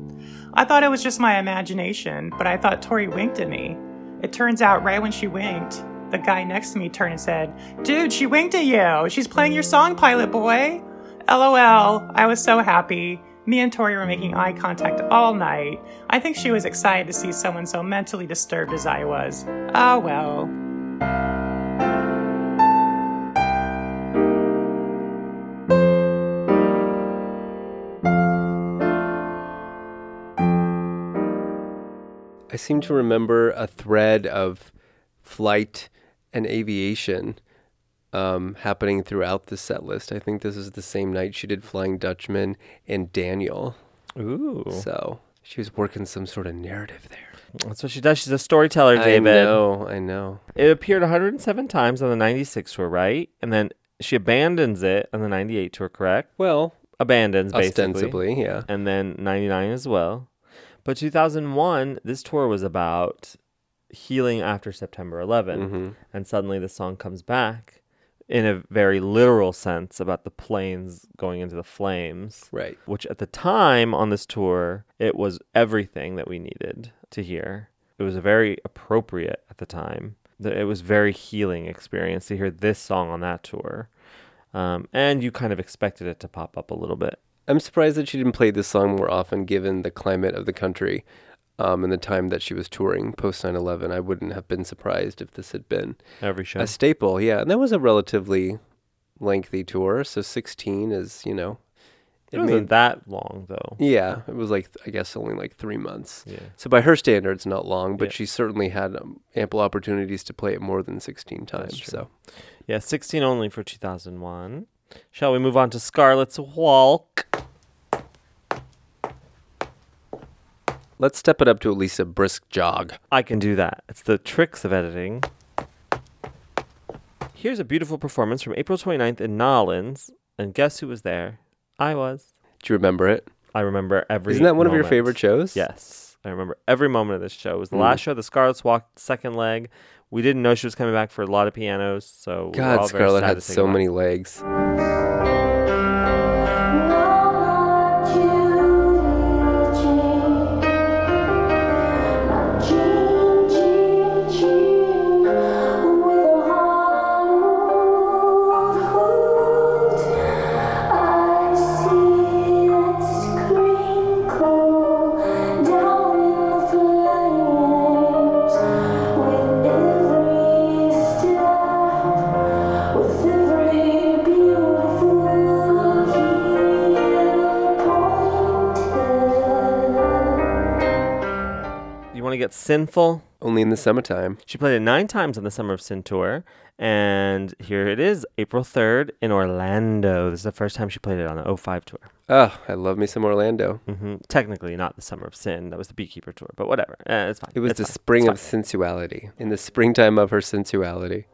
I thought it was just my imagination, but I thought Tori winked at me. It turns out right when she winked, the guy next to me turned and said, Dude, she winked at you. She's playing your song, Pilot Boy. LOL. I was so happy. Me and Tori were making eye contact all night. I think she was excited to see someone so mentally disturbed as I was. Ah, well. I seem to remember a thread of flight and aviation um, happening throughout the set list. I think this is the same night she did Flying Dutchman and Daniel. Ooh. So she was working some sort of narrative there. That's what she does. She's a storyteller, David. I know, I know. It appeared 107 times on the 96 tour, right? And then she abandons it on the 98 tour, correct? Well, abandons basically. ostensibly, yeah. And then 99 as well. But 2001, this tour was about healing after September 11. Mhm. And suddenly the song comes back in a very literal sense about the planes going into the flames. Right. Which at the time on this tour, it was everything that we needed to hear. It was very appropriate at the time. It was very healing experience to hear this song on that tour. Um, and you kind of expected it to pop up a little bit. I'm surprised that she didn't play this song more often given the climate of the country um, and the time that she was touring post 9 11. I wouldn't have been surprised if this had been Every show. a staple. Yeah. And that was a relatively lengthy tour. So 16 is, you know, It wasn't that long though. Yeah. It was like, I guess, only like three months. Yeah. So by her standards, not long, but Yeah. she certainly had um, ample opportunities to play it more than 16 times. So Yeah, 16 only for 2001. Shall we move on to Scarlet's Walk? Let's step it up to at least a brisk jog. I can do that. It's the tricks of editing. Here's a beautiful performance from April 29th in Nolens. And guess who was there? I was. Do you remember it? I remember every Isn't that one of your favorite shows? Yes. I remember every moment of this show. It was the Mm. last show, the Scarlet's Walk, second leg. We didn't know she was coming back for Lottapianos, so we God, very Scarlett had so many legs. Get sinful? Only in the summertime. She played it nine times on the Summer of Sin tour. And here it is, April 3rd in Orlando. This is the first time she played it on the 05 tour. Oh, I love me some Orlando. hmm Technically, not the Summer of Sin. That was the Beekeeper tour, but whatever. Eh, it's fine. It was It's the fine. spring It's of sensuality. In the springtime of her sensuality.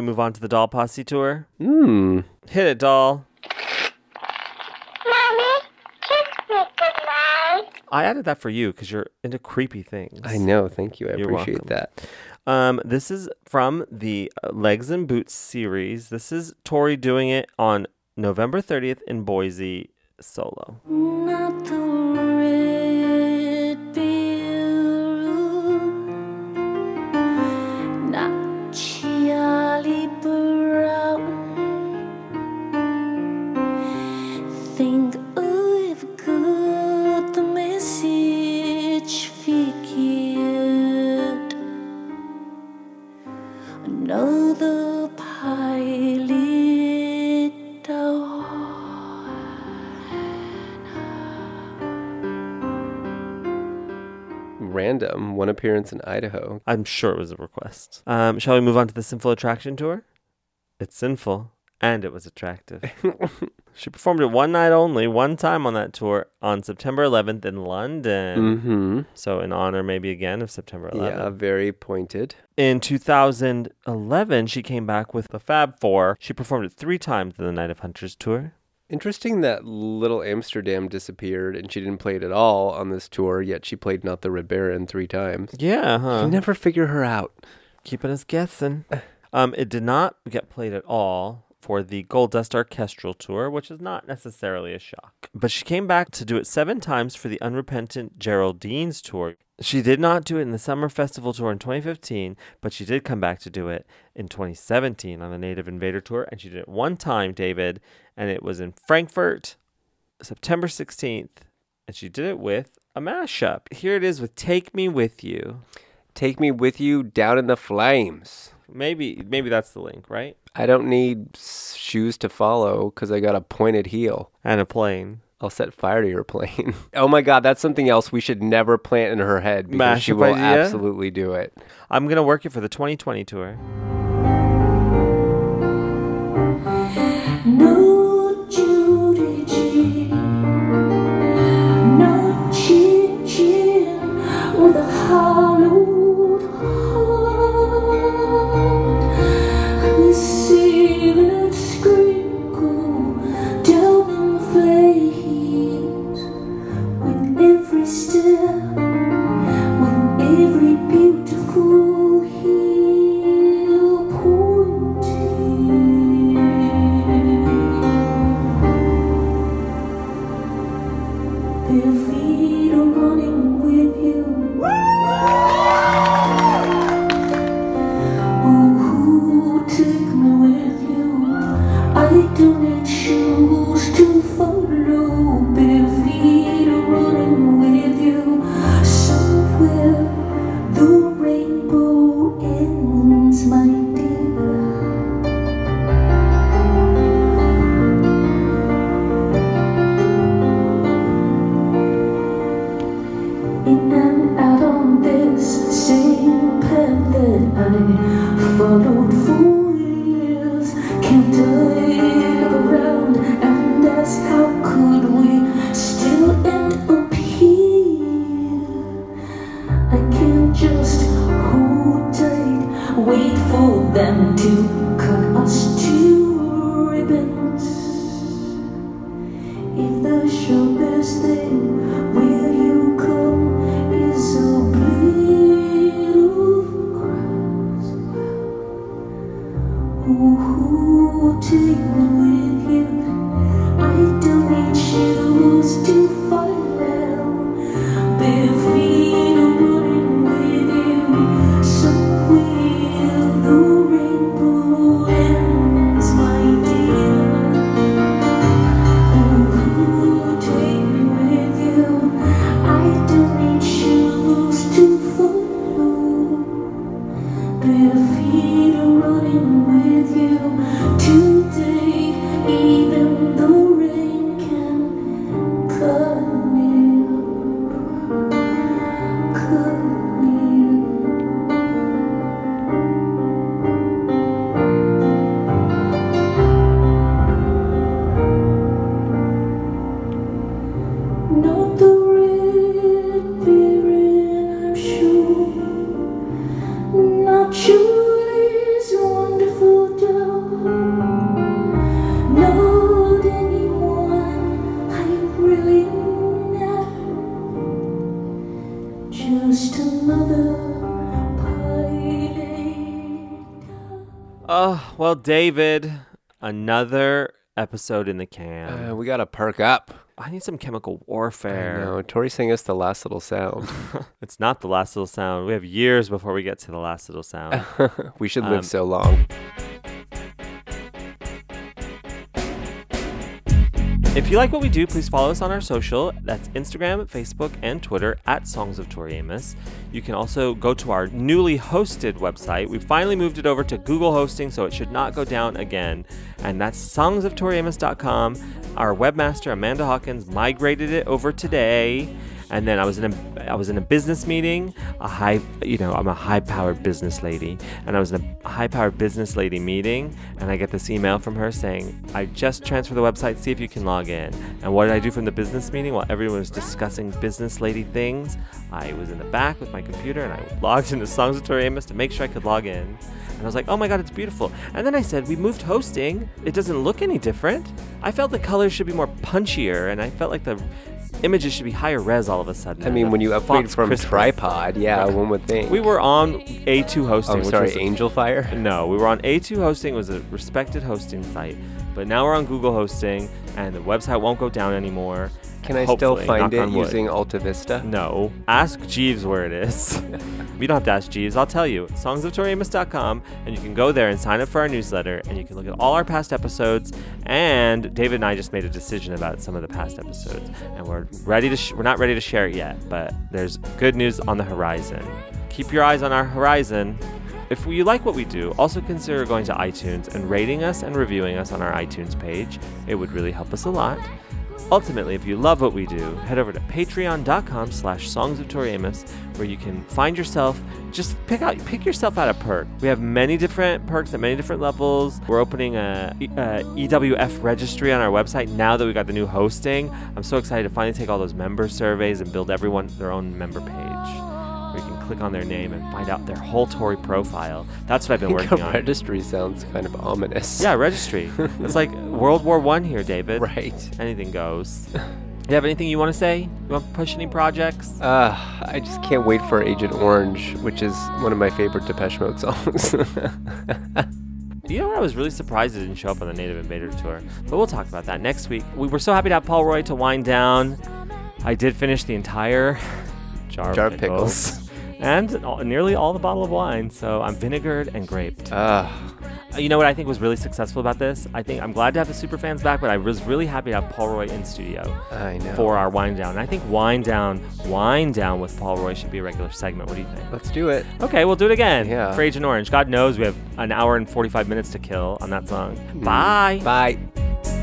We move on to the Doll Posse tour? Hmm. Hit it, doll. Mommy, kiss me goodnight. I added that for you because you're into creepy things. I know. Thank you. I You're appreciate welcome. that. Um, this is from the uh, Legs and Boots series. This is Tori doing it on November 30th in Boise solo. Not the appearance in Idaho. I'm sure it was a request. Um, shall we move on to the Sinful Attraction tour? It's sinful and it was attractive. she performed it one night only, one time on that tour on September 11th in London. Mm-hmm. So, in honor, maybe again, of September 11th. Yeah, very pointed. In 2011, she came back with the Fab Four. She performed it three times in the Night of Hunters tour. Interesting that Little Amsterdam disappeared and she didn't play it at all on this tour, yet she played Not the Red Baron three times. Yeah, huh? You never figure her out. Keeping us guessing. um, it did not get played at all for the Gold Dust Orchestral Tour, which is not necessarily a shock. But she came back to do it seven times for the Unrepentant Geraldine's Tour. She did not do it in the Summer Festival Tour in 2015, but she did come back to do it in 2017 on the Native Invader Tour, and she did it one time, David, and it was in Frankfurt, September 16th, and she did it with a mashup. Here it is with Take Me With You. Take me with you down in the flames. Maybe maybe that's the link, right? I don't need shoes to follow because I got a pointed heel. And a plane. I'll set fire to your plane. oh my god, that's something else we should never plant in her head because she will idea? absolutely do it. I'm gonna work it for the 2020 tour. Well, David, another episode in the can. Uh, we gotta perk up. I need some chemical warfare. know. Tori sang us the last little sound. it's not the last little sound. We have years before we get to the last little sound. we should live Um, so long. If you like what we do, please follow us on our social. That's Instagram, Facebook, and Twitter at Songs of Tori Amos. You can also go to our newly hosted website. We finally moved it over to Google hosting, so it should not go down again. And that's songsoftoriamos.com. Our webmaster, Amanda Hawkins, migrated it over today. And then I was in a I was in a business meeting, a high you know I'm a high powered business lady, and I was in a high powered business lady meeting, and I get this email from her saying I just transferred the website, see if you can log in. And what did I do from the business meeting while everyone was discussing business lady things? I was in the back with my computer and I logged into Songs of Amos to make sure I could log in. And I was like, oh my god, it's beautiful. And then I said, we moved hosting. It doesn't look any different. I felt the colors should be more punchier, and I felt like the images should be higher res all of a sudden. I mean, when you upgrade font's from crisper. tripod, yeah, one would think. We were on A2 hosting. Oh, sorry, Angel Fire. No, we were on A2 hosting. It was a respected hosting site, but now we're on Google hosting, and the website won't go down anymore. Can I still hopefully, find knock it on wood. using Alta Vista? No. Ask Jeeves where it is. you don't have to ask Jeeves. I'll tell you. Songsoftoriamos.com, and you can go there and sign up for our newsletter, and you can look at all our past episodes. And David and I just made a decision about some of the past episodes, and we're ready to. Sh- we're not ready to share it yet, but there's good news on the horizon. Keep your eyes on our horizon. If you like what we do, also consider going to iTunes and rating us and reviewing us on our iTunes page. It would really help us a lot. Ultimately, if you love what we do, head over to patreon.com slash songs of Tori Amos, where you can find yourself, just pick out, pick yourself out a perk. We have many different perks at many different levels. We're opening a, a EWF registry on our website now that we got the new hosting. I'm so excited to finally take all those member surveys and build everyone their own member page. Where you can click on their name and find out their whole Tori profile. That's what I've been working on. registry sounds kind of ominous. Yeah, registry. it's like World War One here, David. Right. Anything goes. Do you have anything you want to say? You want to push any projects? Uh, I just can't wait for Agent Orange, which is one of my favorite Depeche Mode songs. You know what? I was really surprised it didn't show up on the Native Invader tour, but we'll talk about that next week. We were so happy to have Paul Roy to wind down. I did finish the entire jar, Jar of of pickles, pickles. And all, nearly all the bottle of wine. So I'm vinegared and graped. Ah. Uh, you know what I think was really successful about this? I think I'm glad to have the super fans back, but I was really happy to have Paul Roy in studio for our wind down. And I think wind down, wind down with Paul Roy should be a regular segment. What do you think? Let's do it. Okay, we'll do it again. Yeah. For Agent Orange. God knows we have an hour and 45 minutes to kill on that song. Mm. Bye. Bye.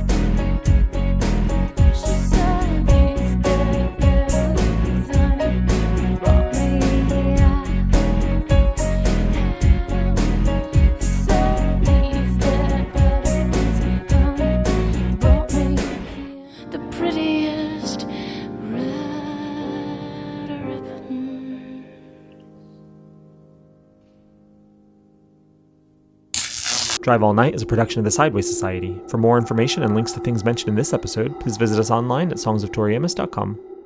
Drive All Night is a production of the Sideways Society. For more information and links to things mentioned in this episode, please visit us online at songsoftoriamos.com.